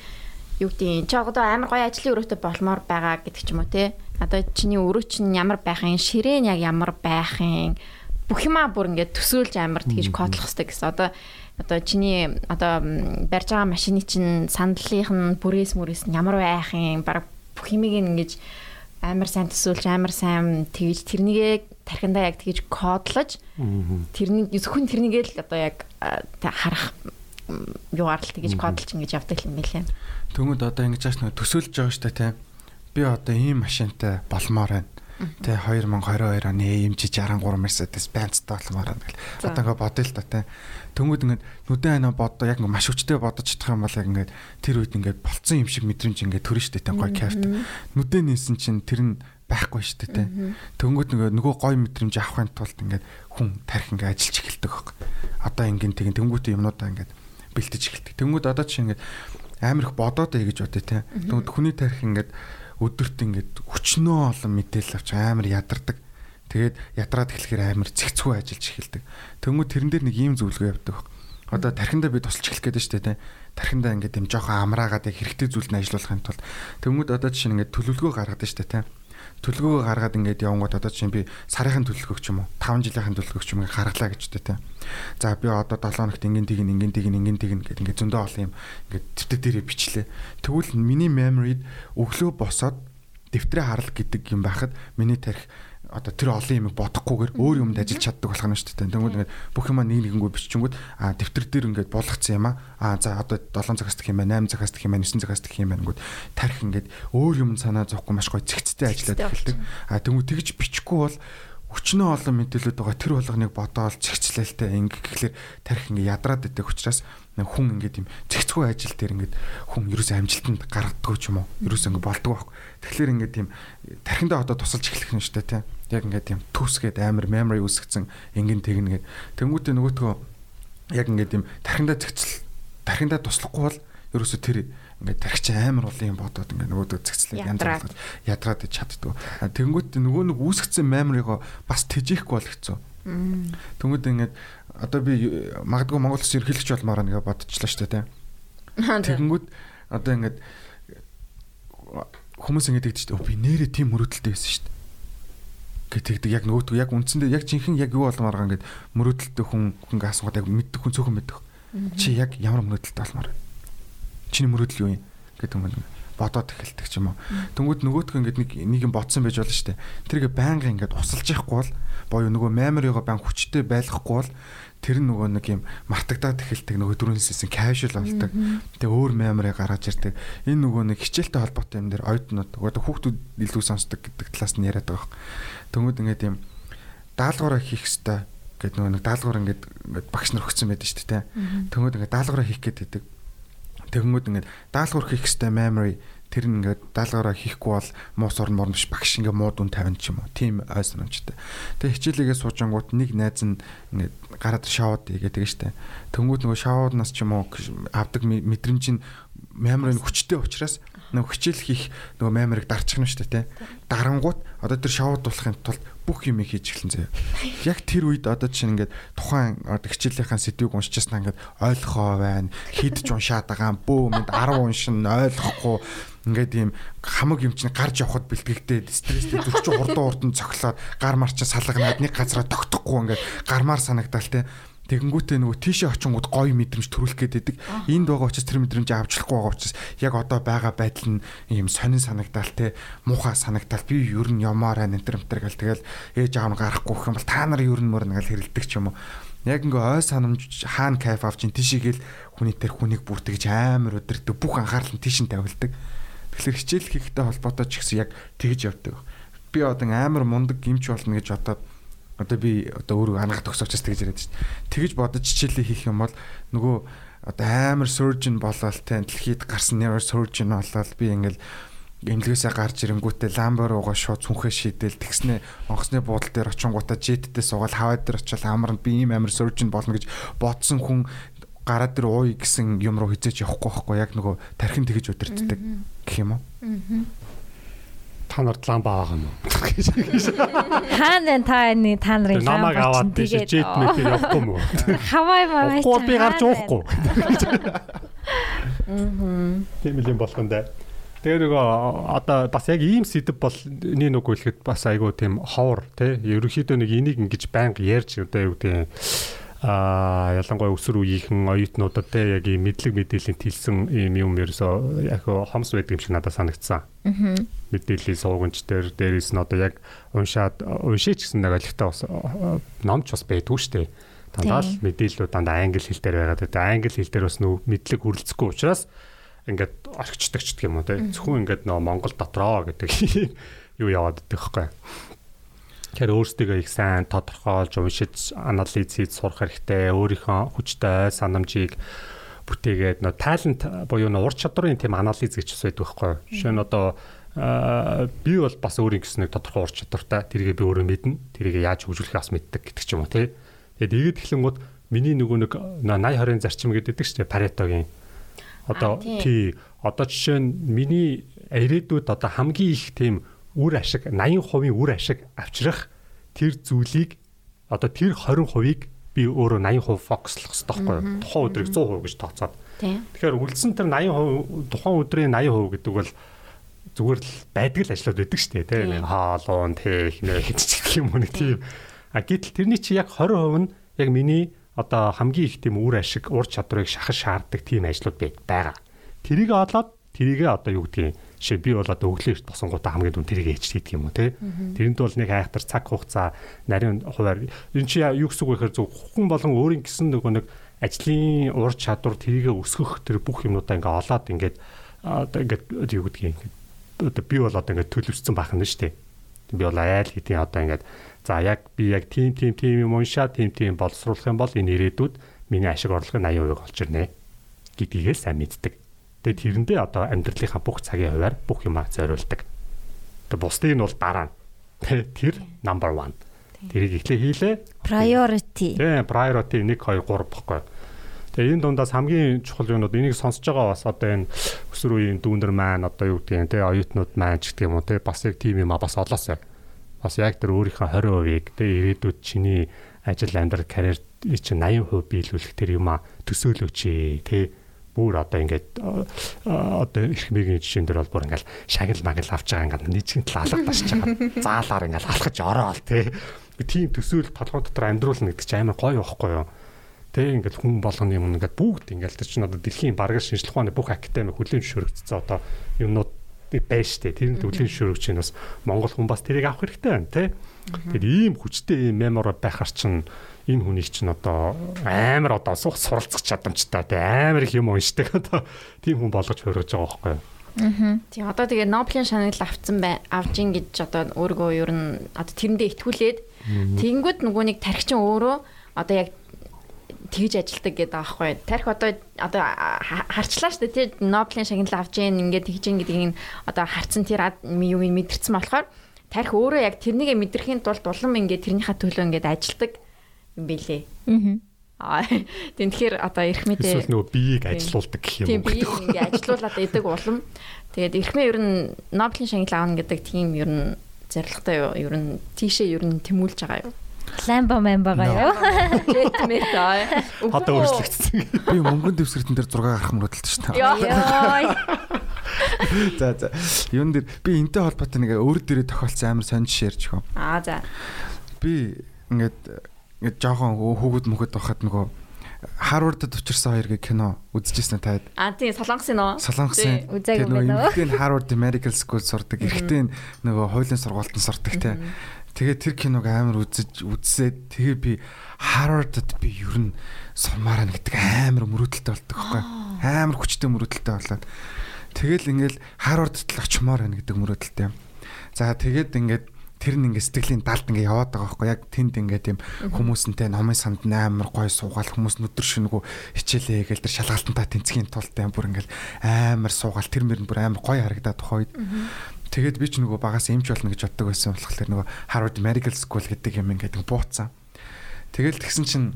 юу гэдэг чи одоо амар гоё ажлын өрөөтэй болмоор байгаа гэдэг ч юм уу те. Тэ Одоо чиний өрөө чинь ямар байх юм, ширээ нь яг ямар байх юм бүх юмаа бүр ингээд төсөөлж амар тэгж кодлох хэрэгтэй гэсэн. Одоо одоо чиний одоо барьж байгаа машины чинь сандлынх нь бүрээс мүрээс нь ямар байх юм баг бүх юмыг ингэж амар сайн төсөөлж амар сайн тэгж тэрнийгээ тархиндаа яг тэгж кодлож тэрний зөвхөн тэрнийгээ л одоо яг харах юугаар л тэгж кодолж ингэж явдаг юм билээ. Тэмүүд одоо ингэж ааш нөө төсөөлж байгаа штэ тий. Би одоо ийм машинтай болмоор байна. Тэ 2022 оны AMG 63 Mercedes Benz-тай болмоор байна гэл. Одоо ингээ бодъё л та тий. Тэмүүд ингээд нүдэн айна бодоо яг ингээ маш хүчтэй бодож чадах юм бол яг ингээд тэр үед ингээд болцсон юм шиг мэдрэмж ингээд төрөн штэ тий гой кайфт. Нүдэн нээсэн чинь тэр нь байхгүй шүү дээ тий. Төнгөд нөгөө нөгөө гой мэдрэмж авахын тулд ингээд хүн тарих ингээд ажиллаж эхэлдэг байхгүй. Одоо ингээд тэгин тэнгуүтэй юмнуудаа ингээд бэлтэж эхэлдэг. Тэнгүүд одоо чинь ингээд амар их бодоод бай гэж бодъё те. Тэгвэл хүний тарих ингээд өдөрт ингээд хүчнөө олон мэдээлэл авч амар ядардаг. Тэгээд ядраад эхлэхээр амар цэгцгүй ажиллаж эхэлдэг. Тэнгүүд тэрэн дээр нэг ийм зөвлөгөө явдаг. Одоо тархиндаа би тусалж эхлэх гээд штэ те. Тархиндаа ингээд юм жоохон амраагаад яг хэрэгтэй зүйлд нь ажиллуулахын тулд тэнгүүд одоо чинь ингээд төлөвлөгөө гаргадаг штэ те төлөвлөгөө гаргаад ингээд явангууд одоо чинь би сарын төлөвлөгөө ч юм уу 5 жилийн төлөвлөгөө ч юм гаргалаа гэж тэ. За би одоо 7 хоногт ингэн тийг ингэн тийг ингэн тийг гэдэг ингээд зөндөө олон юм ингээд дэвтэр дээрээ бичлээ. Тэгвэл миний memory өглөө босоод дэвтрээ харал гэдэг юм байхад миний тарих одоо тэр олон юм бодохгүйгээр өөр юмд ажиллаж чаддаг болох нь шүү дээ. Тэгвэл ингээд бүх юм нэг нэгэнгүү биччихэнгүүт а дэвтэр дээр ингээд болгоцсон юм а. За одоо 7 цагаас дэх юм байна, 8 цагаас дэх юм байна, 9 цагаас дэх юм байна гүүд тарих ингээд өөр юм санаа зовхгүй маш гоё зэгцтэй ажиллаад эхэлдэг. А тэгвэл тэгж бичихгүй бол өчнөө олон мэдээлэлүүд байгаа тэр болгоныг бодоол зэгцлэлтэй ингээ гэхлээр тарих ингээ ядраад байдаг учраас хүн ингээд юм зэгцгүй ажил дээр ингээд хүн ерөөсөө амжилтанд гаргадаггүй ч юм уу ерөөсөө ингээ болдгоо байхгүй. Тэгэхээр ингээд тийм тархиндаа одоо тусалж эхлэх нь шүү дээ тийм яг ингээд юм төсгээд амар memory үсгцэн ингэн тэгнэ гэд. Тэнгүүтээ нөгөөтгөө яг ингээд юм тархиндаа зэгцэл тархиндаа туслахгүй бол ерөөсөө тэр ингээд тархич амар юм бодоод ингээд нөгөөдөө зэгцлээ янз болгож ядраад чаддгүй. Тэнгүүт нөгөө нэг үүсгэсэн memory-го бас тэжээхгүй бол хэцүү. Тэнгүүд ингээд одоо би магадгүй Монгол улс ерхийлэгч болмоор нэгэ бодчихлаа шүү дээ. Тэнгүүд одоо ингээд хүмүүс ингээд тэгдэж шүү дээ. Би нэрээ тийм мөрөдөлтэй байсан шүү дээ гэтэгдэг яг нөгөөтгөө яг үндсэндээ яг жинхэнэ яг юу болмоор ингээд мөрөөдөлтөй хүн хүн асуугаад яг мэддэг хүн цөөхөн мэддэг. Чи яг ямар мөрөөдөлтөй болмоор? Чиний мөрөөдөл юу юм гэдэг юм бодоод эхэлдэг ч юм уу. Тэнгүүд нөгөөтгөө ингээд нэг нэг юм бодсон байж болно шүү дээ. Тэргээ байнга ингээд усалж яахгүй бол боёо нөгөө memory-го баян хүчтэй байлгахгүй бол тэр нөгөө нэг юм мартагдаад эхэлдэг нөгөө дөрөнсээс casual болдог. Тэгээ өөр memory гаргаж ирдэг. Энэ нөгөө нэг хичээлтэй холбоотой юм дээр оюутнууд одоо хүүхдүүд илүү сонсдог гэдэг талаас нь яриад байгаа. Төнгөд ингээд юм даалгавраа хийх хэвээр гэдэг нөгөө нэг даалгавар ингээд багш нар өгсөн байдаг шүү дээ. Төнгөд ингээд даалгавраа хийх гэдэг. Тэгэнгүүт ингээд даалгавар хийх хэвээр memory тэр нь ингээд даалгавраа хийхгүй бол муу сурн морн биш багш ингээд муу дүн тавина ч юм уу. Тийм ой санамжтай. Тэгээ хичээлээгээ суужангууд нэг найз нь ингээд гараад шавууд игээ тэгээ штэ. Тэнгүүд нөгөө шавууднаас ч юм уу авдаг мэдрэмж нь меморийн хүчтэй учраас нөгөө хичээл хийх нөгөө меморийг дарчих нь штэ тий. Дарангууд одоо тэр шавууд дуулахын тулд бүх юм хийж эхэлэн заяа. Яг тэр үед одоо чинь ингээд тухайн одоо хичээлийнхаа сэдвийг уншижсанаа ингээд ойлгохоо байна. Хидж уншаад байгаа бөө мэд 10 уншин ойлгохгүй ингээд ийм хамаг юм чинь гарч явхад бэлтгэгдээ стресстэй зүрхч хурдан хурдан цоглоод гар мар чинь салганаад нэг газараа тогтохгүй ингээд гармаар санагдал те Тэгэнгүүтээ нөгөө тийшээ очингууд гоё мэдрэмж төрүүлэх гээд байдаг. Энд байгаа учраас тэр мэдрэмжийг авчлахгүй байгаа учраас яг одоо байгаа байдал нь ийм сонин санагдаал те муухай санагдаал би ер нь ямаар байна энэ төр гэл тэгэл ээж аав нь гарахгүй юм бол та нар ер нь мөр нэгэл хэрэлдэг ч юм уу. Яг ингээ ой санамж хаана кайф авч ин тийшээгээл хүний тэр хүнийг бүртгэж амар өдөртөг бүх анхаарал нь тийш нь тавилдаг. Тэгэхээр хичээл хийхтэй холбоотой ч гэсэн яг тэгж явдаг. Би одоо амар мундаг гимч болно гэж бодоод одоо би одоо өөрөө ангаах төгсөвчөөс тэгж яриад шүү дээ. Тэгж бодож хичээлээ хийх юм бол нөгөө одоо амар surgeon болоод те дэлхийд гарсан never surgeon болоод би ингээл эмнэлгээсээ гарч ирэнгүүтээ ламбар уугаа шууд цүнхээ шийдэл тэгснэ онгоцны буудлын дээр очингуудаа жеттэй суугаад хаваа дээр очил амарнд би ийм амар surgeon болно гэж бодсон хүн гараа дээр ууй гэсэн юм руу хизээч явахгүй байхгүй яг нөгөө тархин тэгж өдөртдөг гэх юм уу. Аа та нарт ламба байгаа юм уу? Хаана та энэ та нарын ламбаг аваад тэгээд жет мэт явахгүй юм уу? Хавай мавай. Гол би гарч уухгүй. Мм. Тийм юм болгондоо. Тэгээ нөгөө одоо бас яг ийм сэдв бол нэг нүг хэлэхэд бас айгүй тийм ховор тий. Ерөнхийдөө нэг энийг ингэж байнга ярьж одоо юу гэдэг а ялангуяа өсөр үеийнхэн оюутнуудад те яг ийм мэдлэг мэдээллийн тэлсэн ийм юм ерөөсөө яг хомс байдаг юм шиг надад санагдсан. Аа. Мэдээллийн суугч дээр дээрээс нь одоо яг уншаад уншиж гэсэн нэг ойлгохтой бас номч бас байдгүй шүү дээ. Дандаа л мэдээллүүд дандаа англи хэл дээр байгаад байдаг. Англи хэл дээр бас нөө мэдлэг хүрэлцэхгүй учраас ингээд орчдөг ч гэх юм уу те. Зөвхөн ингээд нөө Монгол дотроо гэдэг юу яваад идэх хэвхэв. Тэгэхээр өөрсдөө их сайн тодорхойлж уншиж анализ хийж сурах хэрэгтэй. Өөрийнхөө хүчтэй санамжийг бүтээгээд нөө талент буюу нөө ур чадрын тийм анализ гэж байдаг байхгүй юу. Жишээ нь одоо би бол бас өөрийн гэсэн нэг тодорхой ур чадвартай. Тэргээ би өөрөө мэднэ. Тэргээ яаж хөгжүүлэхээ бас мэддэг гэдэг ч юм уу тий. Тэгээд ийгэд эхлэнгууд миний нөгөө нэг 80 20-ын зарчим гэдэг чинь Паретогийн одоо тий одоо жишээ нь миний ирээдүйд одоо хамгийн их тийм үр ашиг 80% үр ашиг авчрах тэр зүйлийг одоо тэр 20%ийг би өөрөө 80% фокуслох хэрэгтэй байхгүй юу? Тухайн өдрийг 100% гэж тооцоод. Тэгэхээр үлдсэн тэр 80% тухайн өдрийн 80% гэдэг бол зүгээр л байдаг л ажлууд байдаг шүү дээ тийм хаалуун техник гэх юм уу нэг тийм. А гэтэл тэрний чи яг 20% нь яг миний одоо хамгийн их тийм үр ашиг ур чадварыг шахаж шаарддаг тийм ажлууд байгаа. Тэрийг олоод тэрийгээ одоо юу гэдгийг Жишээ би бол одоо өглөө эрт босонгуудаа хамгийн дүн тэрийг ээж хийдэг юм уу те. Тэрэнд бол нэг айхтар цаг хугацаа нарийн хуваар энэ чи юу гэсэн үг вэ гэхээр зөв хүн болон өөрийн гэсэн нөгөө нэг ажлын ур чадвар тэрийгэ өсгөх тэр бүх юмудаа ингээ олоод ингээд одоо ингээд юу гэдгийг ингээд одоо би бол одоо ингээд төлөвшсөн байх нь шүү дээ. Би бол айл хэдийн одоо ингээд за яг би яг тим тим тим юм уншаа тим тим боловсруулах юм бол энэ ирээдүйд миний ашиг орлого 80% олж ирнэ гэдгийгээ сайн мэддэг. Тэгээд тэрэндээ одоо амьдралынхаа бүх цагийн хуваар бүх юмаа зориулдаг. Тэгээд бусдыг нь бол дараа нь. Тэр number 1. Тэрийг ихлэ хийлээ. Priority. Тийм, priority 1 2 3 баггүй. Тэгээ энэ дундаас хамгийн чухал юмнууд энийг сонсож байгаа бас одоо энэ өсвөр үеийн дүүнер маань одоо юу гэдэг юм те оюутнууд маань ч гэдэг юм уу те бас яг тийм юм а бас олоосаа. Бас яг тэр өөрийнхөө 20%-ийг те ирээдүйд чиний ажил амьдрал карьер чинь 80% биелүүлэх тэр юм а төсөөлөөч те бүр одоо ингээд одоо их мэгийн жишээн дээр бол бүр ингээд шагнал магнал авч байгаа ингээд нийцгийн тал алга ташж байгаа. Заалаар ингээд алхаж ороол тий. Тийм төсөөл толгой дотор амьдруулна гэдэг чинь амар гоё байхгүй юу? Тэ ингээд хүн болгоны юм ингээд бүгд ингээд тэр чинь одоо дэлхийн бараг шинжлэх ухааны бүх академи хүлээн зөвшөөрөгдсөн одоо юмнууд байна штэ. Тэрний төлөв зөвшөөрөгч чинь бас Монгол хүн бас тэрийг авах хэрэгтэй байна тий. Тэгэхээр ийм хүчтэй ийм мемор байхаар чинь энэ хүнийг чинь одоо амар одоо сух суралцах чадамжтай. Тий амар их юм уншдаг одоо тийм хүн болгож хөрөж байгаа байхгүй юу. Аа. Тийм одоо тэгээ Нобелийн шагнал авцсан бай авж ин гэж одоо өөргөө ер нь одоо тэрэндээ итгүүлээд тэгэнгүүт нөгөө нэг тархичин өөрөө одоо яг тэгж ажилдаг гэдэг аахгүй. Тарих одоо одоо харчлаа шүү дээ тий Нобелийн шагнал авж ийн ингээд тэгж ин гэдгийг одоо харцсан тэр юу мэдэрсэн болохоор тарих өөрөө яг тэрнийг мэдрэхийн тулд улам ингээд тэрнийхээ төлөө ингээд ажилдаг юм билээ. Аа. Тийм тэгэхээр одоо эрх мэдээ эсвэл нөгөө биеийг ажилуулдаг гэх юм уу. Тийм биеийг ингээ ажилуулад идэг улам. Тэгээд эрхмээ ер нь Нобелийн шагнал аавна гэдэг тийм ер нь зорилготой юу? Ер нь тийшээ ер нь тэмүүлж байгаа юу? Ламбо мэн байгаа юу? Жетмэт аа. Одоо өөрчлөгдсөн. Би мөнгөн дэвсгэртэн дээр 6 гарах мөрөдөлт шүү дээ. Йой. За за. Юун дээр би энтэй холбоотой нэг өөр дээрээ тохиолдсон амар сонь жишээ ярьж хөө. Аа за. Би ингээд ингээд жоохон хүүгүүд мөхөд байхад нөгөө Харвардд учирсан хоёр гээ кино үзчихсэн таад. А тийм солонгосын нөө. Солонгосын. Тэгээ нөгөө байна эмэгтэй нь Harvard Medical School сурдаг. Эрэгтэй нь нөгөө хуулийн сургуультанд сурдаг те. Тэгээ тэр киног амар үзэж үзсээд тэгээ би Harvard-д би ер нь сумаараа нэгдэг амар мөрөөдөлтэй болдог байхгүй. Амар хүчтэй мөрөөдөлтэй болоод тэгэл ингээл Harvard-д л очимоор байна гэдэг мөрөөдөлтэй. За тэгээд ингээд тэр нь ингээд сэтгэлийн далд ингээд яваад байгаа байхгүй. Яг тэнд ингээд тийм хүмүүсэнтэй номын санд амар гой суугаал хүмүүс нүдэр шингүү хичээлээ гээл тэр шалгалтантаа тэнцхийн тулд бүр ингээд амар суугаал тэр мөр нь бүр амар гой харагдаад тухайд тэгээд би ч нөгөө багаас эмч болно гэж боддог байсан болохоор нөгөө Harvard Medical School гэдэг юм ингээд бууцсан. Тэгэл тэгсэн чинь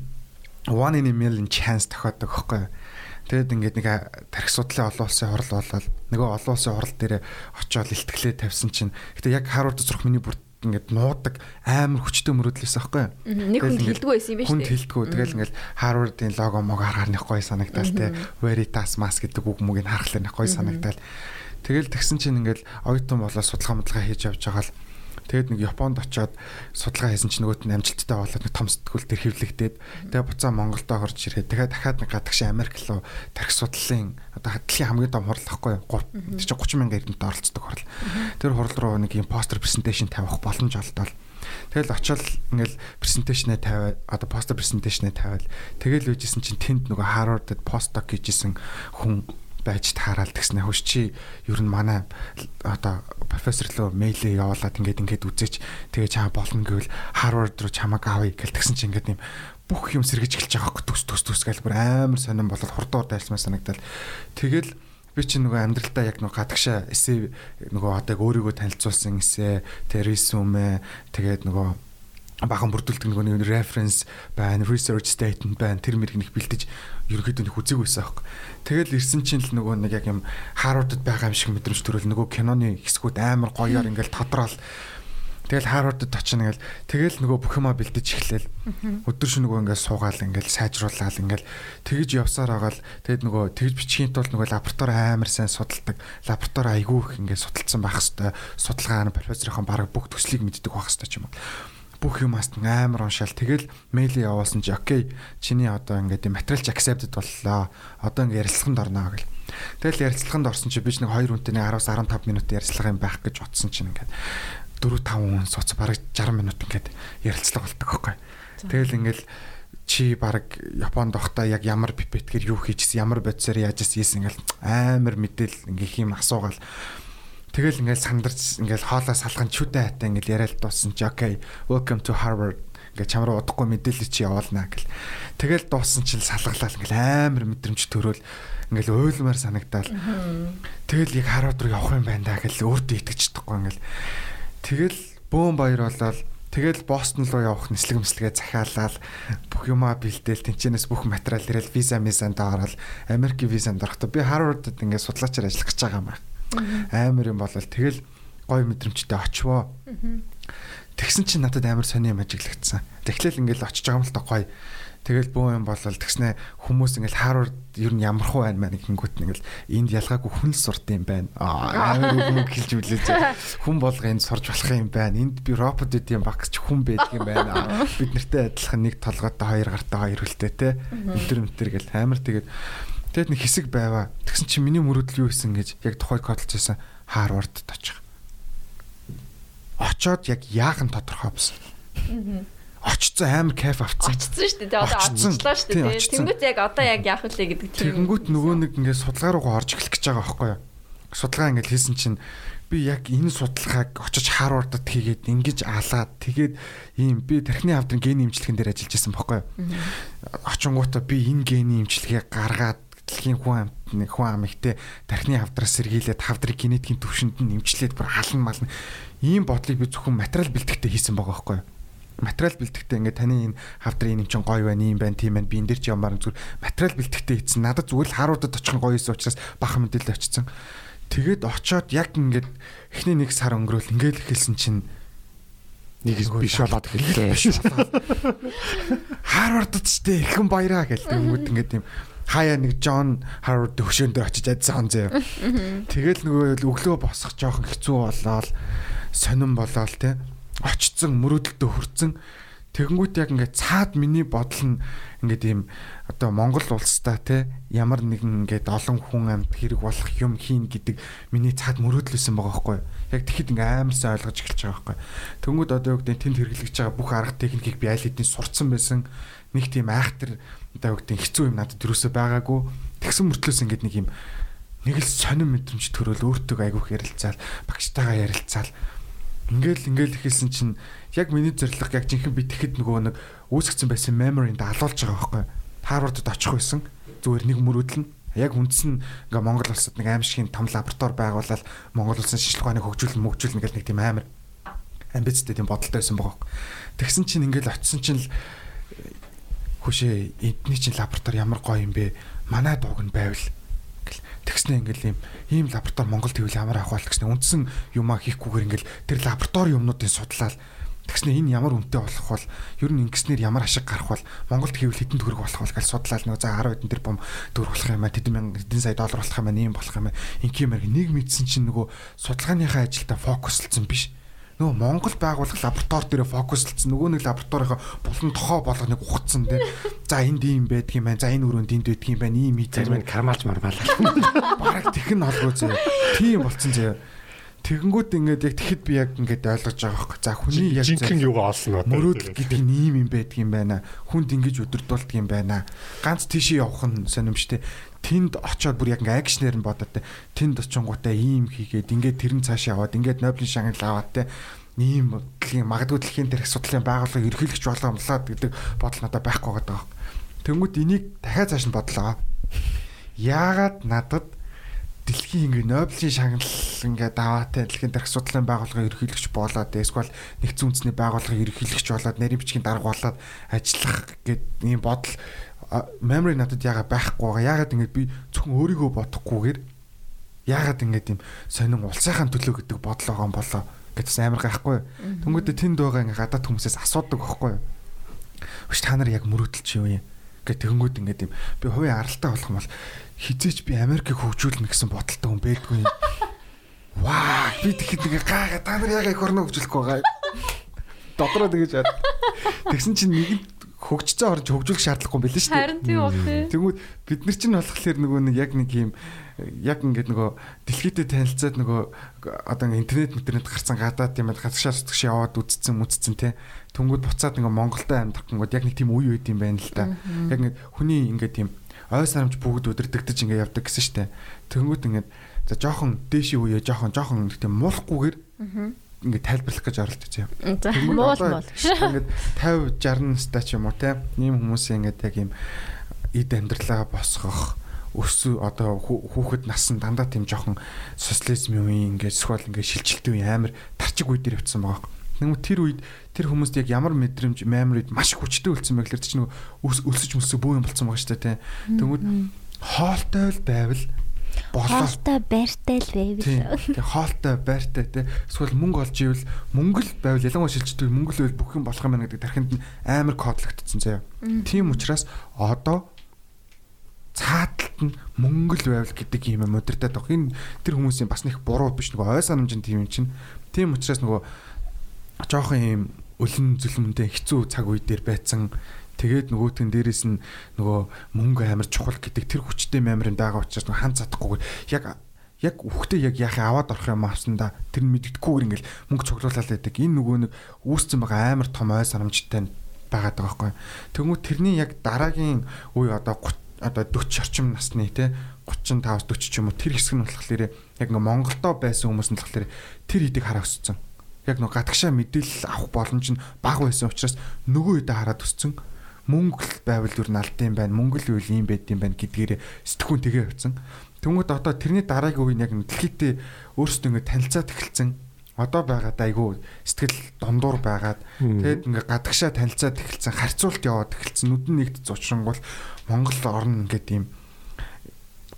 one in a million chance тохиодог байхгүй Тэгэд ингээд нэг тарих судлалын олон улсын хурал болоод нөгөө олон улсын хурал дээр очиод илтгэлээ тавьсан чинь. Гэтээ яг Harvard сурах миний бүр ингээд нуудаг амар хүчтэй мөрөдлөөс байхгүй юу? Нэг хүн Тэгэл ингээд хилдэггүй байсан юм биш Хүн үү? хилдэггүй. Тэгэл ингээл Harvard-ийн лого мог харахаар нэг гоё санагдал те. Veritas Mask гэдэг үг мөгийг харахаар нэг гоё санагдал. Тэгэл тэгсэн чинь ингээл оюутан болоод судалгаа модлага хийж явж байгаа л Тэгэд нэг Японд очиод судалгаа хийсэн чинь нөгөөт нь амжилттай болоод нэг том сэтгүүл төр хөвлөгдөөд тэгээ буцаа Монголд орж ирээ. Тэгээ дахиад нэг гадагш Америк руу тарих судлалын одоо дэлхийн хамгийн том хурал ахгүй юу? Тэр чинь 30 мянган эрдэнэт оролцдог хурал. Тэр хурал руу нэг юм постэр презентацийн тавих боломж олдоод Тэгэл очиод ингээл презентацнээ тавиад одоо постер презентацнээ тавиад тэгэл үжсэн чинь тэнд нөгөө Harvard-д постдок хийжсэн хүн байж таарал тэгснэ. Хөш чи ер нь манай одоо профессор руу мэйлээ явуулаад ингээд ингээд үзээч. Тэгээ чам болно гэвэл Harvard руу чамаг авъя гэл тэгсэн чинь ингээд юм бүх юм сэргэж эхэлж байгаа хөөх төс төс төс гэл бүр амар сонирн болоод хурдуур дайлсмаа санагдал. Тэгэл би чи нөгөө амьдралдаа яг нөгөө гадагшаа эсээ нөгөө одоо өөрийгөө танилцуулсан эсээ тэр резюме тэгээд нөгөө баган бүрдүүлдэг нөгөө нэг reference байна, research statement байна, тэр мэрэг нэг бэлдэж ерөөхдөө нэг үзег байсан аахгүй. Тэгэл ирсэн чинь л нөгөө нэг яг юм Harvard-д байгаа юм шиг мэдрэмж төрөл нөгөө киноны хэсгүүд амар гоёор ингээл тодорол Тэгэл Harvard-д очино ингээл тэгэл нөгөө бүх юмаа бэлдэж эхлээл. Өдөр шөнө нөгөө ингээл суугаал ингээл сайжруулаад ингээл тэгж явсаар байгаа л тэгэд нөгөө тэгж бичгийн тулд нөгөө лаборатори амар сайн судалдаг. Лаборатори айгүй их ингээд судалсан байх хэвээр судалгаа нь профессорынхон баг бүх төслийг мэддэг байх хэвээр юм бүх юмас амар уншаал. Тэгэл мэйл явуулсан чи окей чиний одоо ингээд материалч accepted боллоо. Одоо ингээд ярилцлаганд орноо гэл тэгэл ярилцлаганд орсон чи би ч нэг 2 хүнтэй нэг 10-аас 15 минут ярилцлага юм байх гэж бодсон чинь ингээд 4 5 хүн суц бараг 60 минут ингээд ярилцлага болдог байхгүй тэгэл ингээд чи баг Японд байхдаа яг ямар пипетгэр юу хийжсэн ямар бодисоор яаж ийсэн ингээл амар мэдээл ингээ юм асуугаал Тэгэл ингээл сандарч ингээл хоолоо салган чүдэ хатаа ингээл яриад дууссан чи окей welcome to Harvard ингээ чам руу удахгүй мэдээлэл чи явуулнаа гэл. Тэгэл дууссан чинь салгалаа ингээл амар мэдрэмж төрөөл ингээл ойлмаар санагдаал. Тэгэл яг Harvard руу явах юм байна да гэл өөртөө итгэж чадахгүй ингээл. Тэгэл бөөм баяр болоод Тэгэл Бостон руу явах нислэг мэслэгээ захиалаад бүх юмаа бэлдээл тэнчэнээс бүх материал ирэл виза мизанд ороод Америкийн визанд орохдоо би Harvard-д ингээд судлаачаар ажиллах гэж байгаа юм байна амар юм болол тэгэл гой мэдрэмжтэй очивоо. Тэгсэн чинь надад амар сони юм ажиглагдсан. Тэгэхлээр ингээл очиж байгаа юм л та гой. Тэгэл бөө юм болол тэгснэ хүмүүс ингээл Harvard ер нь ямар хуу байна маа гингүүт ингээл энд ялгаагүй хүн л сурд юм байна. Аа үг хэлж үлээж. Хүн болго энд сурж болох юм байна. Энд би робот үт юм багс ч хүн байдаг юм байна. Бид нартэй адилхан нэг толгойтой хоёр гартай хоёр хөлтэй те. Өнтер өнтер гэл амар тэгээд Тэгэд нэг хэсэг байваа. Тэгсэн чинь миний мөрөдөл юу исэн гэж яг тухайд кодлж байсан Харвардд очих. Очоод яг яахан тодорхой болсон. Очсон амар кайф авцсан. Очсон шүү дээ. Одоо очлоо шүү дээ. Тэнгүүт яг одоо яг яах вэ гэдэг тийм. Тэгэнгүүт нөгөө нэг ингээд судалгаа руугаа орж эхлэх гэж байгаа байхгүй юу? Судалгаа ингээд хийсэн чинь би яг энэ судалгааг очиж Харвардд хийгээд ингэж алаад тэгээд ийм би тархины хавдрын гений имчилгээнд дээр ажиллаж байсан юу? Очингуудаа би энэ гений имчилгээ гаргаад дэлхийн хүн амт нэг хүн ам ихтэй тархины хавдраас сэргийлээд хавдрыг генетикийн төвшөнд нь имчилээд бүр халан мална. Ийм бодлыг би зөвхөн материал бэлтгэхдээ хийсэн байгаа байхгүй юу? материал бэлтгэхдээ ингээд таны энэ хавдрын юм чин гоё байна, юм байна, тийм байна. Би энэ дэр чи ямаар зүгээр материал бэлтгэхдээ хийсэн. Надад зүгээр л харуудад очих нь гоё байсан учраас бахан мэдээлэл очсон. Тэгээд очоод яг ингээд эхний нэг сар өнгөрөөл ингээд л эхэлсэн чинь Нэг биш болоод эхэллээ. Харвардд ч тэ ихэн баяраа гэлдэг юмуд ингээд юм хаяа нэг Джон Харвард хөшөөн дээр очиж адсан заяа. Тэгэл нөгөө өглөө босох жоохон хэцүү болоод сонирн болоод те очсон мөрөөдөлтөө хүрсэн Тэгэнгүүт яг ингээд цаад миний бодол нь ингээд ийм одоо Монгол улстай те ямар нэгэн ингээд олон хүн амьд хэрэг болох юм хийн гэдэг миний цаад мөрөөдлөсөн байгаа байхгүй. Яг тэгэхэд ингээд амар сайн ойлгож эхэлж байгаа байхгүй. Тэнгүүд одоо юу гэдэг тэнд хэрэглэж байгаа бүх арга техникийг би аль хэдийн сурцсан байсан. Нэг тийм айхтар одоо гэдэг хэцүү юм надад юусоо байгаагүй тэгсэн мөртлөөс ингээд нэг юм нэг л сонирн мэдрэмж төрөөл өөртөө айгүйх ярилцаал багштайгаа ярилцаал ингээл ингээл ихэлсэн чинь яг миний зорилго яг жинхэнэ би тэгэхэд нөгөө нэг үүсгэсэн байсан memory-нд алуулж байгаа байхгүй. Харвардд очих байсан. Зүгээр нэг мөрөөдөл нь яг үндс нь ингээ Монгол улсад нэг аим шиг том лаборатори байгуулаад Монгол улсын шинжилгээ ухааныг хөгжүүлэн мөгжүүлнэ гэх нэг тийм амар амбицтай тийм бодолтой байсан байгаа байхгүй. Тэгсэн чинь ингээл очисон чинь л хүшээ эдний чинь лаборатори ямар гоё юм бэ? Манай дууг нь байвал. Тэгснэ ингээл ийм ийм лаборатори Монголд хийвэл ямар бол гэснэ. Үндсэн юмаа хийхгүйгээр ингээл тэр лаборатори юмнуудыг судлаад Тэгснэ энэ ямар үнэтэй болох бол ер нь ингэснээр ямар ашиг гарах бол Монголд хийвэл хэдэн төгрөг болох бол гэж судлаад нэг за 10 хэдэн тэр бом төгрөг болох юм а тэдэн мянган хэдэн сая доллар болох юм а нэм болох юм а инкий мэрэг нэг мэдсэн чинь нөгөө судалгааныхаа ажилдаа фокуслцсан биш нөгөө Монгол байгуулах лаборатори дээр фокуслцсан нөгөө нэг лабораторийнхоо булан тохоо болгох нэг ухацсан тий за энд ийм байдаг юм байна за энэ өрөөнд энд байдаг юм байна ийм ийм зарим нь кармалж мармаалаа бараг тхэн олгоо зөө тийм болцсон зөө Тэгэнгүүт ингээд яг тэгэхэд би яг ингээд ойлгож байгаа байхгүй. За хүний яг жинхэнэ юугаа олсон одоо. Мөрөөдөл гэдэг нь ийм юм байдаг юм байна. Хүнд ингэж өдөрдүүлдэг юм байна. Ганц тийшээ явах нь сонирмжтэй. Тэнд очиод бүр яг ингээд акшнэр нь бодоод тэнд очингуудаа ийм хийгээд ингээд тэрэн цааш яваад ингээд Нобелийн шагнал аваад те ийм дэлхийн магадгүй дэлхийн дээрх судлалын байгууллага ерхийлэгч болоо амлаад гэдэг бодол надад байхгүй байгаа. Тэнгүүд энийг дахиад цааш нь бодлоо. Яагаад надад дэлхийн ингээ Нобелийн шагнал ингээ даваатай дэлхийн дээрх судлалын байгууллагын ерөнхийлөгч болоод эсвэл нэгдсэн үндэсний байгууллагын ерөнхийлөгч болоод нарийн бичгийн дарга болоод ажиллах гэд ийм бодол memory надад яага байхгүй байгаа. Яагаад ингэ би зөвхөн өөрийгөө бодохгүйгээр яагаад ингэ тийм сонин улсынхаа төлөө гэдэг бодол байгаа юм болоо гэдээс амар гайхгүй. Тэнгүүдээ тэнд байгаа ингээ гадаад хүмүүсээс асуудаг байхгүй. Өш та нар яг мөрөөдөл чи юу юм? Гэ тэгэнгүүт ингээ тийм би хувийн аралтай болох юм бол хизээч би Америкийг хөгжүүлнэ гэсэн бодолтой хүн байдгүй юм. Ваа би тэгэхэд нэг гайга та нар яг их орно хөгжүүлэхгүй байгаа. Дотроо тэгэж яа. Тэгсэн чинь нэг хөгжцөө орж хөгжүүлэх шаардлагагүй юм билээ шүү дээ. Харин тийм уу тий. Тэнгүүд бид нар чинь болохоор нөгөө нэг яг нэг юм яг ингээд нөгөө дэлхийдээ танилцаад нөгөө одоо интернет интернет гарсан гадаад тийм гадагшаа сутгаш яваад үзсэн мүцсэн те Тэнгүүд буцаад нөгөө Монголдо амьдрах гингүүд яг нэг тийм үе үед юм байна л да. Яг нэг хүний ингээд тийм ой сарамж бүгд өдөрдөгдөж ингээ явдаг гэсэн штэ. Тэнгүүд ингээд за жоохон дээшийн үеэ жоохон жоохон тийм муулахгүйгээр ингээ тайлбарлах гэж оролдож юм. За муул муул. Ингээд 50 60 настай ч юм уу те. Ийм хүмүүсийн ингээд яг ийм эд амьдралаа босгох өсөө одоо хүүхэд насан дандаа тийм жоохон социализм юм ингээд эсвэл ингээд шилжилтийн амар тарчиг үе дээр явцсан байгаа. Тэгмээ тэр үед тэр хүмүүст яг ямар мэдрэмж memory маш хүчтэй үлдсэн байглаар чи нэг өлсөж мөсөж бүү юм болцсон байгаа шүү дээ. Тэгмүүд хоолтой л байвал хоолтой байртай л байвал тэг хоолтой байртай те эсвэл мөнгө олж ивэл мөнгө л байвал ялангуяа шилждэг мөнгө л байвал бүх юм болох юм байна гэдэг тархинд нь амар кодлогдсон заяа. Тийм учраас одоо цааталт нь мөнгө л байвал гэдэг юм модердад баг. Энэ тэр хүмүүсийн бас нэг буруу биш нөгөө ой санамжийн тийм юм чинь. Тийм учраас нөгөө жоохон юм өлөн зүлмэндээ хэцүү цаг үе дээр байцсан тэгээд нөгөөтгөн дээрэс нь нөгөө мөнгө амар чухал гэдэг тэр хүчтэй меморийн дагаа учраас нөгөө хан цадахгүйгээр яг яг үхтэй яг яахын аваад орох юм авсандаа тэр нь мэддэггүйгээр ингээл мөнгө цуглуулаад байдаг. Энэ нөгөө нэг үүсцэн байгаа амар том ой санамжтай байгаад байгаа байхгүй. Тэгмүү тэрний яг дараагийн үе одоо 30 одоо 40 орчим насны те 35 40 ч юм уу тэр хэсэг нь болохоор яг ингээ Монголдо байсан хүмүүс нь болохоор тэр хэдийг хараа өссөн. Яг нэг гатгшаа мэдээлэл авах боломж нь бага байсан учраас нөгөө үедээ хараад өссөн мөнгө л байвал юу налдсан байна мөнгө л үйл юм байд юм байна гэдгээр сэтгүүн тэгээ явцсан Тэнгүүд одоо тэрний дараагийн үеийн яг дэлхийдээ өөрсдөө ингэ танилцаад эхэлсэн одоо байгаад айгүй сэтгэл дондуур байгаад тэгэд ингээ гадагшаа танилцаад эхэлсэн харьцуулт яваад эхэлсэн нүдэн нэгт зочронгол Монгол орн ингээд ийм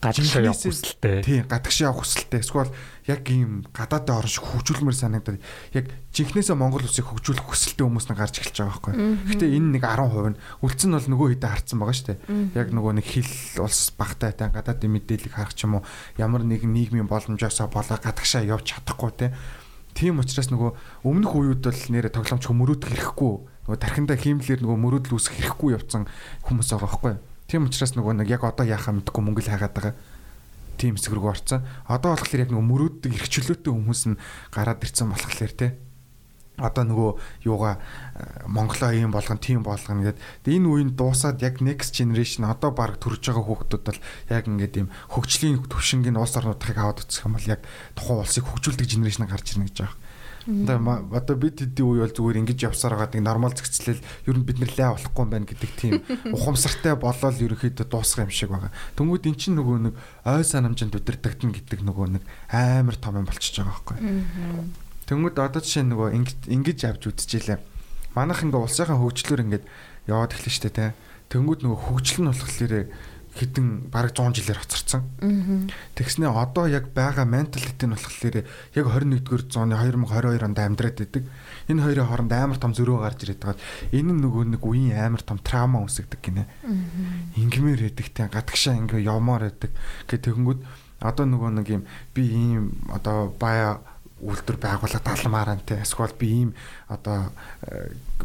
гадагшаа явах хүсэлтэй. Тийм, гадагшаа явах хүсэлтэй. Эсвэл яг ийм гадаадын орн шиг хөгжүүлмээр санагдаад яг жинхнээсээ Монгол улсыг хөгжүүлэх хүсэлтэй хүмүүс нэг гарч эхэлж байгаа байхгүй. Гэхдээ энэ нэг 10% нь үлдсэн нь бол нөгөө хэдэ харцсан байгаа шүү дээ. Яг нөгөө нэг хил улс багтай та гадаадын мэдээллийг харах ч юм уу ямар нэгэн нийгмийн боломжоосоо болоо гадагшаа явж чадахгүй те. Тийм учраас нөгөө өмнөх үеуд бол нэрэ тоглоомч хөмөрөөд хэрэггүй нөгөө тархиндаа хиймлэр нөгөө мөрөөдөл үүсэх хэрэггүй явцсан хүмүүс байгаа байхгүй. Тийм учраас нөгөө нэг яг одоо яхаа мэдгүй мөнгө л хайгаад байгаа тийм хэсэг рүү орцсон. Одоо болохоор яг нөгөө мөрөөддөг эрх чөлөөтэй хүмүүс нь гараад ирсэн болохоор те одоо нөгөө юугаа Монголоо ийм болгон тийм болгоно гэдэг. Энэ үеийн дуусаад яг next generation одоо баг төрж байгаа хүүхдүүд бол яг ингээд ийм хөгжлийн төвшингийн улс орнуудыг аваад үзэх юм бол яг тухайн улсыг хөгжүүлдэг generation гарч ирнэ гэж байгаа. Одоо бид хэдийн үе бол зүгээр ингэж явсаар байгаа тийм нормал зэгцлэл ер нь бид нэр лай болохгүй юм байна гэдэг тийм ухамсартай болол ерөөхдөө дуусах юм шиг байгаа. Тэнгүүд эн чинь нөгөө нэг ой санамжинд өдөрдөгдөн гэдэг нөгөө нэг амар том юм болчихж байгаа байхгүй. Тэнгүүд одоо жишээ нөгөө ингэж авч үзчихлээ. Манайх ингээ улсынхаа хөгжлөөр ингээд яваад эхэлнэ штэ тэ. Тэнгүүд нөгөө хөгжил нь болохоор хэдэн бараг 100 жилээр хоцорсон. Тэгснээ одоо яг байгаа менталити нь болохоор яг 21-р зууны 2022 онд амьдраад байдаг. Энэ хоёрын хооронд амар том зөрөө гарч ирээд байгаа. Энэ нь нөгөө нэг үеийн амар том траума үүсгдэг гинэ. Ингмээр байдаг те гадагшаа ингээ явмаар байдаг. Гэ тэгэнгүүт одоо нөгөө нэг юм би ийм одоо бая үйлдвэр байгуулаад алмаар нь те эсвэл би ийм одоо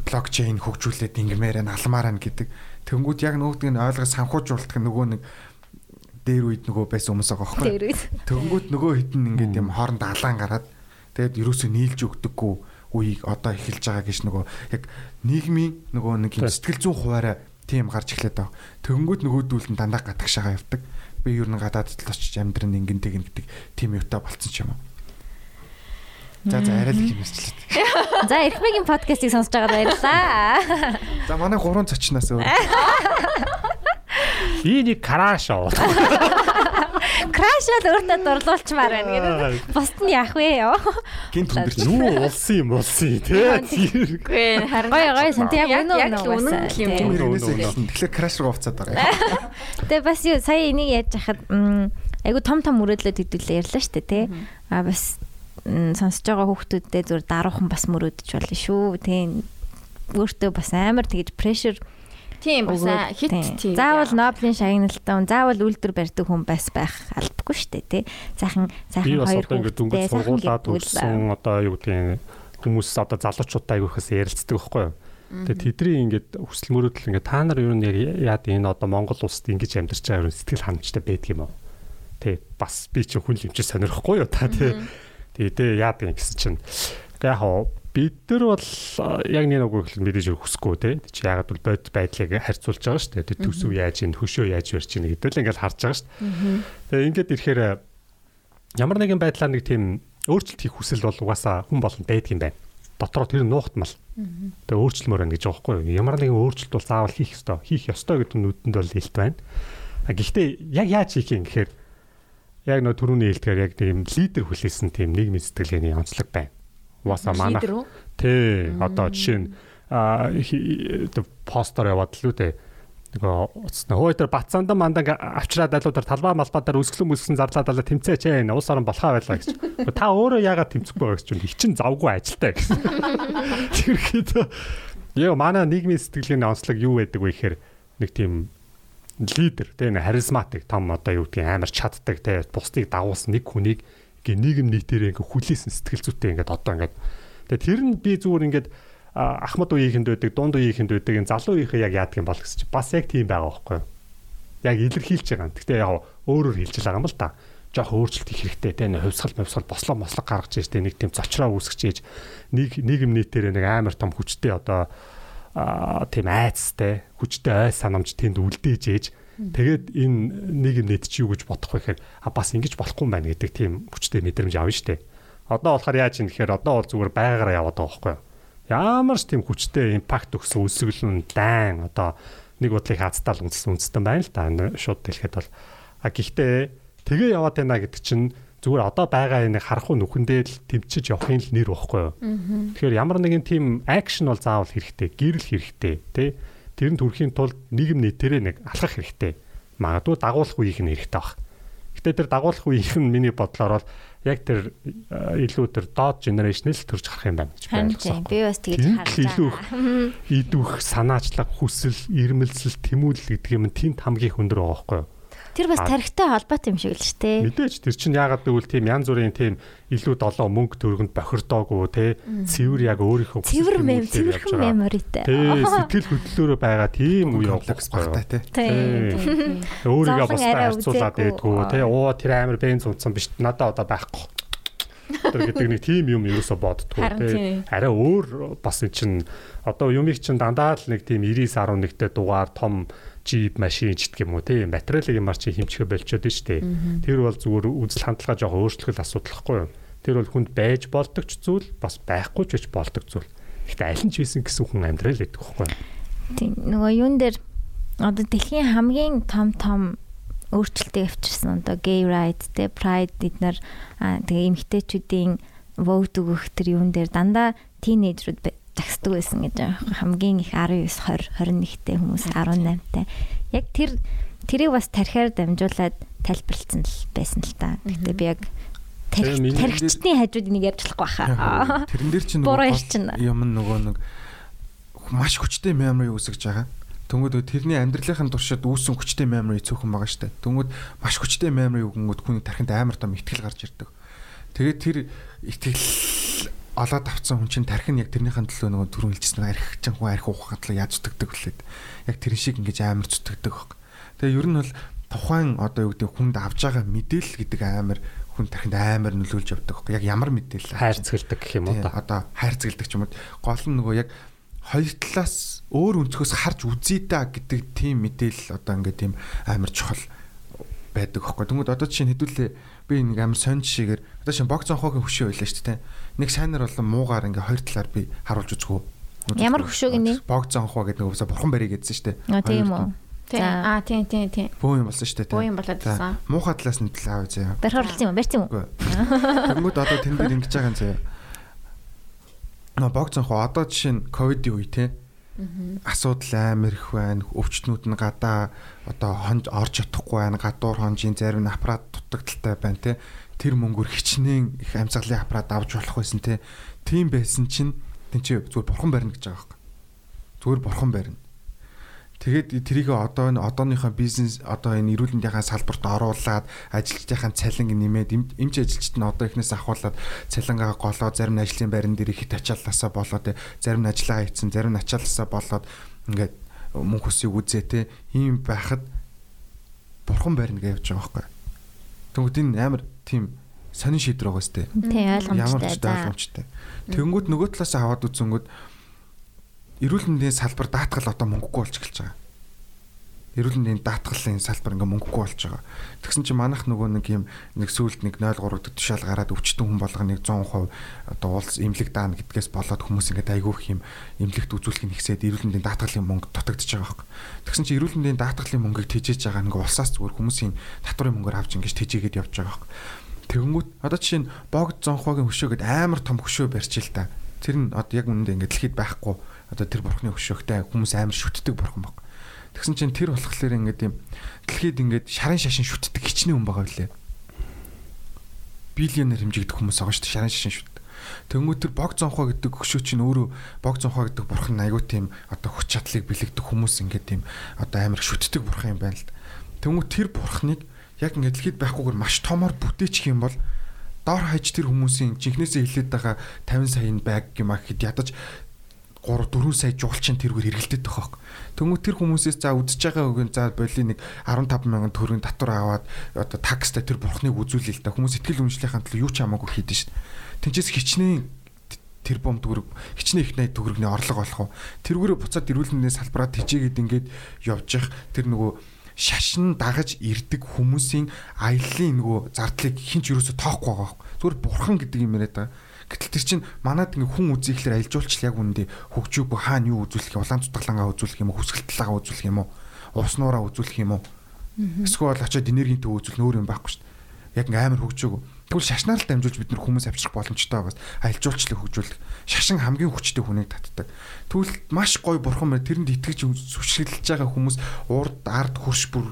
блокчейн хөгжүүлээд ингмээр нь алмаар нь гэдэг Тэнгүүд яг нөгөөдгийг нь ойлгож санхүүжуулдаг нөгөө нэг дээр үед нөгөө байсан хүмүүс байгаа байхгүй. Дээр үед. Тэнгүүд нөгөө хитэн ингээд юм хооронд алаан гараад тэгээд ерөөсөө нийлж өгдөггүй үеийг одоо эхэлж байгаа гэж нөгөө яг нийгмийн нөгөө нэг юм сэтгэл зүйн хуваараа тийм гарч эхлэв даа. Тэнгүүд нөгөөдүүл нь дандаа гадагшаага явдаг. Би ер нь гадаад л очиж амьдрын ингэн тэгнэ гэдэг тийм юутай болцсон ч юм уу. За за арай л их юмсчлээ. За Эрхмэгийн подкастыг сонсож байгаад баярлалаа. За манай гурван зочноос өөр. Би нэг краш оо. Крашаад өөртөө дурлуулчмаар байна гэдэг. Бусд нь яах вэ ёо? Гинт хүндэрч. Юу улсын юм улсын тий. Үгүй харин Гой гой сант яг л үнэн юм. Тэгэхээр краш руу уцаад байгаа. Тэгээ бас юу сая энийг яаж яхад айгу том том мөрөөдлөд хэдүүлээ ярьлаа дээ тий. А бас сонсож байгаа хүүхдүүдтэй зүгээр даруухан бас мөрөөдөж болно шүү. Тийм өөртөө бас амар тэгж прешэр тийм бас хит тийм. Заавал Нобелийн шагналтан, заавал үйлдвэр барьдаг хүн бас байх албагүй шүү дээ, тий. Сайхан сайхан хоёр хүүхдтэй сургуулаад үлсэн одоо юу гэдэг хүмүүс одоо залуучуудтай аягүйхээс ярилцдаг байхгүй юу? Тэгээ тэдний ингээд хүсэл мөрөөдөл ингээд та нар юу нэг яад энэ одоо Монгол улсад ингэж амьдарч байгаа юм сэтгэл ханамжтай байдаг юм уу? Тэ бас би чинь хүн юм чи сонирхгүй юу та тий. Тэгээ тэ яад юм гэсэн чинь. Яг хаа бид нар бол яг нэг нэг их мэдээж хүсэхгүй те чи ягаад бол бод байдлыг харьцуулж байгаа шүү дээ төсөв яаж ийн хөшөө яаж барьж ийн гэдэг л ингээл харж байгаа шүү дээ ингээд ирэхээр ямар нэгэн байдлаар нэг тийм өөрчлөлт хийх хүсэл бол угаасаа хүн болгонд байдаг юм байна. Дотроо тэр нуухтмал тэгээ өөрчлөлмөр байна гэж байгаа байхгүй ямар нэгэн өөрчлөлт бол заавал хийх ёстой. Хийх ёстой гэдэг нүдэнд бол илт байна. Гэхдээ яг яаж хийх юм гэхээр яг нөө түрүүний хэлдгээр яг тийм лидер хүлээсэн тийм нийгмийн сэтгэлгээний онцлог байна Угаасаа манах. Тий. Одоо жишээ нь а постэр яваад л үү те. Нөгөө уцсна. Хөөе тэр Батсандан мандан авчраад алуудаар талбай малбаа дээр үсгэлэн мүсгэн зарлаад алаа тэмцээч ээ. Уус орон болохаа байлаа гэж. Та өөрөө яагаад тэмцэхгүй байгаа гэж чинь их чин завгүй ажилтаа гэсэн. Тэрхэд яа манай нийгмийн сэтгэлгээний онцлог юу байдаг вэ гэхээр нэг тийм лидер те харизматик том одоо юу гэдгийг амар чаддаг те бусдыг дагуулсан нэг хүнийг гээ нийгэм нийтээр ингээ хүлээсэн сэтгэл зүйтэй ингээд одоо ингээд тэгээ тэр нь би зүгээр ингээд ахмад үеийнхэнд байдаг дунд үеийнхэнд байдаг энэ залуу үеийнхээ яг яадаг юм бол гэсэн чи бас яг тийм байгаа байхгүй юу яг илэрхийлж байгаа юм. Гэтэ яг өөрөөр хэлж байгаа юм л та. Жохо өөрчлөлт их хэрэгтэй те нэг хувьсгал мөвсгал бослоо мослог гаргаж ирж те нэг тийм зочроо үүсгэж ээж нэг нийгэм нийтээр нэг амар том хүчтэй одоо тийм айцтай хүчтэй ой санамж тэнд үлдээж ээж Тэгээд энэ нийгэм нийт чи юу гэж бодох вэ гэхээр а бас ингэж болохгүй юм байна гэдэг тийм хүчтэй мэдрэмж авна штэ. Одоо болохоор яаж юм гэхээр одоо бол зүгээр байгаараа яваад байгаа байхгүй юу? Ямар ч тийм хүчтэй импакт өгсөн өсөглөн дайн одоо нэг бодлыг хацтаал үндэс үндэстэн байна л да. Шууд хэлэхэд бол а гэхдээ тэгээ яваад байна гэдэг чинь зүгээр одоо байгаа энийг харахгүй нүхэндээ л тэмчиж явахын л нэр واخгүй юу. Тэгэхээр ямар нэгэн тийм акшн бол заавал хэрэгтэй, гэрэл хэрэгтэй тий. Тэр нь төрхийн тулд нийгэм нийтээрээ нэг алхах хэрэгтэй. Магадгүй дагуулах үеийнх нь хэрэгтэй баг. Гэтэ тэр дагуулах үеийнх нь миний бодлоор бол яг тэр э, илүү тэр доод генерашнээс төрж гарах юм байна гэж байлгасан. Би бас тэгж харлаа. Илүү идвэх санаачлаг, хүсэл, ирмэлцэл, тэмүүлэл гэдэг юм нь тэнд хамгийн хүндэр байгаа байхгүй юу? Тэр бас тарихтай холбоотой юм шиг л шүү дээ. Мэдээж тэр чинь яагаад гэвэл тийм янз бүрийн тийм илүү долоо мөнгө төгрөгөнд бохирдоогүй те цэвэр яг өөрийнхөө цэвэр мэм цэвэрхэн меморитэй. Тий сэтгэл хөдлөлөөрөө байгаа тийм үе явах багтай тий. Тийм. Өөрийгөө арай харьцуулаад байдгүй те оо тэр амар бенз унтсан биш надаа одоо байхгүй. Тэр гэдэг нэг тийм юм ерөөсө боддгоо те. тийм. Арай өөр бас эн чин одоо юмыг чин дандаа л нэг тийм 99.1-тэй дугаар том джип машин ч гэх юм уу те материалыг юмар чи хэмчгэ болчиход нь штэ. Тэр бол зүгээр үзэл хандлага жоохон өөрчлөх асуудал хгүй юу. Тэр бол хүнд байж болдог ч зүйл бас байхгүй ч байж болдог зүйл. Гэхдээ аль нь ч байсан гэсэн хүн амьдрал гэдэг байхгүй юу. Тийм нөгөө юун дээр одоо дэлхийн хамгийн том том өөрчлөлтийг авчирсан одоо gay rights те pride эднэр аа, тэгээ эмэгтэйчүүдийн vote өгөх тэр юун дээр дандаа тийнейжрүүд загсдаг байсан гэж байгаа юм. хамгийн их 19 20 21-тэй хүмүүс 18-тай. Яг тэр тэрийг бас тархиар дамжуулаад тайлбарлсан л байсан л та. Гэхдээ би яг тархичдын хажууд энийг ярьж болохгүй хаа. Тэрэн дээр чинь нөгөө юм нөгөө нэг маш хүчтэй memory үүсгэж байгаа. Тэнгүүд тэрний амьдралынхаа туршид үүссэн хүчтэй memory цөөхөн байгаа штэ. Тэнгүүд маш хүчтэй memory өгөнгүүд хүний тархинд амар том ихтгэл гарч ирдэг. Тэгээд тэр ихтгэл олоод авцсан хүн чинь тархин яг тэрнийхэн төлөө нөгөө түрүүн хэлжсэн арх чинь хүн арх ухах хатлаа яаж зүтгэдэг вүлээд. Яг тэр шиг ингэж амар зүтгэдэг баг. Тэгээ ер нь бол тухайн одоо юу гэдэг хүнд авж байгаа мэдээлэл гэдэг амар хүн тархинд амар нөлөөлж явдаг баг. Яг ямар мэдээлэл хайрцагладаг гэх юм уу да. одоо хайрцагладаг ч юм уу. Гол нь нөгөө яг хоёр талаас өөр өнцгөөс харж үзье да гэдэг тийм мэдээлэл одоо ингээд тийм амар чухал байдаг аахгүй. Тэнгүүд одоо чинь хэдүүлээ би нэг амар сонь жишээгээр одоо чинь богц онхоогийн хөшөө байлаа шүү дээ. Нэг сайнар болон муугаар ингээ хоёр талаар би харуулж үзгөө. Ямар хөшөөг нэ? Богц онхоо гэдэг нэг уусаа бурхан барыг гэдсэн шүү дээ. А тийм үү. Тийм. За. Аа тийм тийм тийм. Бөө юм болсон шүү дээ. Бөө юм болоод ирсэн. Муухай талаас нь тал аав заяа. Барихаар болсон юм, барьсан юм. Тэнгүүд одоо тэн дээр ингэж байгаа юм заяа. Нөө богц онхоо одоо жишээ нь ковидын үе те. асуудал амар их байна. Өвчтнүүд нь гадаа одоо хонж орж чадахгүй байна. Гадуур хонжийн зарим нь аппарат дутагдaltaй байна те. Тэр мөнгөөр хичнээн их амьсгалын аппарат авч болох байсан те. Тийм байсан чинь тэн чи зүгээр бурхан барина гэж байгаа байхгүй. Зүгээр бурхан барина. Тэгээд тэрийг одоо энэ одооныхоо бизнес одоо энэ эрүүл мэндийн салбарт оруулаад ажилчдынхаа цалинг нэмээд эм- эмч ажилчид нь одоо ихнээс ахуулаад цалингаа голоод зарим нь ажлын байран дээр их ачааллаасаа болоод зарим нь ажиллагаа хийцэн зарим нь ачааллаасаа болоод ингээд мөнх усыг үзээ те ийм байхад бурхан барина гэж явж байгаа байхгүй. Тэгвэл энэ амар тийм сонин шийдвэр байгаа сте. Тий Ямар ойлгомжтой. ойлгомжтой. Тэнгүүд нөгөө талаас аваад үзэнгүүд эрүүл мэндийн салбар даатгал одоо мөнгөгүй болж эхэлж байгаа. Эрүүл мэндийн даатгалын салбар ингээ мөнгөгүй болж байгаа. Тэгсэн чинь манайх нөгөө нэг юм нэг сүулт нэг 0.3 дэх тушаал гараад өвчтөн хүн болгоныг 100% одоо улс имлэг даана гэдгээс болоод хүмүүс ингээ айгүй их юм имлэгт үзүүлэхийг нэгсээд эрүүл мэндийн даатгалын мөнгө дутагдчихж байгаа байхгүй. Тэгсэн чинь эрүүл мэндийн даатгалын мөнгийг тэжээж байгаа нэг улсаас зүгээр хүмүүсийн татварын мөнгөөр авч ингэж тэжээгээд явж байгаа байхгүй. Тэгэнгүүт одоо жишээ нь богд зонхоогийн хөшөө гэдэг амар том хөшөө барьж ил та. Тэр нь одоо яг үнэндээ ингээд дэлхийд байхгүй. Одоо тэр бурхны хөшөөгтэй хүмүүс амар шүтдэг бурхан баг. Тэгсэн чинь тэр болохоор ингээд юм дэлхийд ингээд шарын шашин шүтдэг хичнээн хүн байгаа үлээ. Биллионер хэмжигдэх хүмүүс байгаа шүү дээ шарын шашин шүтдэг. Тэнгүү тэр бог зонхоо гэдэг хөшөө чинь өөрөө бог зонхоо гэдэг бурхан айгуу тийм одоо хүч чадлыг бэлэгдэх хүмүүс ингээд тийм одоо амар шүтдэг бурхан юм байна л. Тэнгүү тэр бурханыг яг ингээд дэлхийд байхгүйгээр маш томоор бүтээчих юм бол доор хаяж тэр хүмүүсийн жинхнээсээ хилээд байгаа 50 саяын байг юм а гэхэд ядаж 3 4 сая жуулчин тэргээр эргэлдээд байгаа хөөе. Тэнгүү тэр хүмүүсээс за үдсэж байгаа үгийн за боли нэг 15 мянган төгрөгийн татвар аваад одоо такстай тэр бурхныг үзүүлээ л да. Хүмүүс сэтгэл үнэмшлийнхаа төлөө юу ч хамаагүй хийдэж шин. Тинчээс хичнээн тэр бом төгрөг хичнээн их найд төгрөгний орлого болох уу. Тэргүүрээ буцаад эрүүл мэндийн салбараа тижээгээд ингээд явж явах тэр нөгөө шашин дагаж ирдэг хүмүүсийн аяллаа нөгөө зардлыг хинч юусоо тоохгүй байгаа байхгүй. Зүгээр бурхан гэдэг юм яриад байгаа. Гэтэл тэр чинь манад ингээ хүн үзэхлээр альжуулч яг үндэ хөгжөөгүй хаана юу үзүүлэх, улаан цутгалангаа үзүүлэх юм уу, хүсгэлтэлгаа үзүүлэх юм уу, уснуураа үзүүлэх юм уу. Эсвэл очиод энергийн төв үзүүлэх нөр юм байхгүй шүү дээ. Яг ингээ амар хөгжөөгүй. Тэгвэл шашнаар л дамжуулж бид нар хүмүүс авчрах боломжтой байгаас альжуулчлыг хөгжүүлэх. Шашин хамгийн хүчтэй хүнийг татдаг. Тэгвэл маш гой бурхан мөр тэрэнд итгэж сүшгэлж байгаа хүмүүс урд ард хурш бүр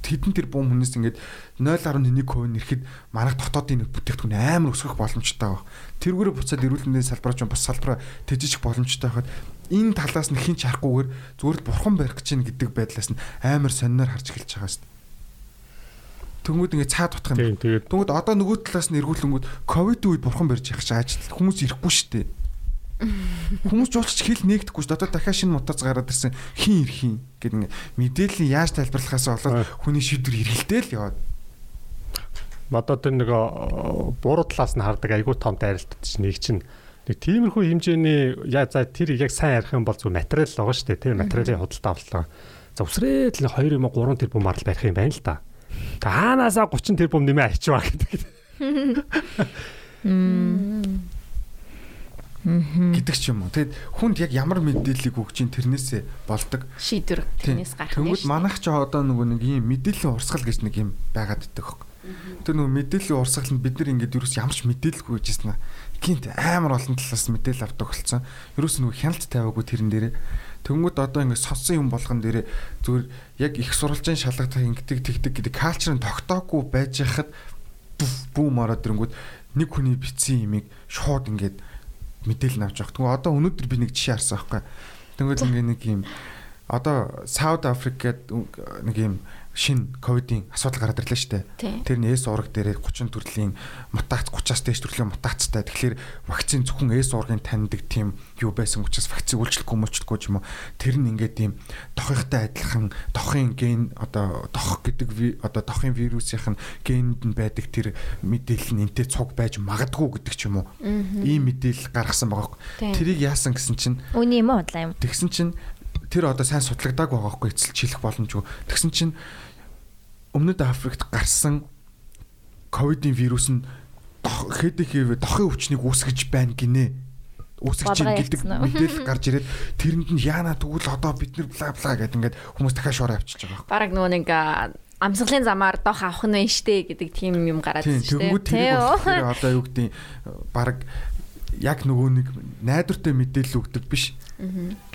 тэдэн тэр бум хүнээс ингээд 0.1% нэрэхэд манайх дотоодын бүтээгдэхүүн амар өсгөх боломжтой баг. Тэргүүрээ буцаад эрүүл мэндийн салбараа ч бас салбараа тэжиж боломжтой хахад энэ талаас нь хин чарахгүйгээр зүгээр л бурхан барих гэж чинь гэдэг байдлаас нь амар сониноор харж эхэлж байгаа шүү дээ. Тэнгүүд ингээд цаад утах юм. Тэнгүүд одоо нөгөө талаас нь эргүүлэнгүүд ковид үед бурхан барьж явах чинь ажил хүмүүс ирэхгүй шүү дээ. Хүмүүс ч уулч хэл нэгдэхгүй шүү дээ. Одоо дахиад шинэ мотоц гараад ирсэн хин ирэх юм гэдэг ингээд мэдээллийн яаж тайлбарлахаас болоод хүний шийдвэр эргэлдээ л яваад. одоо тэр нэг буруу талаас нь хардаг айгүй том дайралтад чинь нэг чинь нэг тиймэрхүү хэмжээний яа за тэр яг сайн ярих юм бол зөв материал байгаа шүү дээ тийм материалын худалдаа авалтлага. За усрээд л 2 юм 3 тэрбум марл барих юм байна л. Та хаанаасаа 30 тэрбум нэмээ ачваа гэдэг. гэдэг ч юм уу. Тэгэд хүнд яг ямар мэдээллийг өгч ин тэрнээсээ болдог. Шийдвэр тэрнээс гарах Тэнгүүд шүү. манайх ч одоо нөгөө нэг ийм мэдээллийн урсгал гэж нэг юм байгаад идэх. Тэр нөгөө мэдээллийн урсгал нь бид нар ингээд юу ч ямар ч мэдээлэлгүй гэжсэн аа. Гинт амар олон талаас мэдээлэл авдаг болсон. Юу ч нөгөө хяналт тавиагүй тэрэн дээрээ. Тэнгүүд одоо ингээд сонссон юм болгон дээрээ зүгээр яг их сурвалжийн шалгалтаа ингээд тэгдэг гэдэг калчрын тогтоогүй байж хахад бүүм ороод ирэнгүүд нэг хүний бичсэн имийг шууд ингээд мэдээлэл авч явах. Тэгвэл одоо өнөөдөр би нэг жишээ харсан байхгүй. Тэгвэл ингээ нэг юм одоо Сауд Африкт нэг юм шин ковидын асуудал гараад ирлээ шүү дээ. Тэр нь эс ураг дээрээ 30 төрлийн мутац 30-аас дээш төрлийн мутацтай. Тэгэхээр вакцин зөвхөн эс ургийн таньдаг тийм юу байсан учраас вакцин үйлчлэхгүй мөлчлөхгүй ч юм уу. Тэр нь ингээд тийм дохынхтай адилхан дохын ген одоо дох гэдэг одоо дохын вирусийн генд нь байдаг тэр мэдээлэл нь энтэй цуг байж магадгүй гэдэг ч юм уу. Ийм мэдээлэл гаргасан байгаа байхгүй. Тэрийг яасан гэсэн чинь Үний юм уу удлаа юм. Тэгсэн чинь тэр одоо сайн судлагдаагүй байгаа хгүй эцэлж хэлэх боломжгүй. Тэгсэн чинь өмнөд Африкт гарсан ковидын вирус нь дох- хэдийхээ дохын өвчнийг үүсгэж байна гинэ. Үүсгэж Бодгоо ийн гэдэг мэдээлэл гарч ирээд тэрэнд нь яана тэгвэл одоо бид нэр бла бла гэдэг ингээд хүмүүс дахиад шороо авчиж байгаа. Бараг нөгөө нэг амсгалын замаар дох авах нь вэ штэ гэдэг тийм юм гараад ирсэн штэ. тэрийг болохоор одоо юу гэдэг баг яг нөгөө нэг найдвартай мэдээлэл өгдөг биш.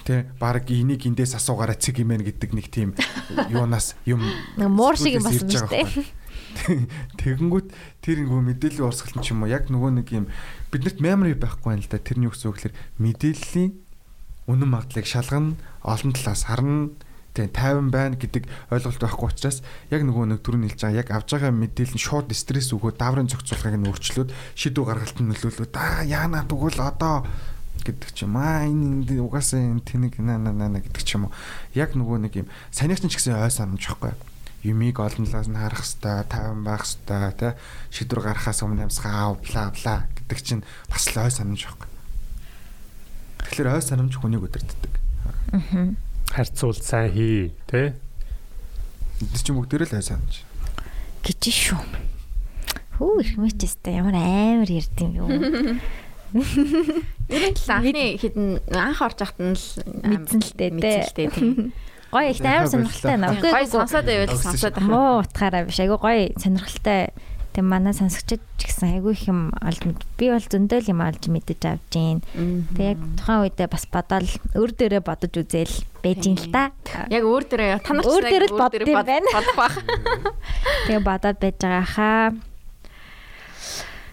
Тэ баг энийг эндээс асуугаараа цэг имэн гэдэг нэг тийм юунаас юм муур шиг юм ирж шүү дээ. Тэгэнгүүт тэр нөгөө мэдээллийн урсгал нь ч юм уу яг нөгөө нэг юм биднэрт memory байхгүй юм л да тэрний үгс үгээр мэдээллийн үнэн магадлалыг шалгана олон талаас харна тэг тайван байна гэдэг ойлголт байхгүй учраас яг нөгөө нэг түрүү хэлж байгаа яг авж байгаа мэдээлэл нь шууд стресс өгөө даврын зохицуулгыг нь өөрчлөөд шийдвэр гаргалтанд нөлөөлөд аа яана тэгвэл одоо гэдэг ч юм аа энэ угаасаа энэ тэнэг на на на гэдэг ч юм уу. Яг нөгөө нэг юм санийхч ч гэсэн ой санамж байхгүй юмыг олон талаас нь харах хэвээр тайван байх хэвээр тэ шийдвэр гаргахаас өмнө ямсгаа бла бла гэдэг чинь бас л ой санамж байхгүй тэгэхээр ой санамж хүнийг өдөртдөг харьцуул сайн хий тэ? Энд чинь бүгдээрээ л ой санамж. Гэж шүү. Хөө их мэтэстэй ямар амар ярд юм юу. Ер нь анхны хідэн анх орж ахт нь л Мэдсэн л дээ, мэдсэн л дээ. Гоё их амар сонирхолтой байна. Гой Окей. сонсоод байвал сонсоод. Муу утгаараа биш. Айгу гоё сонирхолтой. Тэг манай сонсогчд ч гэсэн айгүй их юм мэд. Би бол зөндөл юм олж мэдэж авж гин. Тэг яг тухайн үедээ бас бодоол өр дээрээ бодож үзэл байж ин л та. Яг өөр дээрээ та нар ч Өөр дээрээ л бодд юм бод- байна. бодох бах. Тэгээ бодоод байж байгаа хаа.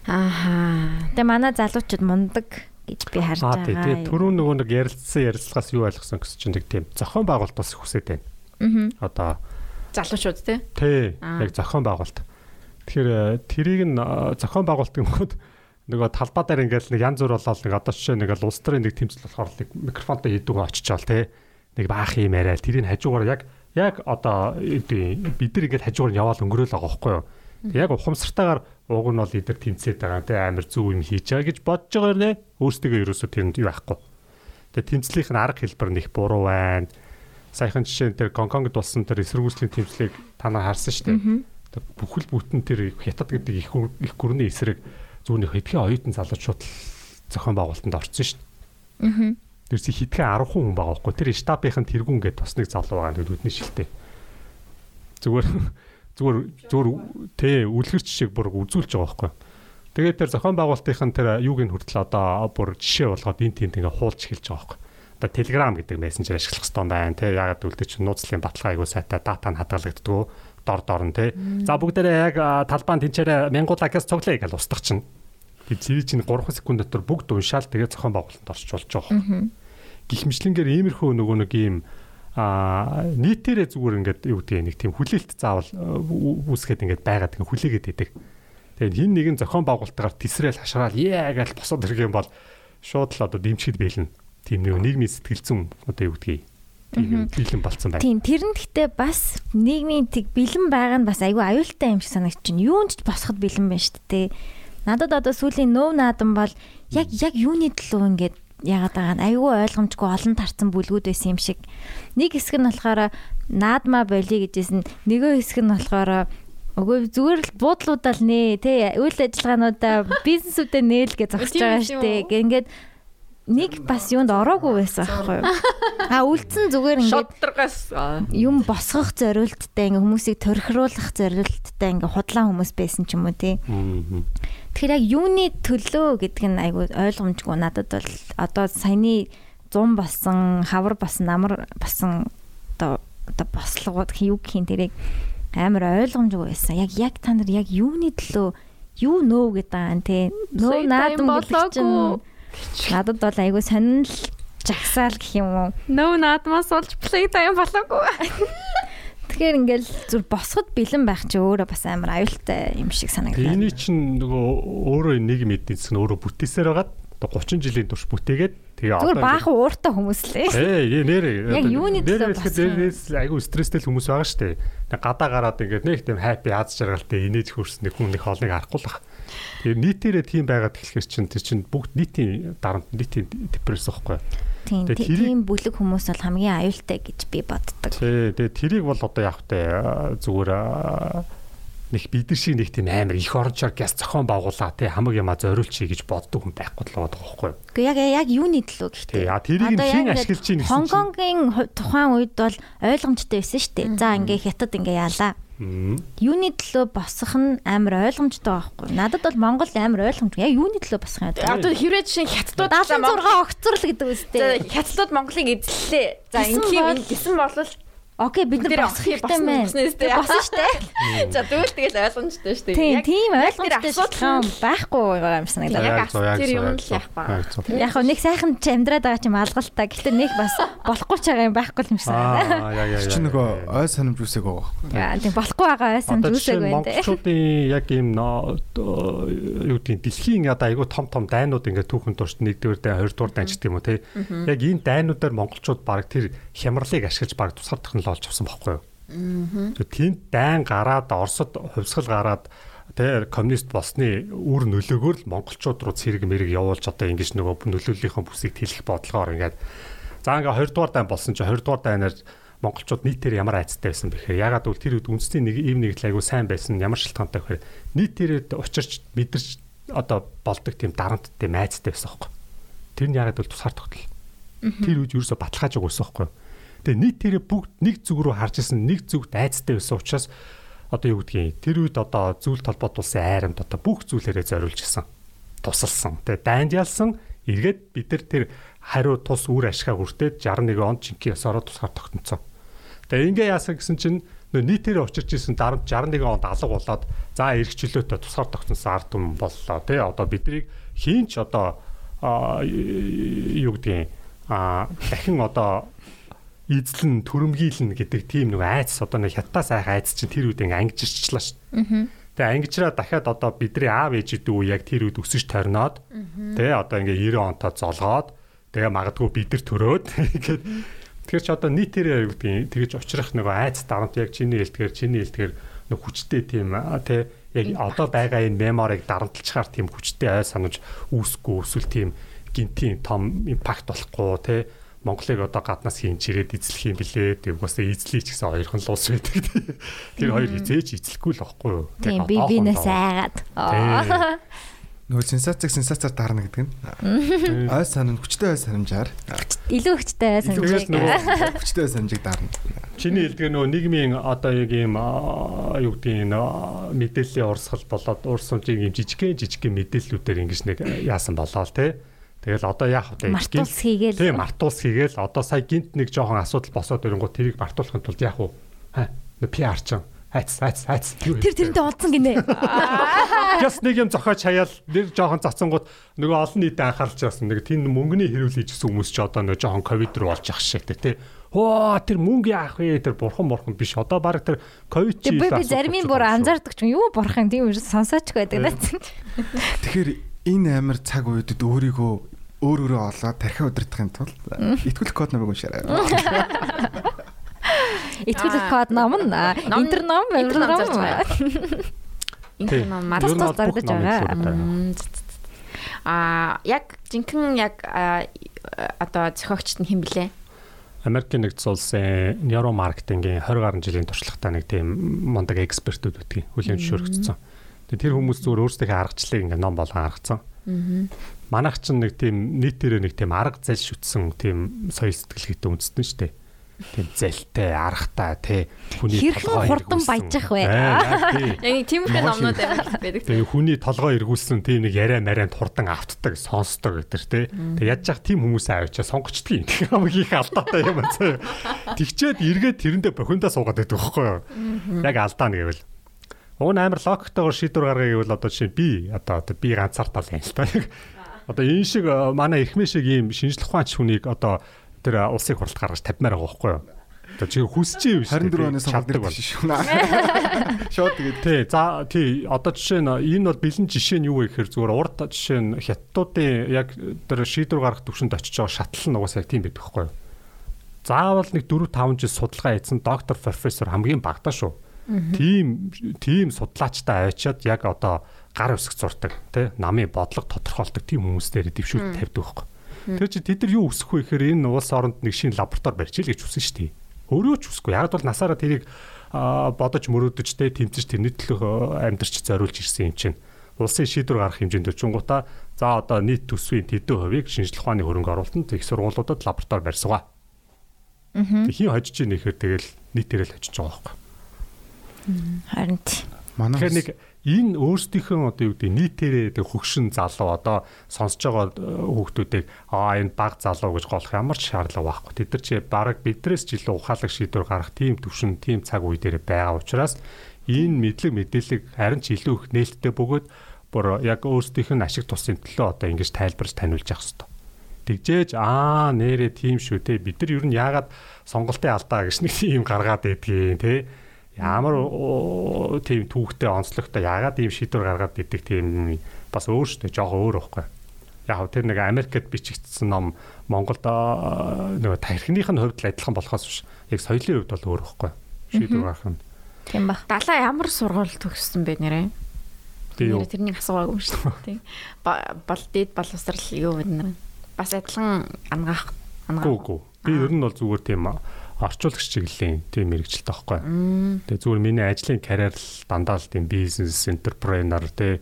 Ааха. Тэг манай залуучууд мундаг гэж би харж аа тий байгаа. тэгээ түрүү нөгөө нэг ярилцсан ярилцлагаас юу ойлгосон гэсэн чинь тийм зохион байгуулалт бас хүсэж байна Аа. одоо Залуучууд тий. тий яг зохион байгуулалт тэгэхээр э, тэрийг нь э, зохион байгуулалт гэмэхэд нөгөө талбай дээр ингээл нэг янз бүр болоод нэг одоо жишээ нэг л улс төрийн нэг тэмцэл болохоор нэг микрофонтой хийдүүгөө очичаал тий нэг баах юм яриад тэрийг хажуугаар яг яг одоо эдийн бид нар ингээд хажуугаар нь яваал өнгөрөөл байгаа байхгүй юу яг ухамсартайгаар ууг нь бол эдэр тэмцээд байгаа тий амар зүг юм хийж байгаа гэж бодож байгаа нэ өөрсдөө ерөөсөө тэрэнд юу байхгүй Тэгээ тэмцлийнх нь арга хэлбэр них буруу байна саяхан жишээ нь тэр Гонконгд болсон тэр эсэргүүцлийн тэмцлийг та нар харсан шүү дээ Тэр бүхэл бүтэн тэр хятад гэдэг их их гүрний эсрэг зүүнийх хэдхэн оюутан залуучууд зохион байгуулалтанд орсон шүү дээ. Тэрс хэдхэн 10 хүн байгаа байхгүй. Тэр штабын тэргүүн гэдэг бас нэг залуу байгаа нүдний шилтэй. Зүгээр зүгээр зүгээр тий үлгэрч шиг бүр үзүүлж байгаа байхгүй. Тэгээд тэр зохион байгуулалтын тэр юуг нь хүртэл одоо бүр жишээ болгоод энэ тиймд ингээ хуулж эхэлж байгаа байхгүй. Одоо Telegram гэдэг мессенжер ашиглах хэрэгтэй байна тий. Ягаад гэвэл тэр чинь нууцлалын баталгаа айгуу сайтай дата нь хадгалагддаг дор дор нь тий. За бүгдээрээ яг талбайн тэнцээрээ мянгуулаа гэс цуглая гэж устгах чинь. Тэгээд цэвэр чинь 3 секунд дотор бүгд уншаал тэгээд зохион байгуулалтанд орчуулж байгаа мэтлэнгээр иймэрхүү нөгөө нэг ийм а нийтээрээ зүгээр ингээд юу гэдэг нэг тийм хүлээлт заавал үүсгээд ингээд байгаад ингээд хүлээгээд идэг. Тэгээд хин нэгэн зохион байгуулалтаар тесрэл хашраал яа гэж босоод ирэх юм бол шууд л одоо дэмчгэд бэлэн. Тийм нэг нийгмийн сэтгэл зүйн одоо юу гэдгийг тийм бэлэн болцсон байна. Тийм тэр нь гэхдээ бас нийгмийн тэг бэлэн байгаа нь бас айгүй аюултай юм шиг санагч чинь. Юунд ч босоход бэлэн байна шүү дээ. Надад одоо сүүлийн нөв наадам бол яг яг юуны төлөө ингээд ягаад байгаа нь айгүй ойлгомжгүй олон тарцсан бүлгүүд байсан юм шиг. Нэг хэсэг нь болохоор наадмаа болиё гэжсэн. Нөгөө хэсэг нь болохоор Үгүй зүгээр л буудлуудаа л нээ тий үйл ажиллагаануудаа бизнесүүдэд нээл гэж зогсож байгаа шүү дээ. Ингээд нэг бас юунд ороогүй байсан аахгүй юу? А үлдсэн зүгээр ингээд юм босгох зориулттай ингээ хүмүүсийг төрхируулах зориулттай ингээ худлаа хүмүүс байсан ч юм уу тий. Тэгэхээр яг юуны төлөө гэдэг нь айгүй ойлгомжгүй надад бол одоо саяны 100 болсон, хавар болсон, намар болсон одоо одоо бослогууд юу гэх юм тэрийг амар ойлгомжгүй байсан. Яг яг та нар яг юуны төлөө юу нөө гэдэг юм те. Нөө наадам гэдэг чинь надад бол айгүй сонирхол жагсаал гэх юм уу. Нөө наадмаас болж play time болоогүй. Тэгэхээр ингээл зүр босгод бэлэн байх чи өөрөө бас амар аюултай юм шиг санагдав. Эний чинь нөгөө өөрөө нэг эдийн нь өөрөө бүтээсээр одоо 30 жилийн турш бүтээгээд тэгээ одоо баахан ууртай хүмүүс лээ. Ээ нэрээ. Яг юуны төлөө бас айгу стресстэй хүмүүс байгаа шүү дээ. Гадаа гараад ингээд нэг тийм хайпи аз жаргалтай инээж хөрснө хүн нэг хоолныг харахгүй л бах. Тэгэхээр нийтээрээ тийм байгаад эхлэхэр чинь тэр чинь бүгд нийтийн дарамт нийтийн депресс байхгүй. Тийм. Тийм бүлэг хүмүүс бол хамгийн аюултай гэж би боддог. Тий. Тэгээ тэрийг бол одоо яг та зүгээр нэг бид нар шиг нэг тийм амар их орончоор газ зохион байгууллаа тий хамаг юма зориулчихъя гэж боддог хүн байхгүй л байгаа байхгүй. Гэхдээ яг яг юуны төлөө гэхдээ. Тий. А тэрийг хин ашиглаж чинь гэсэн. Хонконгийн тухайн үед бол ойлгомжтой байсан шүү дээ. За ингээ хятад ингээ яалаа Юуны төлөө босох нь амар ойлгомжтой байхгүй. Надад бол Монгол амар ойлгомжтой. Яг юуны төлөө босох юм бэ? Одоо хэрвээ жишээ хятадууд 76 огцрол гэдэг үстэй. Хятадууд Монголыг эзэллээ. За ингийн гисэн болвол Окей бид нар босох хэрэгтэй байна. Босно штэ. За тэгвэл тэгэл ойлгомжтой штэ. Тийм тийм ойлгомжтой асуудал байхгүй байгаа юм санагдаа. Яг тэр юм л яахгүй. Яг нэг сайхан ч амьдраад байгаа ч юм алгалтаа. Гэхдээ нэг бас болохгүй ч байгаа юм байхгүй юм шиг санагдаа. Аа яа яа. Чи нөгөө ой санамж үсэг байгаа. Яа тийм болохгүй байгаа ой санамж үсэг байна. Монголчуудын яг ийм юу гэдэг дэлхийн одоо айгүй том том дайнууд ингээд түүхэн дурт нэгдүгээр дайн хоёрдугаар дайн ч гэдэг юм уу те. Яг энэ дайнуудаар монголчууд баг тэр хямралыг ашиглаж баг тусгардах нь л олж авсан байхгүй юу. Аа. Тэнд дайн гараад Оросд хувьсгал гараад тэр коммунист болсны үр нөлөөгөөр л монголчууд руу цэрэг мэрэг явуулж одоо ингэж нөгөө нөлөөллийнхөө бүсийг тэлэх бодлогоор ингээд за ингээ 20 дугаар дайн болсон чи 20 дугаар дайнаар монголчууд нийтээр ямар айцтай байсан бэхээр ягаад гэвэл тэр үед үндэсний нэг ийм нэг л айгу сайн байсан ямар шалтгаантай гэхээр нийтээр учирч мэдэрч одоо болдог тийм дарамттай майцтай байсан байхгүй. Тэр нь ягаад гэвэл тусгаар тогтол. Тэр үед ерөөсө баталгаажаагүй байсан байхгүй. Тэгээ нийтээрээ бүгд нэг зүг рүү харж исэн нэг зүгт айцтай байсан учраас одоо юу гэдгийг тэр үед одоо зүйл толботуулсан айрамд одоо бүх зүйлээрээ зориулж исэн. Тусалсан. Тэгээ дайнд ялсан эргээд бид нар тэр хариу тус үр ашгаа хүртээд 61 онд чинки ясаараа тусгаар тогтноцсон. Тэгээ ингээ яасан гэсэн чинь нийтээрээ учирч исэн дарамт 61 онд алга болоод за эргчлөөтэй тусгаар тогтносон ард түмэн боллоо тий одоо биднийг хийнч одоо юу гэдгийг а дахин одоо эзлэн төрөмгийлнэ гэдэг тийм нэг айц одоо нэг хятадаас айх айц чинь тэр үед ингээ ангижирчлаа шүү. Тэгээ ангижраа дахиад одоо бидний аав ээжүүд үү яг тэр үед өсөж торноод тэгээ одоо ингээ 90 онтоо золгоод тэгээ магадгүй бид нар төрөөд. Ингээд тэгэхээр ч одоо нийтээрээ юу гэдгийг тэгэж учрах нэг айц дарамт яг чиний хэлдгээр чиний хэлдгээр нэг хүчтэй тийм тэ яг одоо байгаа энэ меморийг дарамтлахаар тийм хүчтэй ай санаж үүсэхгүй эсвэл тийм гинтийн том импакт болохгүй тэ Монголыг одоо гаднаас хийн чирээд эзлэх юм блэ. Тэг угсаа эзлэе ч гэсэн хоёрхан л ус байдаг. Тэр хоёр хизээч эзлэхгүй л байхгүй юу? Тийм би бинээс айгаад. Нөгөө сенсацыг сенсацаар даарна гэдэг нь. Ой санамж хүчтэй ой санамжаар. Илүү хүчтэй ой санамжийг. Хүчтэй ой санамжийг даарна. Чиний хэлдгээр нөгөө нийгмийн одоо яг ийм юу гэдгийг мэдээллийн урсгал болоод урсамжийн ийм жижигхэн жижигхэн мэдээллүүдээр ингэж нэг яасан болоо те. Тэгэл одоо яах вэ? Мартуус хийгээл. Тийм, мартуус хийгээл. Одоо сая гинт нэг жоохон асуудал босоод ирэнгүү тэрийг мартуулахын тулд яах вэ? Хаа, PR ч Хайц хайц хайц. Тэр тэрнтэй уулзсан гинэ. Яс нэг юм зохиож хаяал нэг жоохон цацсангууд нөгөө олон нийтэд анхаарч байсан нэг тийм мөнгөний хэрүүл хийжсэн хүмүүс ч одоо нөгөө жоохон ковид руу болж ах шиг тий. Хөө тэр мөнгө яах вэ? Тэр бурхан бурхан биш. Одоо баг тэр ковид чи. Би зарим бүр анзаардаг ч юу бурхан тийм үү сонсооч байдаг наа. Тэгэхээр энэ амар цаг үедэд өөрийгөө өөр өөрөө олоод тархиа удирдахын тулд итгүүлэх код намайг уншаарай. Итгүүлэх код ном нь интер ном Интер ном зарж ном. байгаа. Интер ном Тус маргац тус зардаж байгаа. Аа яг жинхэнэ яг аа, одоо зохиогчт нь хэн блэ? Америкийн нэгдсэн улсын нейромаркетингийн 20 гаруй жилийн туршлагатай нэг тийм мундаг экспертүүд үтгий хүлээн зөвшөөрөгдсөн. Тэгээ тэр хүмүүс зүгээр өөрсдийнхээ аргачлалыг ингээ ном болгон гаргацсан. Манайх ч нэг тийм нийтээрээ нэг тийм арга зал шүтсэн тийм соёл сэтгэлгээтэй үндэстэн шүү дээ. Тийм зэлтэй, аргатай, тий хүний Хэрхэн хурдан баяжих вэ? Яг тиймэрхүү номнууд байдаг. Тэгээ хүний толгой эргүүлсэн тийм нэг яриа марианд хурдан автдаг, сонсдог гэтэр тий. Тэгээ яаж яах тийм хүмүүсээ авчаа сонгочдгийг тийм хамгийн их алдаатай юм аа. Тэгчээд эргээд тэрэндээ бохиндаа суугаад байдаг байхгүй юу? Яг алдаа нэг гэвэл. Уг нь амар логиктойгоор шийдвэр гаргая гэвэл одоо жишээ би одоо би ганцаартаа л юм л та. Одоо энэ шиг э, манай эрхмээ шиг ийм шинжлэх ухаанч хүнийг одоо тэр э, улсын хурлд гаргаж тавьмаар байгаа байхгүй юу? Одоо чи хүсэж юм шүү. 24 оны бол. биш шүү. Шууд тэгээд Тий, за тий одоо жишээ нь энэ бол бэлэн жишээ нь юу вэ гэхээр зүгээр урд жишээ нь хятадуудын яг тэр шийдвэр гаргах төвшөнд очиж байгаа шатлал нь угаасаа яг тийм байдаг байхгүй юу? Заавал нэг 4 5 жил судалгаа хийсэн доктор профессор хамгийн багтаа шүү. Тийм тийм судлаачтай авчиад яг одоо гар үсэг зурдаг тий намын бодлого тодорхойлдог тийм хүмүүстээр дэвшүүлт тавьдаг байхгүй. Тэр чи тэд нар юу өсөх вэ гэхээр энэ улс оронд нэг шинэ лаборатори барьж ил гэж үсэн шүү дээ. Өөрөө ч үсэхгүй. Яг бол насаараа тэрийг бодож мөрөөдөж тэ тэмцэж тэрний төлөө амьдарч зориулж ирсэн юм чинь. Улсын шийдвэр гаргах хэмжээнд өчнгуудаа за одоо нийт төсвийн тэдэн хувийг шинжлэх ухааны хөрөнгө оруулалтанд их сургуулиудад лаборатори барьсгаа. Аа. Хин хожиж ийн ихээр тэгэл нийтээрээ л хожиж байгаа байхгүй. Харин тий. манай Тэгэхээр нэг энэ өөрсдийнхөө одоо юу гэдэг нийтээрээ тэг хөгшин залуу одоо сонсож байгаа хүүхдүүдийг аа энэ баг залуу гэж голох ямар ч шаардлага байхгүй. Тэд нар чи баг бидрээс ч илүү ухаалаг шийдвэр гаргах тийм төвшин, тийм цаг үе дээр байгаа учраас энэ мэдлэг мэдээлэл харин ч илүү их нээлттэй бөгөөд бүр яг өөрсдийнх нь ашиг тусын төлөө одоо ингэж тайлбарж таниулж явах хэрэгтэй. Тэгжээж аа нэрээ тийм шүү те бид нар ер нь яагаад сонголтын алдаа гэж нэг тийм гаргаад байдгийг те ямар оо, тийм түүхтэй онцлогтой яагаад ийм шийдвэр гаргаад идэг тийм бас өөр штэ жоохон өөр байхгүй. Яг тэр нэг Америкт бичигдсэн ном Монголд аа, нөгөө тархиных нь хувьд л адилхан болохоос биш. Яг соёлын хувьд бол өөр байхгүй. Шийдвэр гаргах нь. Тийм ба. Далаа ямар сургууль төгссөн бэ нэрээ? Тэрнийг асуугаагүй шүү дээ. Бол дээд боловсрал юу вэ нэр? Бас адилхан ангаах ангаах. Гүү гүү. Би ер нь бол зүгээр тийм орчуулагч чиглэлийн тийм мэрэгчлээ байхгүй. Тэгээ зүгээр миний ажлын карьер л дандаа л тийм бизнес энтерпренер тий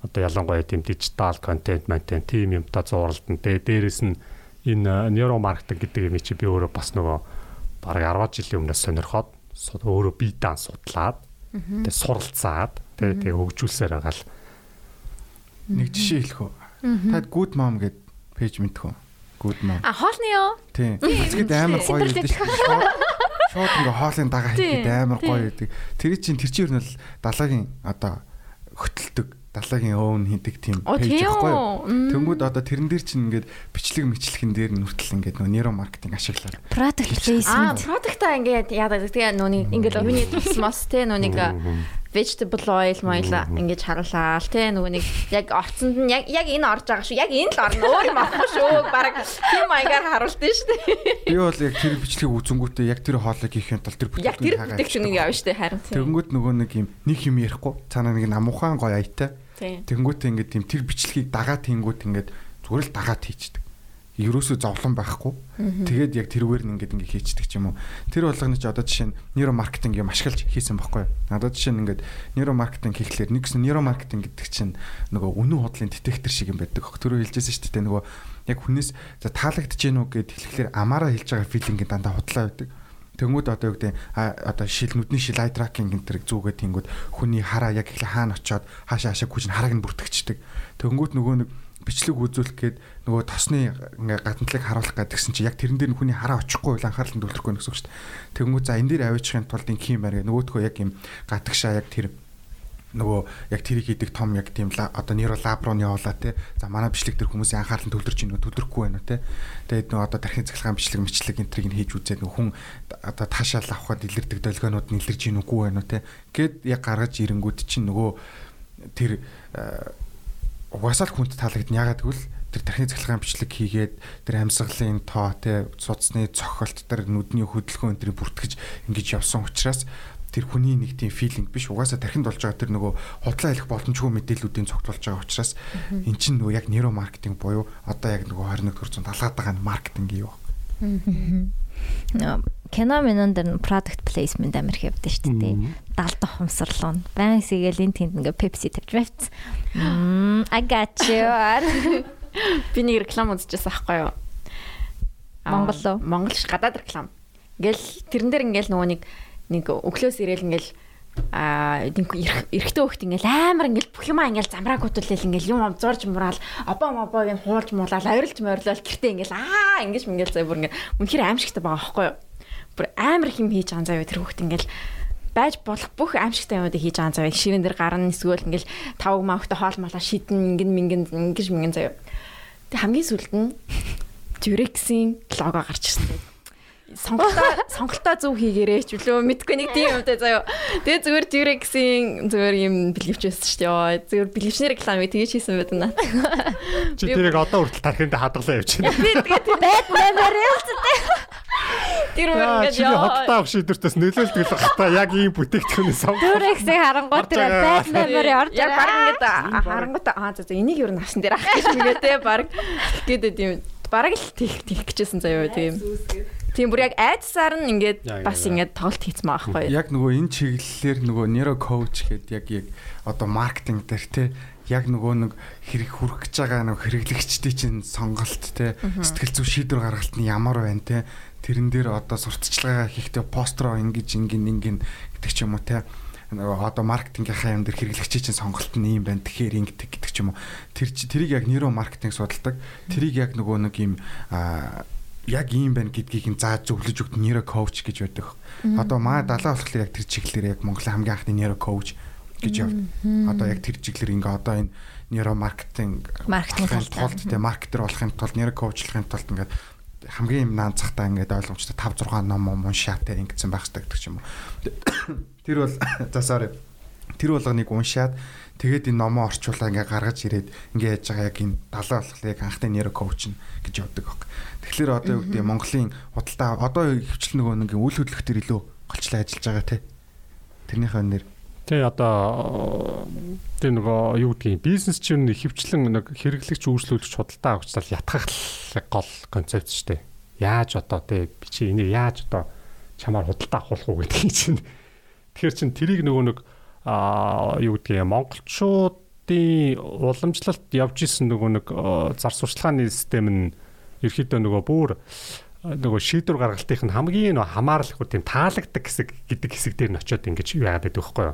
одоо ялангуяа тийм дижитал контент контент тийм юмтай зууралдан тий дээрэс нь энэ нейромаркетинг гэдэг юм чи би өөрөө бас нөгөө бараг 10 жилийн өмнөөс сонирхоод өөрөө бие даан судлаад тэгээ суралцаад тэгээ тэгээ хөгжүүлсээр байгаа л нэг жишээ хэлэх үү. Тад good mom гэд пэйж мэдэх үү? Good mom. А хоолны юу? Тийм. Эцгэд амар гоё шүү. Шууд- ингээ хоолын дагаа хийхэд амар гоё гэдэг. Тэр чинь тэр чинь ер нь бол далаагийн одоо хөтэлдэг далаагийн өвн хийдэг тийм пэйж байхгүй юу? Тэнгүүд одоо тэрэн дээр чинь ингээд бичлэг мэтлэхэн дээр нь хүртэл ингээд нөгөө нейро маркетинг ашиглаад. Product Аа, placement. продукта ингээд яадаг тэгээ нүуний ингээд хүний тусмас те нүуник vegetable oil мойл ингэж харуулаа л те нөгөө нэг яг орцонд нь яг яг энэ орж байгаа шүү. Яг энэ л орно. Өөр юм авахгүй шүү. Бараг тийм маягаар харуулдсан шүү. Би бол яг тэр бичлэгийг үзэнгүүтээ яг тэр хоолыг хийх юм тал тэр Яг тэр бүтээгдэхүүнийг явна шүү харин. тийм. Тэнгүүд нөгөө нэг юм нэг юм ярихгүй цаанаа нэг намуухан гоё аятай. Тийм. Тэнгүүтээ ингээд тийм тэр бичлэгийг дагаад тэнгүүд ингээд зүгээр л дагаад хийчдэг. Ерөөсөө зовлон байхгүй. Тэгээд яг тэрүүгээр нь ингээд ингээд хийчдэг ч юм уу. Тэр болгоны чи одоо жишээ нь нейро маркетинг юм ашиглаж хийсэн байхгүй юу? Надад жишээ нь ингээд нейро маркетинг хийхлээр нэгсэн нейро маркетинг гэдэг чинь нөгөө үнэн худлын детектор шиг юм байдаг. Тэрөө хэлжсэн шүү дээ нөгөө яг хүнээс за таалагдж гэнэ үү гэд хэлэхлээр амаараа хэлж байгаа филинг дандаа худлаа байдаг. Тэнгүүд одоо юу гэдэг одоо шил нүдний шил ай тракинг энэ төр зүүгээ тэнгүүд хүний хараа яг их хаана очиод хаашаа хаашаа гүйж харааг нь бүртгэждэг. Тэнгүүд нөгөө нэг бичлэг үзүүлэх гээд нөгөө тосны ингээ гадналыг харуулах гэдэг гэсэн чи яг тэрэн дээр хүний хараа очихгүй бол анхаарал нь төвлөрөхгүй гэсэн үг шүү дээ. Тэгэнгүүт за энэ дээр авиачхын тулд инх юм байна гэ нөгөөдгөө яг юм гадагшаа яг тэр нөгөө яг тэрийг хийдэг том яг тийм одоо нейро лаб руу явуулаа те. За манай бичлэг дээр хүмүүсийн анхаарал нь төвлөрч ийн төвлөрөхгүй байна те. Тэгээд нөгөө одоо тархин цахилгаан бичлэг мэтлэг энтрийг нь хийж үзээд нөгөө хүн одоо таашаал авахад илэрдэг долгионууд нь илэрж ийн үгүй байна те. Гэт яг гаргаж ирэнгүүд чинь нөгөө тэр угаасаа л хүнд таалагдана. Ягаад гэвэл тэр тархины цахилгаан бичлэг хийгээд тэр амьсгалын тоо те судасны цохолт тэр нүдний хөдөлгөөн энэ бүртгэж ингэж явсан учраас тэр хүний нэг тийм филинг биш. Угаасаа тархинд болж байгаа тэр нөгөө худлаа хэлэх боломжгүй мэдээллүүдийн цогтолж байгаа учраас эн чинь нөгөө яг нейро маркетинг буюу одоо яг нөгөө 21 дэх зуунд талаад байгаа маркетинг юу кино минон дээр product placement амир явдсан шүү дээ. Далд ухамсарлуу. Баян сгээл энэ тэнд ингээ Pepsi тавьж байвц. I got you. Би нэг реклам үзчихсэн аахгүй юу? Монгол уу? Монгол ш гадаад реклам. Ингээл тэрэн дээр ингээл нөгөө нэг нэг өглөөс ирээл ингээл а эрэгтэй хөхт ингээл амар ингээл бүх юмаа ингээл замраагуудуулэл ингээл юм зурж мураал обоо мобог нь хуулж муулаад авирлж морилол гэртээ ингээл аа ингэж ингээл заа бүр ингээ үнэхээр аимшигтай байгаа байхгүй юу? Бүр амар их юм хийж байгаа заа тэр хөхт ингээл. Байж болох бүх аимшигтай юмуудыг хийж байгаа заа ширэн дээр гарна эсвэл ингээл тав мавхта хоол малаа шидэн ингэн мингэн ингэж мингэн заа тэг хамгийн сүлд нь Durex-ийн лого гарч ирсэн сонголтоо сонголтоо зөв хийгээрэй ч үлээ мэдгүй нэг тийм юмтай заяа. Тэгээ зүгээр Durex-ийн зүгээр юм бэлгэвчсэн шүү дээ. Зүгээр бэлгэвчний реклам тэгэж хийсэн байт наа. Чи тэрийг одоо хүртэл тархинд хадгалаа явчихна. Би тэгээ байт нэмэр ялцтай. Тэр өөр ингэж яа. Хоттаа авах шийдвэртээс нөлөөлдөг л бах та яг ийм бүтээгдэхүүний сонгол. Durex-ийг харангуй тэр байт нэмэр орж яг баг ингэж харангуй аа за за энийг юу навсан дээр ах гэж нэгэ те баг гэдэг тийм бараг л тийх тийх гэжсэн заяа тийм. Тийм бүр яг айдсаар нь ингээд бас ингээд тоглолт байгаа байхгүй. Яг нөгөө энэ чиглэлээр нөгөө нейро коуч гэдэг яг яг одоо маркетинг дээр те яг нөгөө нэг хэрэг хүрэх гэж байгаа нэг хэрэглэгчдийн чинь сонголт те сэтгэл зүй шийдвэр гаргалт нь ямар байна те тэрэн дээр одоо сурталчилгаа хийхдээ построо ингэж ингэн ингэн гэдэг ч юм уу те. Нөгөө одоо маркетингийнхаа юм дээр хэрэглэгчийн чинь сонголт нь юм байна тэгэхээр ингэдэг гэдэг ч юм уу. Тэр тэрийг яг нейро маркетинг судалдаг. Тэрийг яг нөгөө нэг юм аа яг ийм байна гэдгийг нь зааж зөвлөж өгд нейро коуч гэж байдаг. Одоо маа далаа болохоор яг тэр чиглэлээр яг Монголын хамгийн анхны нейро коуч гэж яв. Одоо яг тэр чиглэлээр ингээ одоо энэ нейро маркетинг маркетинг тулд тэ маркетер болохын тулд нейро коучлахын тулд ингээ хамгийн юм наанцахтаа ингээд ойлгомжтой 5 6 ном уншаад тэ ингэсэн байх хэрэгтэй гэдэг ч юм уу. Тэр бол за sorry. Тэр болгоныг уншаад тэгээд энэ номоо орчуулаа ингээ гаргаж ирээд ингээ яаж байгаа яг энэ далаа болохоор яг анхны нейро коуч гэж явдаг. Тэгэхээр одоо юу гэдэг Монголын худалдаа одоо хөвчл нөгөө нэг үйл хөдлөх төр илүү голчлаа ажиллаж байгаа те. Тэрнийхээ нэр Тэ одоо тэр нөгөө юу гэдгийг бизнес чинь хөвчлэн нэг хэрэглэгч үйлчлүүлэгч худалдаа авчтал ятгах гол концепт шүү дээ. Яаж одоо те би чи энийг яаж одоо чамаар худалдаа авах уу гэдгийг чинь тэгэхээр чин тэрийг нөгөө нэг а юу гэдгийг монголчуудын уламжлалт явж исэн нөгөө нэг зар сурчлагын систем нь ерөөдөө нөгөө бүр нөгөө шийдвэр гаргалтын хамгийн нөгөө хамаарлахгүй тийм таалагддаг хэсэг гэдэг хэсэг дээр нь очиод ингэж яагаад байдаг вэ хөөе.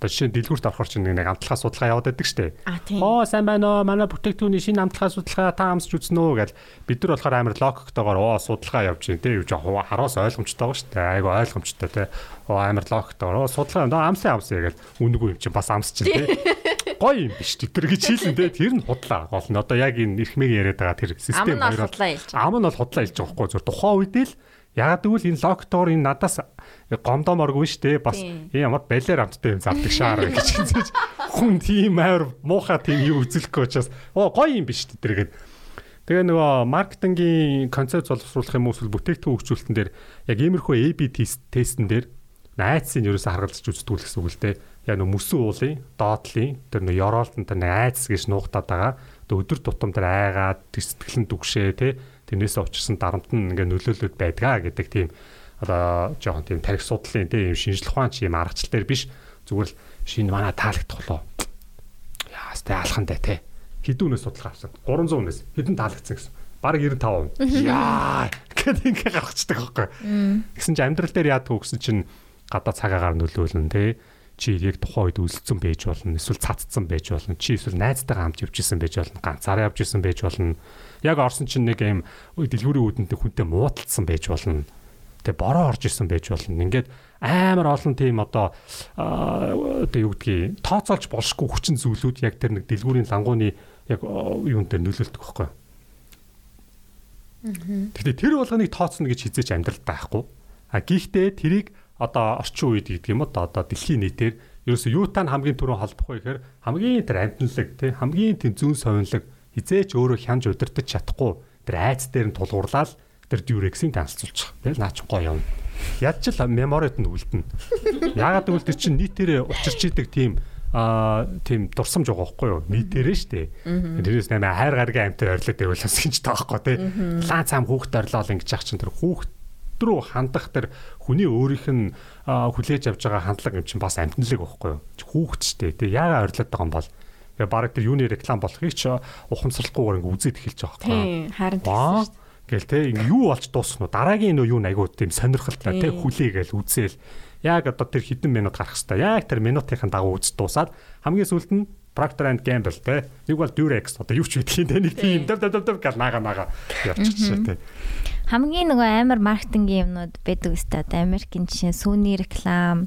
Одоо жишээ нь дэлгүүрт орохор чинь нэг амтлагаа судалгаа яваад байдаг штэ. Оо сайн байна уу? Манай бүтээгдэхүүний шинэ амтлагаа судалгаа та амсч үзнэ үү гэл бид нар болохоор амар логиктойгоор оо судалгаа явж байна те юу жоо хараас ойлгомжтой байгаа штэ. Айгу ойлгомжтой те. Оо амар логиктойгоор оо судалгаа амсын амсаа гэл үнэгүй юм чинь бас амс чинь те гоё юм биш тэр гэж хэлэн дээ. Тэр нь худлаа гол нь. Одоо яг энэ эрхмэг яриад байгаа тэр систем хоёр ам нь бол худлаа хэлж байгаа байхгүй зөв тухайн үед л яг тэгвэл энэ локтор энэ надаас гомдоморгүй шүү дээ. Бас ямар балер амттай юм зардаг шаар гэж хэлж хүн тийм амар муухай тийм юу үзүүлэхгүй учраас. Оо гоё юм биш тэр гээд Тэгээ нөгөө маркетингийн концепт боловсруулах юм уус бүтээгдэхүүн хөгжүүлэлтэн дээр яг иймэрхүү AB тестэн дээр найцыг ерөөсө харгалзаж үздэг л гэсэн үг л дээ яг нөө мөсөн уулын доотлын тэр нөө ёроолтон тэр айц гэж нуугтаад байгаа. Тэг өдөр тутам тэр айгаад тэр сэтгэлэн дүгшээ те тэрнээсээ учирсан дарамт нь ингээ нөлөөлөд байдгаа гэдэг тийм одоо жоохон тийм тарих судлалын тийм шинжлэх ухаан чи юм аргачлал дээр биш зүгээр л шинэ манай таалагдах болоо. Яа, сте алхандаа те. Хэдүүнээс судалгаа авсан. 300-ээс хэдэн таалагдсан гэсэн. Бараг 95%. Яа, гэдэг ингээ гаргацдаг байхгүй. Гэсэн чи амьдрал дээр яадаг вэ гэсэн чинь гадаа цагаагаар нөлөөлнө те чи яг тухайн үед үлдсэн байж болно эсвэл цацсан байж болно чи эсвэл найзтайгаа хамт явж исэн байж болно ганцаараа явж исэн байж болно яг орсон чинь нэг юм дэлгүүрийн үүдэнд хүнтэй муудалцсан байж болно тэгээ бороо орж исэн байж болно ингээд амар олон тийм одоо одоо юу гэдгийг тооцоолж болшгүй хүчин зүйлүүд яг тэр нэг дэлгүүрийн лангууны яг юун дээр нөлөөлдөг байхгүй. Гэхдээ тэр болгоныг тооцно гэж хизээч амьдралд байхгүй. А гихтээ тэрийг одоо орчин үед гэдэг юм одоо одоо дэлхийн нийтээр ерөөсөө юутай нь хамгийн түрүүн холбох вэ гэхээр хамгийн тэр амтналаг тий хамгийн тийм зүүн совинлог хизээч өөрөө хянж удирдах чадахгүй тэр айц дээр нь тулгуурлаад тэр дюрексийн танилцуулчих. Тэгэл наач гоё юм. Яд ч л меморид нь үлдэнэ. Яагаад гэвэл тэр чинь нийтээрээ учирч идэг тийм а тийм дурсамж байгаа байхгүй юу нийтээрээ штэ тэрээс нэмээ хайр гаргийн амтар орилоод байвалаас гэж таахгүй тий лаа цаам хүүхд орлоо ингэж ах чинь тэр хүүхд рүү хандах тэр хүний өөрийнх нь хүлээж авж байгаа хандлага юм чинь бас амтналэг байхгүй юу? Хүүхд штэ тий яагаад орлоод байгаа юм бол? Тэгээ баг тэр юуны реклам болохыг ч ухамсарлахгүйгээр ингэ үзээд эхэлж байгаа байхгүй юу? Харин тийм штэ Гэл те юу болж дуусна уу? Дараагийн нөө юу айгуу тийм сонирхолтой те хүлээгээл үзээл. Яг одоо тэр хэдэн минут гарах хэвээр. Яг тэр минутын дагуу үз дуусаад хамгийн сүүлд нь Procter and Gamble те нэг бол Durex одоо юу ч үдхийн те нэг тийм дав дав дав гал наага наага явчихчихжээ те. Хамгийн нөгөө амар маркетингийн юмнууд байдаг өстэй одоо Америкийн жишээ сүүний реклам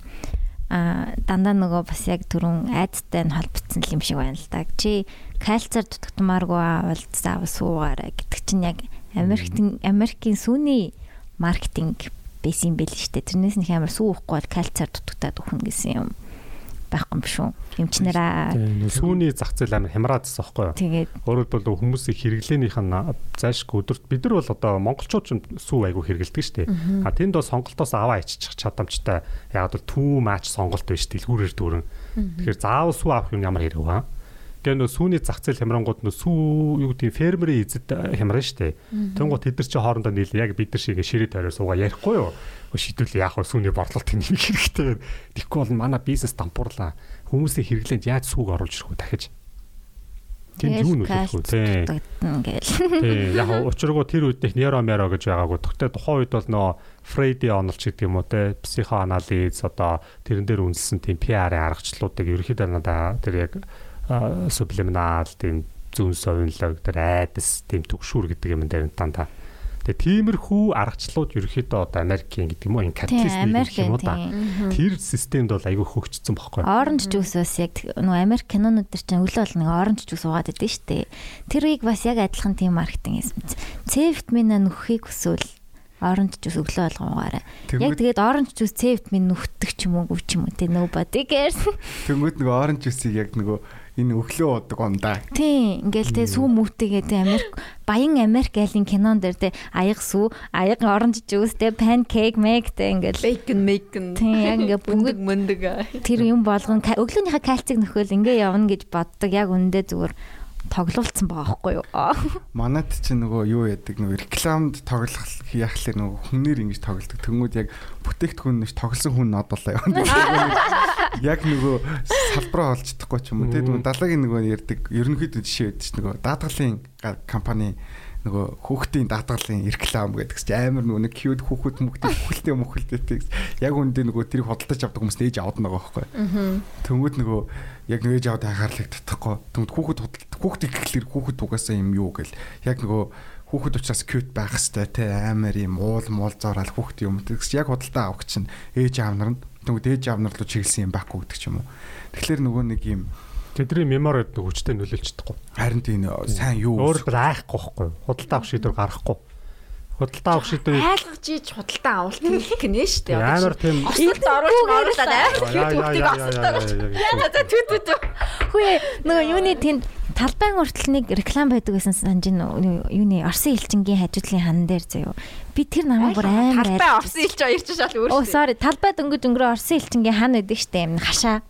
а дандаа нөгөө бас яг түрүүн айдтай нь холбогдсон юм шиг байна л да. Чи кальцар дутагдмааргүй авал заавал суугаарай гэдэг чинь яг Америкийн Америкийн сүүний маркетинг байсан юм байл шүү дээ. Тэрнээс нэг амар сүүхгүй бол кальцаар дутагдаад өгнө гэсэн юм байхгүй юм биш үү? Эмчнэраа сүүний зах зээл амар хямраадсан байхгүй юу? Тэгээд өөрөөр хэлбэл хүмүүсийн хэрэглээнийх нь зайшгүй өдөрт бид нар бол одоо монголчууд ч сүү айгүй хэрэглэдэг шүү дээ. А тэнд бол сонголтоос аваа иччих чадамжтай яг л түү мач сонголт биш дэлгүүрээр дүүрэн. Тэгэхээр заавал сүү авах юм ямар хэрэг вэ? Тэгээ нөө сүүний зах зээл хямрангууд нөө сүү юу гэдэг фермерийн эзэд хямран штэ. Тэнгуут тэд нар чи хоорондоо нийл яг бид нар шиг ширээ тойроо суугаа ярихгүй юу? Шийдвэл яах вэ сүүний борлуулалтыг нэмэх хэрэгтэй. Тэгэхгүй бол манай бизнес дампуурлаа. Хүмүүсийн хэрэглээнд яаж сүүг оруулж ирэх вэ дахиж? Тэнд юу нөлөөлөх вэ? Ингээл. Тий, яг учиргуу тэр үед их нейро меро гэж байгаагүй. Тэгтээ тухайн үед бол нөө Фредди онолч гэдэг юм уу те психоанализ одоо тэрэн дээр үнэлсэн тийм PR-ын аргачлалуудыг ерөөхдөө надаа тэр яг сублиминал тийм зүүн совинлог тэр айдас тийм төгшүүр гэдэг юм дээр тань та. Тэгээ тиймэрхүү аргачлалууд ерөөхдөө одоо Америкийн гэдэг юм уу энэ капиталист юм уу да. Тэр системд бол айгүй хөгжсөн байхгүй. Оранж жуусаас яг нөгөө Америк кинонууд төр чинь өглөө бол нэг оранж жуус уугаад идэв штэ. Тэрийг бас яг адилхан тийм маркетинг юм. С витамина нөхөхийг хүсвэл оранж жуус өглөө болгон уугаарай. Яг тэгээд оранж жуус С витамин нөхдөг ч юм уу гүч юм уу те nobody cares. Тэнгүүд нөгөө оранж жуусыг яг нөгөө энэ өглөө удаг ундаа. Тийм, ингээл те сүү мүүтэйгээ те Америк баян Америк айлын кинон дээр те аяг сүү, аяг оранж жуус те панкейк мэг те ингээл bacon bacon. Тийм, яг ингээ бүгд мөндөг. Тэр юм болгон өглөөнийхөө кальцийг нөхөөл ингээ явна гэж боддог. Яг үндэ зүгээр тоглолцсон байгаа байхгүй юу? Манайд чинь нөгөө юу яадаг нөгөө рекламд тоглох яхахлаар нөгөө хүнээр ингэж тоглолдог. Тэнгүүд яг бүтээгдэхүүн нэг тоглосон хүн нод болоо явна. Яг нөгөө салбараа олж чадахгүй ч юм уу. Тэгээд нөгөө далаагийн нөгөө ярддаг ерөнхийдөө жишээ байдаг чинь нөгөө даатгалын компани нөгөө хүүхдийн даатгалын реклам гэдэг чинь амар нэг cute хүүхэд мөхтэй хүүхэлтэй мөхөлтэй яг үндэ нөгөө тэрийг худалдаж авдаг хүмүүс нээж авдаг байгаа байхгүй. Тэнгүүд нөгөө яг нээж аваад анхаарлыг татахгүй. Тэнгүүд хүүхэд хүүхэд ихлээр хүүхэд угаасаа юм юу гэл яг нөгөө хүүхэд учраас cute байх хэвээр те амар юм уул муул зураал хүүхэд юм тэгс яг худалдаа авах чинь ээж аав нар нь тэнгүүд ээж аав нар руу чиглэсэн юм байхгүй гэдэг ч юм уу. Тэгэхээр нөгөө нэг юм Тэдний меморид хүчтэй нөлөөлж чадахгүй. Харин тийм сайн юу өөр айхгүй байхгүй. Худалдаа авах шийдвэр гаргахгүй. Худалдаа авах шийдвэр айлгаж ийж худалдаа авалт хэлэх гинэ шүү дээ. Амар тийм Ослолт оруулж оруулаад айлгаж хүүхдийг ослолтоо. Яа за түт түт. Хөөе нөгөө юуны тэнд талбайн хүртэл нэг реклам байдаг гэсэн санаж юуны Орсын элчингийн хажуудлын хан дээр заяо. Би тэр намайг бүр амар талбай Орсын элч хоёр ч шал өөр. Оо sorry талбай дөнгөж өнгөрөө Орсын элчингийн хан байдаг штэ юм хашаа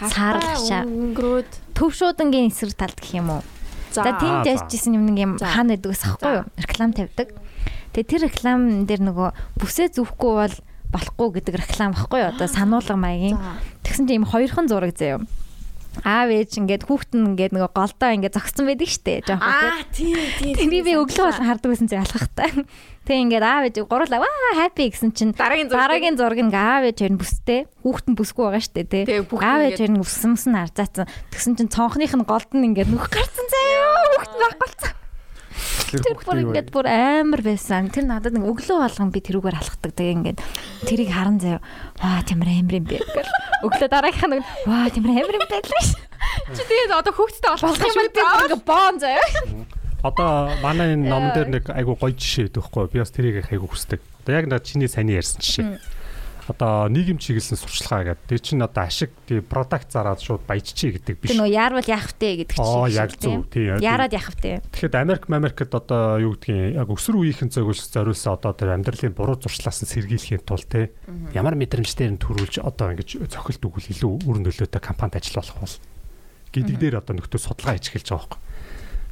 саарлахшаа өнгөрөөд төвшуудангийн эсрэг талд гэх юм уу. За тийм дэжчихсэн юм нэг юм хаана байдаг ус ахгүй юу? Реклам тавьдаг. Тэгээ тэр реклам дээр нөгөө бүсээ зүвхгүй бол болохгүй гэдэг реклам багхгүй юу? Одоо сануулга маягийн. Тэгсэн чинь ийм хоёрхан зураг заяа. аав ээж ингээд хүүхэд нь ингээд нөгөө голдоо ингээд зогссон байдаг штэ жоохон. Аа тийм тийм. Тэрийг би өглөө болон хардаг байсан чи алхахтай. Тэг ингээд аав ээж гурлаа ваа happy гэсэн чинь Дараагийн зураг дараагийн зураг ингээ аав ээж хоёр нь бүстэй хүүхэд нь бүсгүй байгаа штэ тий. Аав ээж өссөн мөс нь арзаацсан. Тэгсэн чинь цонхных нь голд нь ингээд нүх гарцсан заяа хүүхэд нь багцсан. Тэр бүр ингээд бүр амар байсан. Тэр надад нэг өглөө болгон би тэрүүгээр алхдаг. Тэгээ ингээд тэрийг харан заяа. Ваа тиймэр амар юм бэ гэл. Өглөө дараагийнх нь ваа тиймэр амар юм байлаа ш. чи тэгээд одоо хүүхдтэй болох юм би бүр ингээд боон заяа. Одоо манай энэ ном дээр нэг айгу гоё жишээ өгдөг байхгүй би бас тэрийг их айгу хүсдэг. Одоо яг над чиний саний ярьсан жишээ. Одоо нийгэм чиглэсэн сурчлагаа гэдэг. Тэр чинь одоо ашиг тий продакт зараад шууд баяжчий гэдэг биш. Тэр нөө яарвал яах втэ гэдэг чинь. Шиг яг зөв тий. Яарад яах втэ. Тэгэхэд Америк Америкт одоо юу гэдгийг яг өсвөр үеийнхэн зөвлөж зориулсан одоо тэр амьдралын буруу зуршлаас нь сэргийлэхийн тулд те ямар мэдрэмжтэй нь төрүүлж одоо ингэж цохилт өгвөл илүү үр нөлөөтэй компанид ажиллах бол гэдэг дээр одоо нөхдөд судалгаа эхэлж байгаа байхгүй.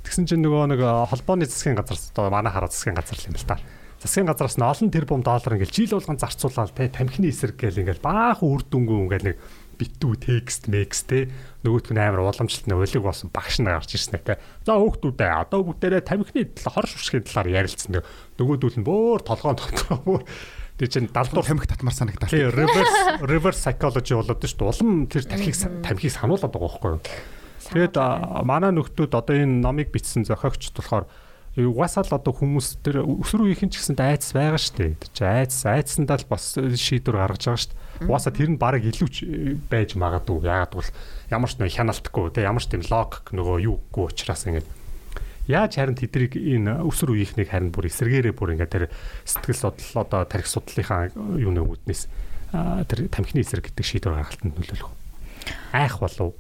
Тэгсэн чинь нөгөө нэг э, холбооны засгийн газар одоо манай хараа засгийн газар юм л та. Засгийн газараас нь олон тэрбум доллар ингээл жил болгон зарцуулаад те тамхины эсрэг гээл ингээл баахан үр дүнгүй ингээл нэг битүү текст мекс те нөгөөтг нь амар уламжлалт нь улиг болсон багш нар гарч ирсэн те. За хүүхдүүдээ одоо бүгдээрээ тамхины талаар хор шүршгийн талаар ярилцсан. Нөгөөдүүл нь бөөр толгоон дотроо бөөр тэг чин далдуур тамхи татмар санагдал. тий reverse reverse psychology болоод шүү дээ. Улам тэр тамхиг тамхиг сануулад байгаа байхгүй юу? Тэгээд манай нөхдүүд одоо энэ номыг бичсэн зохиогчд болохоор угаасаа л одоо хүмүүс тэр өсвөр үеийнхэн ч гэсэн айдас байгаа шүү дээ. Чи айдас айдсандаа л бас шийдвэр гаргаж байгаа шүү дээ. Угаасаа тэр нь баг илүү э, байж магадгүй. Яагаад гэвэл ямар ч нэг хяналтгүй те ямар ч тийм логик нөгөө юугүй учраас ингэж Яаж харин тэдрийг энэ өсвөр үеийнхнийг харин бүр эсэргээрээ бүр ингээд тэр сэтгэл судлал одоо тарих судлалынхаа юуны үүднээс тэр тамхины эсрэг гэдэг шийдвэр гаргалтанд нөлөөлөх. Айх болов.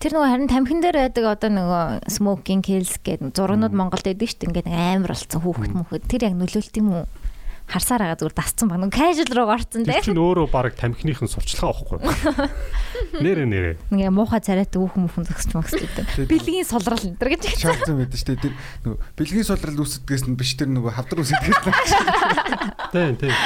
Тэр нөгөө харин тамхин дээр байдаг одоо нөгөө smoking kills гэдэг зургнууд Монголд байдаг шүү дээ. Ингээд амар болсон хүүхэд мөхөд. Тэр яг нөлөөлт юм уу? Харсаар байгаа зүгээр дасцсан баг. Нөгөө casual руу орцсон Тэр те. чинь өөрөө баг тамхиныхын сурчлага авахгүй. Нэрэ нэрэ. Ингээ муухай царайтай хүүхэн мөхөн зөксч мөксч гэдэг. Бэлгийн солрал энэ төр гэж. Шаардсан байдаг шүү дээ. Тэр нөгөө бэлгийн сулрал үүсдгээс нь биш тэр нөгөө хавдар үүсдгээс нь Тийм тийм.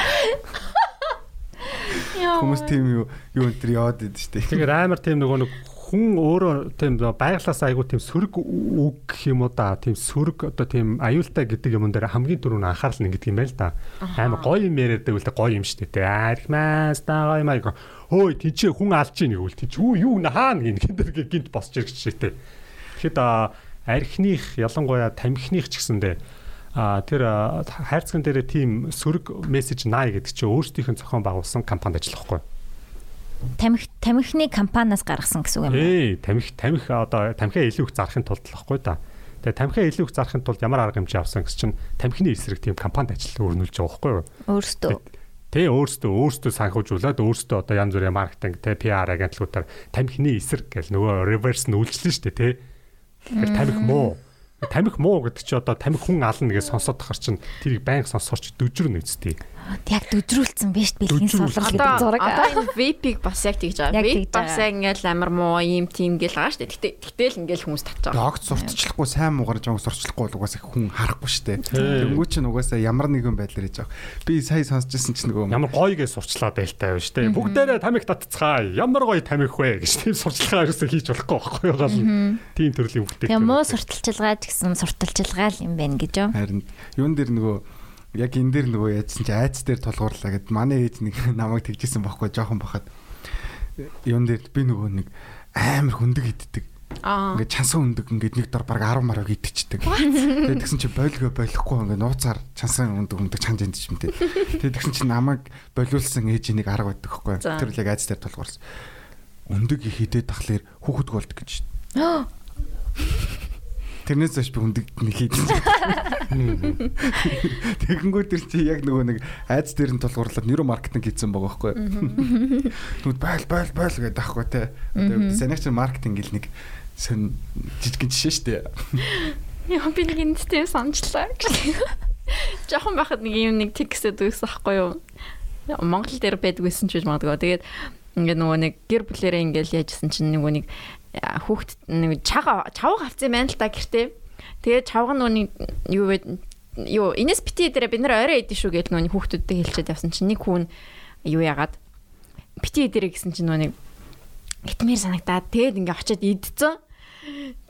хүмүүс тийм юу юу энэ төр яваад байдаг шүү дээ. Тэгэхээр амар тийм нөгөө нэг хүн өөрөө тийм байглаас айгуу тийм сөрөг үг гэх юм уу да тийм сөрөг одоо тийм аюултай гэдэг юм дээр хамгийн түрүүн анхаарал нэг гэдэг юм байл да амар гоё юм яриад байвал гоё юм штэ те архмаас да гоё маяг хөөе тийч хүн алж ийн гэвэл тийч юу юу хаана гин гэдэг гинт босч ирэх чиштэй тэгэхэд архиных ялангуяа тамхиных ч гэсэндээ а тэр хайрцаган дээр тийм сөрөг мессеж наа гэдэг чинь өөрсдийнх нь зохион байгуулсан компанид ажиллахгүй Тамхи тамхины компаниас гаргасан гэсэн үг юм. Ээ, тамхи тамхи одоо тамхиа илүү их зарахын тулд л баггүй да. Тэгээ тамхиа илүү их зарахын тулд ямар арга хэмжээ авсан гэсэн чинь тамхины эсрэг тийм компанид ажил өрнүүлж байгаа байхгүй юу? Өөрөөсөө. Тэ өөртөө өөртөө санхүүжүүлээд өөртөө одоо янз бүрийн маркетинг тэ PR агентлагуудаар тамхины эсрэг гэл нөгөө реверс нь үйлчлэн дээ тэ. Тэгэхээр тамхи муу. Тамхи муу гэдэг чи одоо тамхи хүн ална гэж сонсоод тахар чинь тэрийг байнга сонсорч дөжрөн үсттэй. Яг дөдрүүлсэн биш бэлгийн солрал гэдэг зураг. одоо энэ vape-ийг бас яг тэгж байгаа. Тэгж бас байгаа. ингээл амар муу юм тийм гэл байгаа шүү дээ. Гэтэ гэтэл ингээл хүмүүс татж байгаа. Огт сурталчлахгүй сайн муугар жоон сурталчлахгүй бол угаасаа хүн харахгүй шүү дээ. Тэнгүү чинь угаасаа ямар нэгэн байдлаар хийж байгаа. Би сая сонсчихсан чинь нөгөө Ямар гоё гэж сурчлаа байлтай байна шүү дээ. Бүгдээрээ тамхи татцгаая. Ямар гоё тамхи вэ гэж тийм сурчлагаа ерөөсөө хийж болохгүй байхгүй юу гал. Тийм төрлийн бүтээгдэхүүн. Тэгээ муу сурталчилгаа ч гэсэн сурталчилгаа л юм байна гэж юу? харин юун дээр нөгөө яг энэ дээр нөгөө яадсан чи айц дээр тулгуурлаа гэд манай ээж нэг намайг тэгжсэн байхгүй жоохон бахад юун дээр би нөгөө нэг амар хүндэг иддэг. Аа. Ингээд чансан хүндэг ингээд нэг дор баг 10 мараг идчихдэг. Тэгээд тэгсэн чи бойлгоо болохгүй ингээд нууцаар чансан хүндэг хүндэг чанж энд те. Тэгээд тэгсэн чи намайг болиулсан ээж нэг арга байдаг. За. Тэр л яг айц дээр тулгуурсан. Өндөг их хідээд тахлаар хүүхэд болд гэж. Тэрнээс биш би хүндэг нэг хийдэн. Тэгэнгүүт тэр чи яг нөгөө нэг айц дээр нь тулгуурлаад нейро маркетинг хийсэн байгаа байхгүй. Нүд baйл baйл baйл гэдэг аахгүй те. Одоо санагч маркетинг гэл нэг сон жижигэн жишээ шүү дээ. Яа би нэг тийм санчлаа. Жохон байхад нэг юм нэг текстэд өгсөн байхгүй юу? Монгол дээр байдаг байсан ч гэж магадгүй. Тэгээд ингээд нөгөө нэг гэр бүлэрээ ингээд яажсэн чинь нөгөө нэг а, хүүхд нэг чага чавга авсан байна л та гэртээ. Тэгээд чавга нэг юу вэ? Юу энэс бити дээр бид нар орой идэв шүү гэж нэг хүүхдүүдтэй хэлчихэд явсан чинь нэг хүн юу яагаад бити дээр гэсэн чинь нэг итмэр санагдаад тэгээд ингээ очиод идцэн.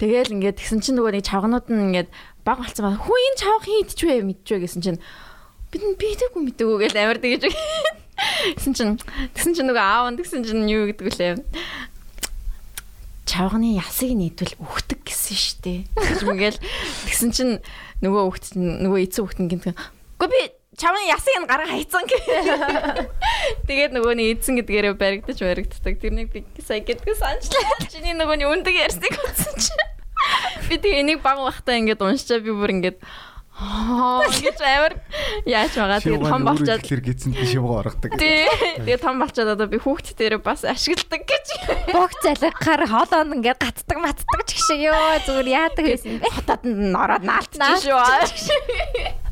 Тэгээл ингээд тэгсэн чинь нөгөө нэг чавганууд нь ингээд баг болцсон ба хүү энэ чавх хин идчихвэ мэдчихвэ гэсэн чинь бид нь бидэггүй мэдэггүй гэж амар тэгэж гэсэн чинь тэгсэн чинь нөгөө аав нь тэгсэн чинь юу гэдэг лээ чавганы ясыг нийтвэл өгдөг гэсэн штэ. гэж мгээл тэгсэн чинь нөгөө өгт нөгөө эцэг нь гинт. Гэхдээ би чавны ясыг нь гараа хайцсан гэх. Тэгээд нөгөө нэг эзэн гэдгээрээ баригдаж баригддаг. Тэрнийг би сая гэдгээ санчлаа. Чиний нөгөө нэг өндөг ярьсныг утсан чи. Би тэгээ энийг баг бахтаа ингээд уншчаа би бүр ингээд Аа гэж амар яаж байгаа тэгээд том болчоод тэгэхээр гидсэнд би шивгоо оргодог. Тий. Тэгээд том болчоод одоо би хүүхд дээр бас ашигладаг гэж. Бог залгахаар хоолоо ингээд гатдаг матдаг ч гэх шиг ёо зүгээр яадаг байсан бэ? Хотод нь ороод наалтчих шүү.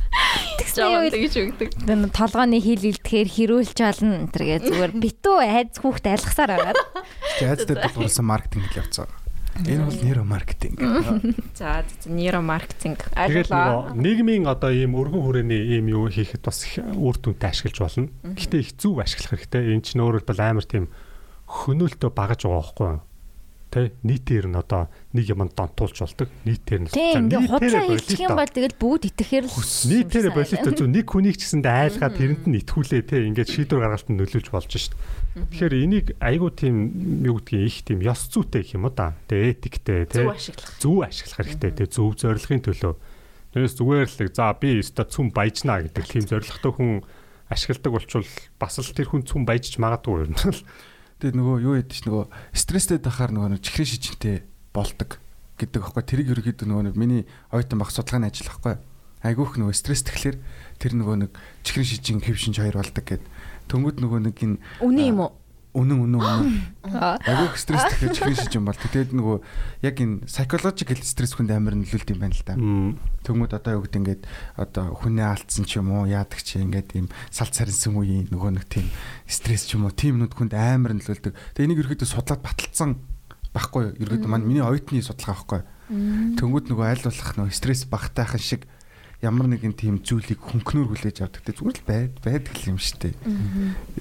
Тэгсэн тэгж өгдөг. Толгооны хил илтгэхээр хэрүүлж олно төр зүгээр битүү айц хүүхд айлгасаар байгаа. Айц дээр тулгуурласан маркетинг л явцгаа. Энэ бол нейро маркетинг. За нейро маркетинг. Тэгээд нийгмийн одоо ийм өргөн хүрээний ийм юу хийхэд бас үр дүнтэй ашиглаж болно. Гэхдээ их зөв ашиглах хэрэгтэй. Энэ чинь өөрөөр хэлбэл амар тийм хөнөөлтөө багаж байгаа байхгүй юу? Тэ нийтээр нь одоо нэг юмд донтуулж болдог. Нийтээр нь Тийм ингээ худлаа хийчих юм бол тэгэл бүгд итгэхээр л нийтээр болито зөв нэг хүнийг ч гэсэндээ айлгаад тэрэнд нь итгүүлээ тэ ингээд шийдвэр гаргалтанд нөлөөлж болж шít. Тэгэхээр энийг айгуу тийм юу гэдгийг их тийм ёс зүйтэй гэх юм уу да. Тэгээ этиктэй тэ зөв ашиглах. Зөв ашиглах хэрэгтэй тэ зөв зорилгын төлөө. Тэрнээс зүгээр л за би өста цүм баяжнаа гэдэг тийм зорилготой хүн ашигладаг болчвол бас л тэр хүн цүм баяжч магадгүй юм л. Тэгээд нөгөө юу ядчих нөгөө стресстэй дахаар нөгөө чихрийн шижинтэй болдог гэдэг аахгүй. Тэрийг ерөөхдөө нөгөө миний оюутан баг судалгааны ажил аахгүй. Айгүйх нөгөө стресс тэгэхээр тэр нөгөө нэг чихрийн шижин хэв шинж хоёр болдог гэд. Тэнгүүд нөгөө нэг энэ үнэн юм уу? Үнэн үнэн үнэн. Агуу стресс тэгэхээр чихрийн шижин бол тэгээд нөгөө яг энэ psychological стресс хүнд амар нөлөөлт юм байна л да. Тэнгүүд одоо юу гэдэг ингээд одоо хүнээ алдсан ч юм уу яадаг чи ингээд ийм салт сарнсан үеийн нөгөө нэг тийм стресс ч юм уу тийм нүд хүнд амар нөлөөлдөг. Тэгээд энийг ерөөдөө судлаад баталсан байхгүй юу? Ерөөдөө маань миний оюутны судалгаа байхгүй юу? Тэнгүүд нөгөө аль болох нөгөө стресс багтайхан шиг ямар нэгэн тийм зүйлийг хөнгөнөр хүлээж авдаг те зүгээр л байд байдаг юм шүү дээ.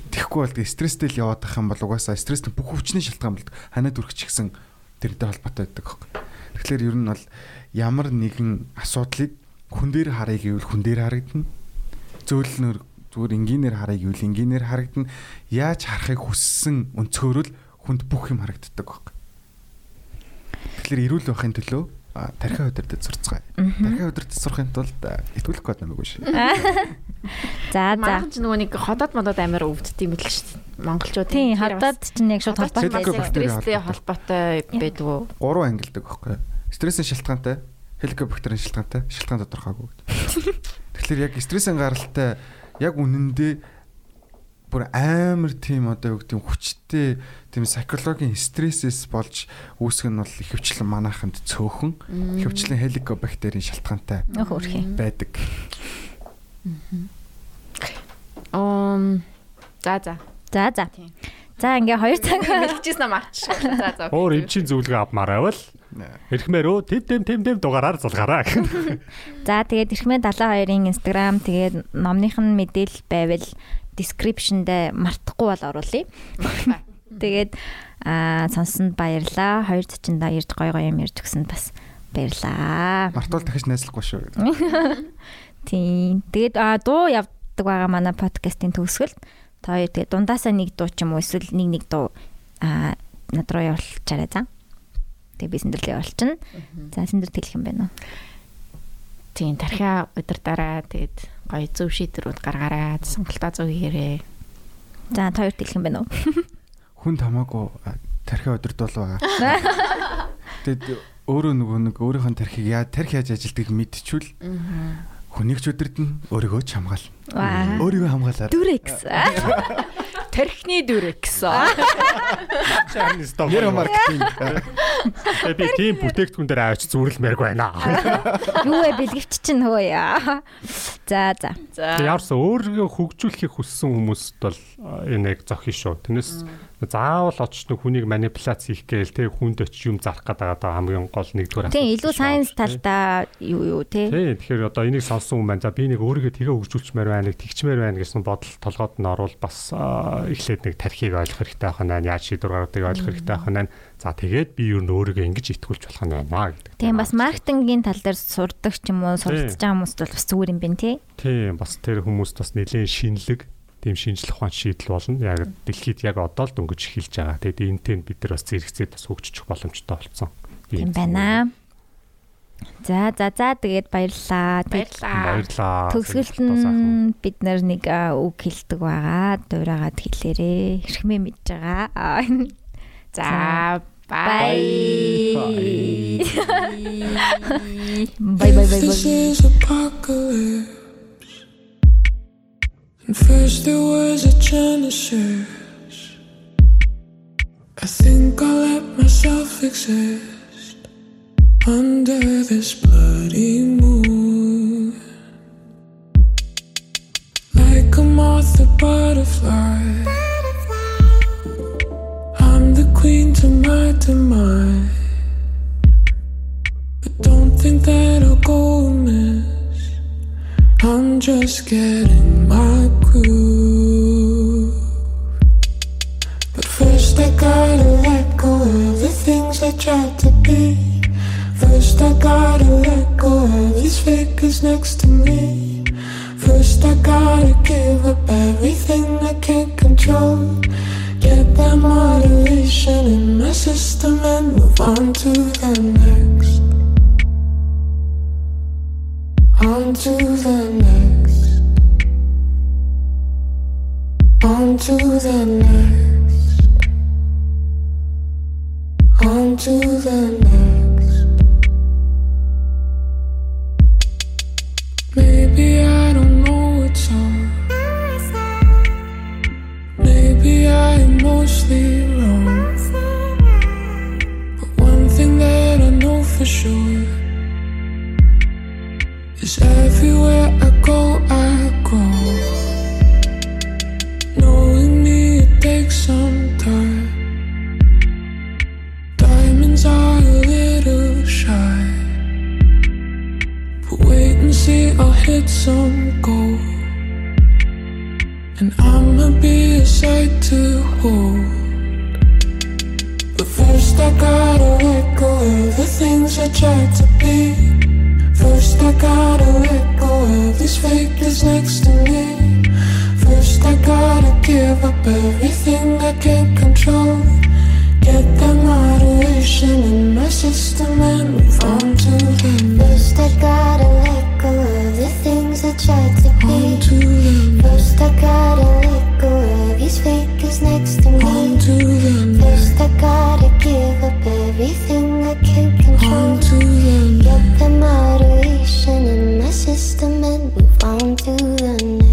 Тэгэхгүй бол стресстэй л яваад ах юм бол угаасаа стресс нь бүх хүчний шалтгаан болдог. Ханаа дүрх ч гэсэн тэрнтэй холбоотой байдаг аахгүй. Тэгэхээр ер нь бол ямар нэгэн асуудлыг хүн дээр харъя гэвэл хүн дээр харагдана. Зөөлнөр зүгээр энгийнээр харъя гэвэл энгийнээр харагдана. Яаж харахыг хүссэн өнцгөөрөл хүнд бүх юм харагддаг аахгүй. Тэгэхээр эрүүл байхын төлөө тархиа удирдах сурцгаая. Тархиа удирдах сурахын тулд итгүүлэх код намайг шүү. За за. Манайх ч нөгөө нэг ходоод модод амар өвддөг юм бэл шүү дээ. Монголчууд. Тийм хадаад чинь яг шууд холбоотой. Стресстэй холбоотой байдгүй. Гурван ангилдаг байхгүй. Стрессийн шалтгаантай, хеликобактерийн шалтгаантай, шалтгаан тодорхойгүй. Тэгэхээр яг стрессийн гаралтай яг үнэндээ бүр амар тийм одоо юу гэдэг хүчтэй тийм психологийн стрессээс болж үүсэх нь бол ихэвчлэн манайханд цөөхөн ихэвчлэн хеликобактерийн шалтгаантай байдаг. Ом за за. За за. За ингээ хоёр цаг хэлчихсэн юм аач. За за. Өөр эмчийн зөвлөгөө авмаар байвал Эрхмээр өө тэм тэм тэм тэм дугаараар зулгаараа. За тэгээд Эрхмээ 72-ын Instagram тэгээд номных нь мэдээлэл байвал description дээр мартахгүй бол оруулъя. Тэгээд аа сонсонд баярлаа. Хоёр зочиндоо ирж гой гой юм ярьж өгсөнд бас баярлаа. Мартвал дахиж найзлахгүй шүү. Тийм. Тэгээд аа дуу явдаг байгаа манай подкастын төгсгөл та хоёр тэгээд дундаасаа нэг дуу ч юм уу эсвэл нэг нэг дуу аа над руу явуулчаарай за. Тэгээд би сэндрлээ явуулчихна. За сэндэр тэлэх юм байна уу? Тийм тархиа удирдаараа тэгээд гоё зөв шийдвэрүүд гаргаарай. Сонголтоо зөв хийгээрэй. За та хоёрт хэлэх юм байна уу? Хүн тамаагүй тархиа удирдуул байгаа. Тэгээд өөрөө нөгөө нэг өөрийнхөө тархийг яа тархи яаж ажилтгийг мэдчихвэл хүнийг ч удирдна, өөрийгөө ч хамгаална. Өөрийгөө хамгаалаад. Дүрэкс. Тархины дүрэкс. Нэр маркетинг. Тэгээ би тийм бүтээгдэхүүн дээр авч зүрлэмээргүй байна. Юу вэ бэлгэвч чинь хөө яа. За за. За. Яарсан өөрийгөө хөгжүүлэхийг хүссэн хүмүүст бол энэ яг зохио шүү. Тэрнээс заавал нэг хүнийг манипуляц хийх гээл те хүнд очиж юм зарах гэдэг одоо хамгийн гол нэгдүгээр Тийм илүү сайенс талдаа юу юу те. Тийм тэгэхээр одоо энийг сонсон хүн байна. За би нэг өөрийгөө тэгээ хөгжүүлчмээр байна, нэг тэгчмээр байна гэсэн бодол толгойд нь орвол бас эхлээд нэг тархийг ойлгох хэрэгтэй байх нь яаж шийдвэр гаргадгийг ойлгох хэрэгтэй байх нь. За тэгээд би юу н өөрийгөө ингэж итгүүлж болох нь байна гэдэг. Тийм бас маркетингийн тал дээр сурдаг ч юм уу суралцж байгаа хүмүүст бол бас зүгээр юм байна тий. Тийм бас тэр хүмүүст бас нэлээд шинэлэг тийм шинжлэх ухаан шийдэл болно. Яг дэлхийд яг одоо л дөнгөж эхэлж байгаа. Тэгээд энтэй бид нар бас зэрэгцээд бас хөгжих боломжтой болсон. Тийм байна. За за за тэгээд баярлалаа. Баярлалаа. Төгсгөлт нь бид нар нэг үг хэлдэг байгаа. Дуурайгаад хэлээрээ. Хэрхмээ мэдж байгаа. За бай. Бай бай бай бай. And first there was a genesis. I think I'll let myself exist under this bloody moon. Like a moth, a butterfly. I'm the queen to my demise. But don't think that I'll go amiss. I'm just getting my groove. But first, I gotta let go of the things I tried to be. First, I gotta let go of these figures next to me. First, I gotta give up everything I can't control. Get that moderation in my system and move on to the next. On to the next. On to the next. On to the next. Maybe I don't know what's on. Maybe I'm mostly wrong. But one thing that I know for sure. Is everywhere I go, I grow. Knowing me, it takes some time. Diamonds are a little shy. But wait and see, I'll hit some gold. And I'ma be a sight to hold. But first, I gotta let go of the things I tried to be. First, I gotta let go of this fakeness next to me. First, I gotta give up everything I can't control. Get that moderation in my system and move on to the next. First, I gotta let go of the things I tried to be. on To the next. First, I gotta let go of these fakers next to me. on To the next. First, I gotta I can't them. Get the moderation in my system and move on to the next.